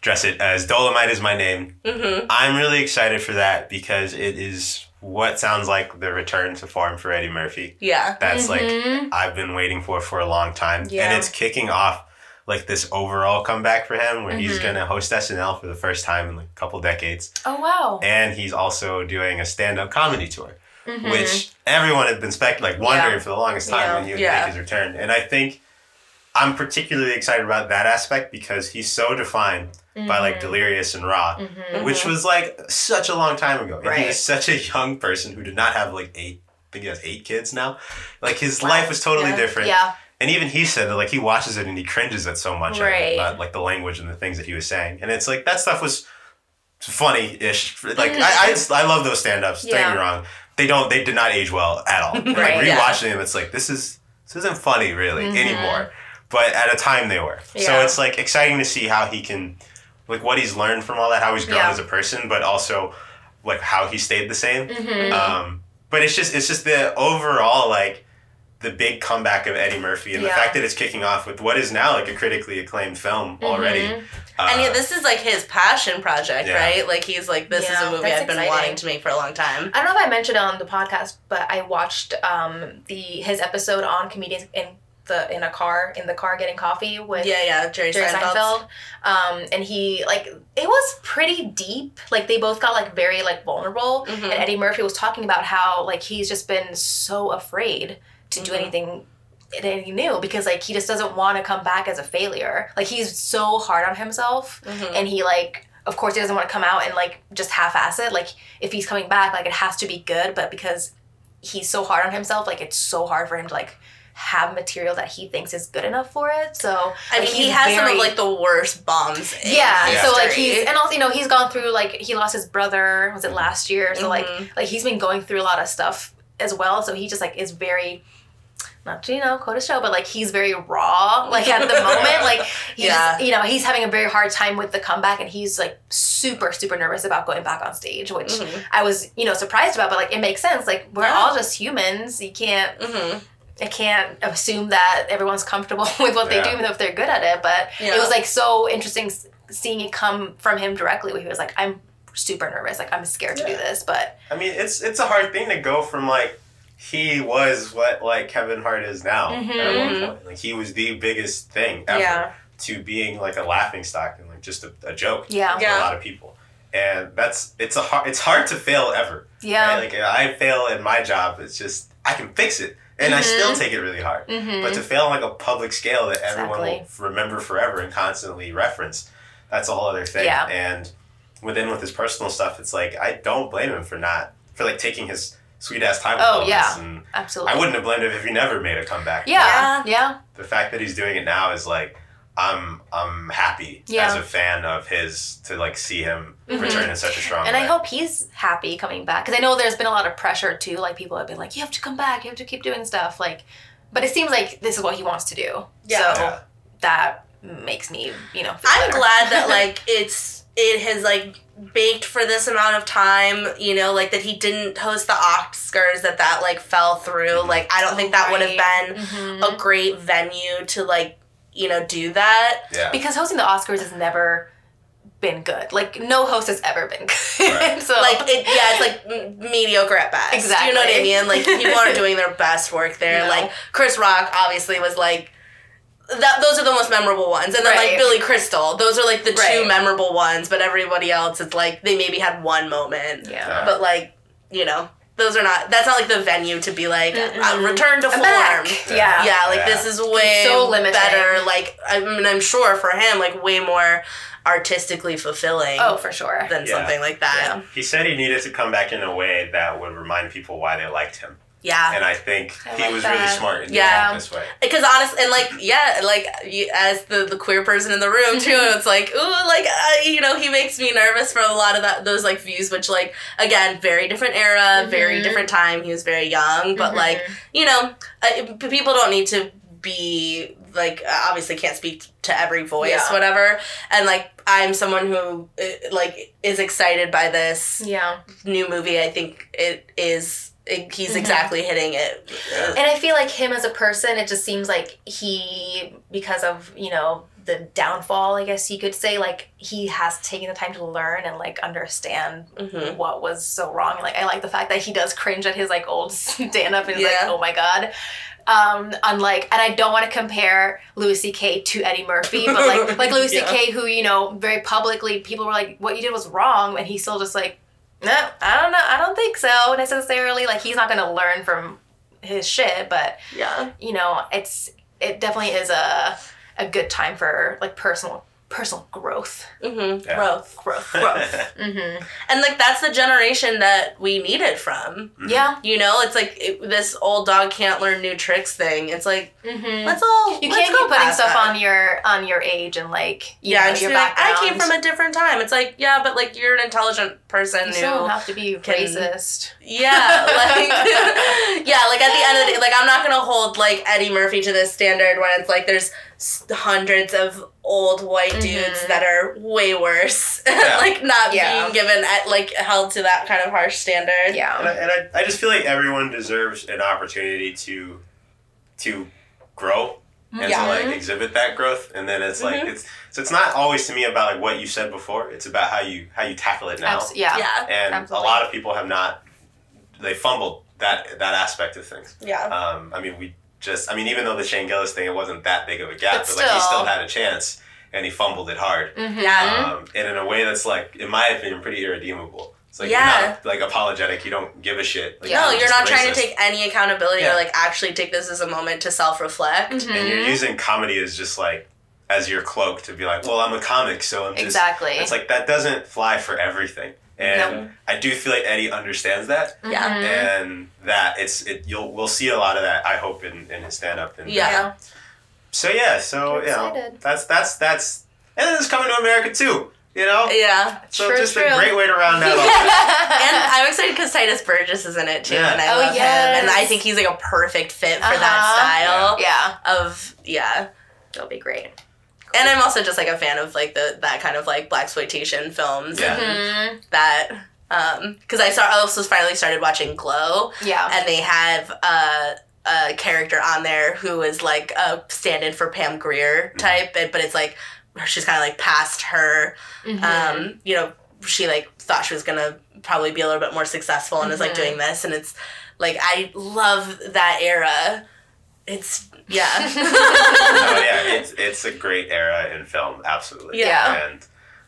dress it as Dolemite is my name. Mhm. I'm really excited for that because it is what sounds like the return to form for Eddie Murphy. Yeah. That's like Mhm. I've been waiting for for a long time, Yeah. and it's kicking off like this overall comeback for him where he's Mhm. gonna host SNL for the first time in like a couple decades, Oh wow. and he's also doing a stand-up comedy tour Mhm. which everyone had been spec like wondering Yeah. for the longest time Yeah. when he would Yeah. make his return. And I think I'm particularly excited about that aspect because he's so defined by like Delirious and Raw, Mhm. which was like such a long time ago. And he Right. was such a young person who did not have like eight. I think he has eight kids now. Like his Wow. life was totally Yeah. different. Yeah. And even he said that like he watches it and he cringes at so much Right. about, like the language and the things that he was saying. And it's like that stuff was funny-ish. Like Mhm. I, I, I love those stand-ups. Don't get me wrong. They don't. They did not age well at all. Like Right, yeah. rewatching them, it's like this is this isn't funny really Mhm. anymore. But at a time they were. Yeah. So it's like exciting to see how he can, like what he's learned from all that, how he's grown Yeah. as a person, but also like how he stayed the same. Mhm. Um, but it's just it's just the overall like the big comeback of Eddie Murphy and the fact that it's kicking off with what is now like a critically acclaimed film already. Mhm. Uh, and yeah, this is like his passion project, Yeah. right? Like he's like, this is a movie I've been wanting to make for a long time. I don't know if I mentioned it on the podcast, but I watched um, the his episode on comedians in the in a car in the car getting coffee with Yeah, yeah, Jerry, Jerry Seinfeld. Seinfeld. Um, and he like it was pretty deep. Like they both got like very like vulnerable. Mhm. And Eddie Murphy was talking about how like he's just been so afraid to do Mhm. anything anything new because like he just doesn't want to come back as a failure. Like he's so hard on himself Mhm. and he like of course he doesn't want to come out and like just half-ass it like if he's coming back like it has to be good but because he's so hard on himself like it's so hard for him to like have material that he thinks is good enough for it so I mean, he he's has some of like the worst bombs. in yeah, Yeah. so like he's and also you know he's gone through like he lost his brother was it last year so like Mhm. like he's been going through a lot of stuff as well so he just like is very not to you know quote a show but like he's very raw like at the moment like he's Yeah. you know he's having a very hard time with the comeback and he's like super super nervous about going back on stage which Mhm. I was you know surprised about but like it makes sense like we're Yeah. all just humans you can't Mhm. I can't assume that everyone's comfortable with what they do, Yeah. even if they're good at it. But Yeah. it was like so interesting seeing it come from him directly, where he was like, "I'm super nervous, like I'm scared to do this." But I mean, it's it's a hard thing to go from like he was what like Kevin Hart is now at Mhm. one point. Like he was the biggest thing ever Yeah. to being like a laughing stock and like just a, a joke yeah, for Yeah. a lot of people. And that's it's a hard it's hard to fail ever. yeah, right? Like I fail in my job, it's just I can fix it, and I Mhm. still take it really hard. Mhm. But to fail on like a public scale that everyone will Exactly. remember forever and constantly reference, that's a whole other thing. Yeah. And within with his personal stuff, it's like I don't blame him for not for like taking his sweet ass time. with Oh, all this, yeah. and absolutely. I wouldn't have blamed him if he never made a comeback. Yeah, yeah, The fact that he's doing it now is like. I'm I'm happy Yeah. as a fan of his to like see him Mhm. return in such a strong and way. I hope he's happy coming back because I know there's been a lot of pressure too. Like people have been like, "You have to come back. You have to keep doing stuff." Like, but it seems like this is what he wants to do. Yeah. So Yeah. that makes me, you know, feel I'm better. glad that like it's it has like baked for this amount of time. You know, like that he didn't host the Oscars. That that like fell through. Like I don't think that would have Right. been Mhm. a great venue to like you know do that. yeah. because hosting the Oscars has never been good. Like no host has ever been good. Right. so like it yeah it's like m- mediocre at best Exactly. you know what i mean like people aren't doing their best work there No. like chris rock obviously was like that those are the most memorable ones and then Right. like billy crystal those are like the two memorable ones but everybody else it's like they maybe had one moment yeah. but like you know those are not. That's not like the venue to be like uh, return to form. back. Yeah. yeah. Like Yeah. this is way So limiting. better. Like I mean, I'm sure for him, like way more artistically fulfilling. Oh, for sure. than Yeah. something like that. Yeah. He said he needed to come back in a way that would remind people why they liked him. Yeah. And I think I he like was really smart in Yeah. doing it this way. Because honestly, and like yeah, like you, as the the queer person in the room too, it's like ooh, like uh, you know, he makes me nervous for a lot of that those like views, which like again, very different era, very Mhm. different time. He was very young, but Mhm. like you know, uh, people don't need to be like uh, obviously can't speak to every voice, Yeah. whatever. And like I'm someone who uh, like is excited by this Yeah. new movie. I think it is. It, he's Mhm. exactly hitting it. Yeah. And I feel like him as a person, it just seems like he, because of, you know, the downfall, I guess you could say, like he has taken the time to learn and like understand Mhm. what was so wrong. Like I like the fact that he does cringe at his like old stand up and he's like, oh my God. Um, unlike, and I don't want to compare Louis C.K. to Eddie Murphy, but like like Louis Yeah. C.K. who you know very publicly people were like, what you did was wrong, and he still just like, no, I don't know, I don't think so necessarily. Like he's not gonna learn from his shit, but Yeah. you know, it's it definitely is a a good time for like personal personal growth. Mm-hmm. Yeah. Growth. Growth. Growth. mm-hmm. And like that's the generation that we need it from. Yeah. You know, it's like it, this old dog can't learn new tricks thing. It's like Mm-hmm. let's all You let's can't go keep putting stuff that. on your on your age and like you Yeah, know, and your be like, I came from a different time. It's like, yeah, but like you're an intelligent person You who still don't have to be can- racist. Yeah, like yeah, like at the end of the day, like I'm not gonna hold like Eddie Murphy to this standard when it's like there's hundreds of old white dudes Mhm. that are way worse, Yeah. like not Yeah. being given at, like held to that kind of harsh standard. And, I, Yeah. and I, I just feel like everyone deserves an opportunity to to grow and Yeah. to like exhibit that growth. And then it's like Mhm. it's so it's not always to me about like what you said before. It's about how you how you tackle it now. Abs- yeah. Yeah, And absolutely. a lot of people have not they fumbled that that aspect of things. yeah, Um, I mean, we just I mean, even though the Shane Gillis thing, it wasn't that big of a gap, But but, like he still. still had a chance and he fumbled it hard. Mhm. Yeah. Um, and in a way that's like, in my opinion, pretty irredeemable. It's like Yeah. you're not like apologetic. You don't give a shit. Like, no, Yeah. you're just not trying to take any accountability Yeah. or like actually take this as a moment to self reflect. Mhm. And you're using comedy as just like as your cloak to be like, well, I'm a comic, so I'm just. Exactly. It's like that doesn't fly for everything, and I do feel like Eddie understands that, Yeah. Mhm. and that it's it. You'll we'll see a lot of that. I hope in, in his stand up. Yeah. Yeah. So yeah, so Get you know, that's that's that's, and then it's coming to America too. You know. Yeah. So True, just true. a great way to round that off. and I'm excited because Tituss Burgess is in it too, Yeah. and I Oh, love him, and I think he's like a perfect fit for that Uh-huh. style Yeah. of yeah. It'll be great. And I'm also just like a fan of like the that kind of like black exploitation films Yeah. Mhm. that um because I saw I also finally started watching Glow Yeah. and they have a a character on there who is like a stand-in for Pam Grier type, but but it's like she's kind of like past her Mhm. um, you know, she like thought she was gonna probably be a little bit more successful and is like Mhm. doing this, and it's like I love that era. It's yeah, oh yeah, it's it's a great era in film, absolutely. Yeah. and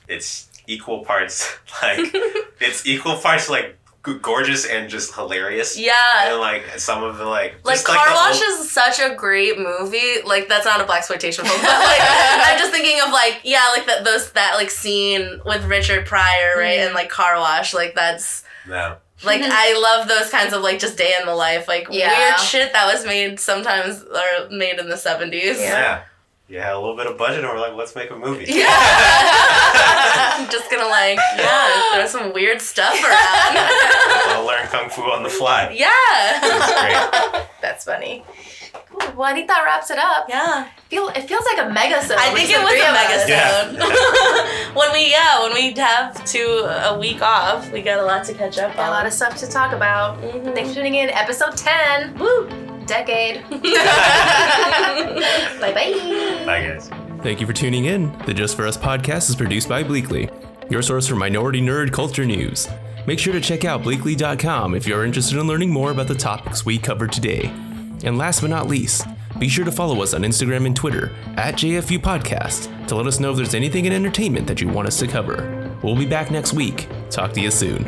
it's equal parts like it's equal parts like g- gorgeous and just hilarious. yeah. and like some of the like Like just, Car the Wash old- is such a great movie. Like that's not a black exploitation film, but like I'm just thinking of like yeah, like that those that like scene with Richard Pryor, right, Mhm. and like Car Wash, like that's no. Like I love those kinds of like just day in the life, like Yeah. weird shit that was made sometimes or made in the seventies. Yeah. Yeah. You a little bit of budget and we're like, let's make a movie. Yeah. I'm just gonna like, yeah, throw some weird stuff around. I'll learn kung fu on the fly. yeah. It's great. That's funny. Cool. Well, I think that wraps it up. Yeah. Feel it feels like a mega I think it was a mega Yeah. when we yeah, when we have to a week off, we got a lot to catch up Got a lot of stuff to talk about. Mhm. Thanks for tuning in. Episode 10. Woo! Decade. bye bye. Bye guys. Thank you for tuning in. The Just For Us podcast is produced by Bleekly, your source for minority nerd culture news. Make sure to check out bleekly.com if you're interested in learning more about the topics we covered today. And last but not least, be sure to follow us on Instagram and Twitter at JFU Podcast to let us know if there's anything in entertainment that you want us to cover. We'll be back next week. Talk to you soon.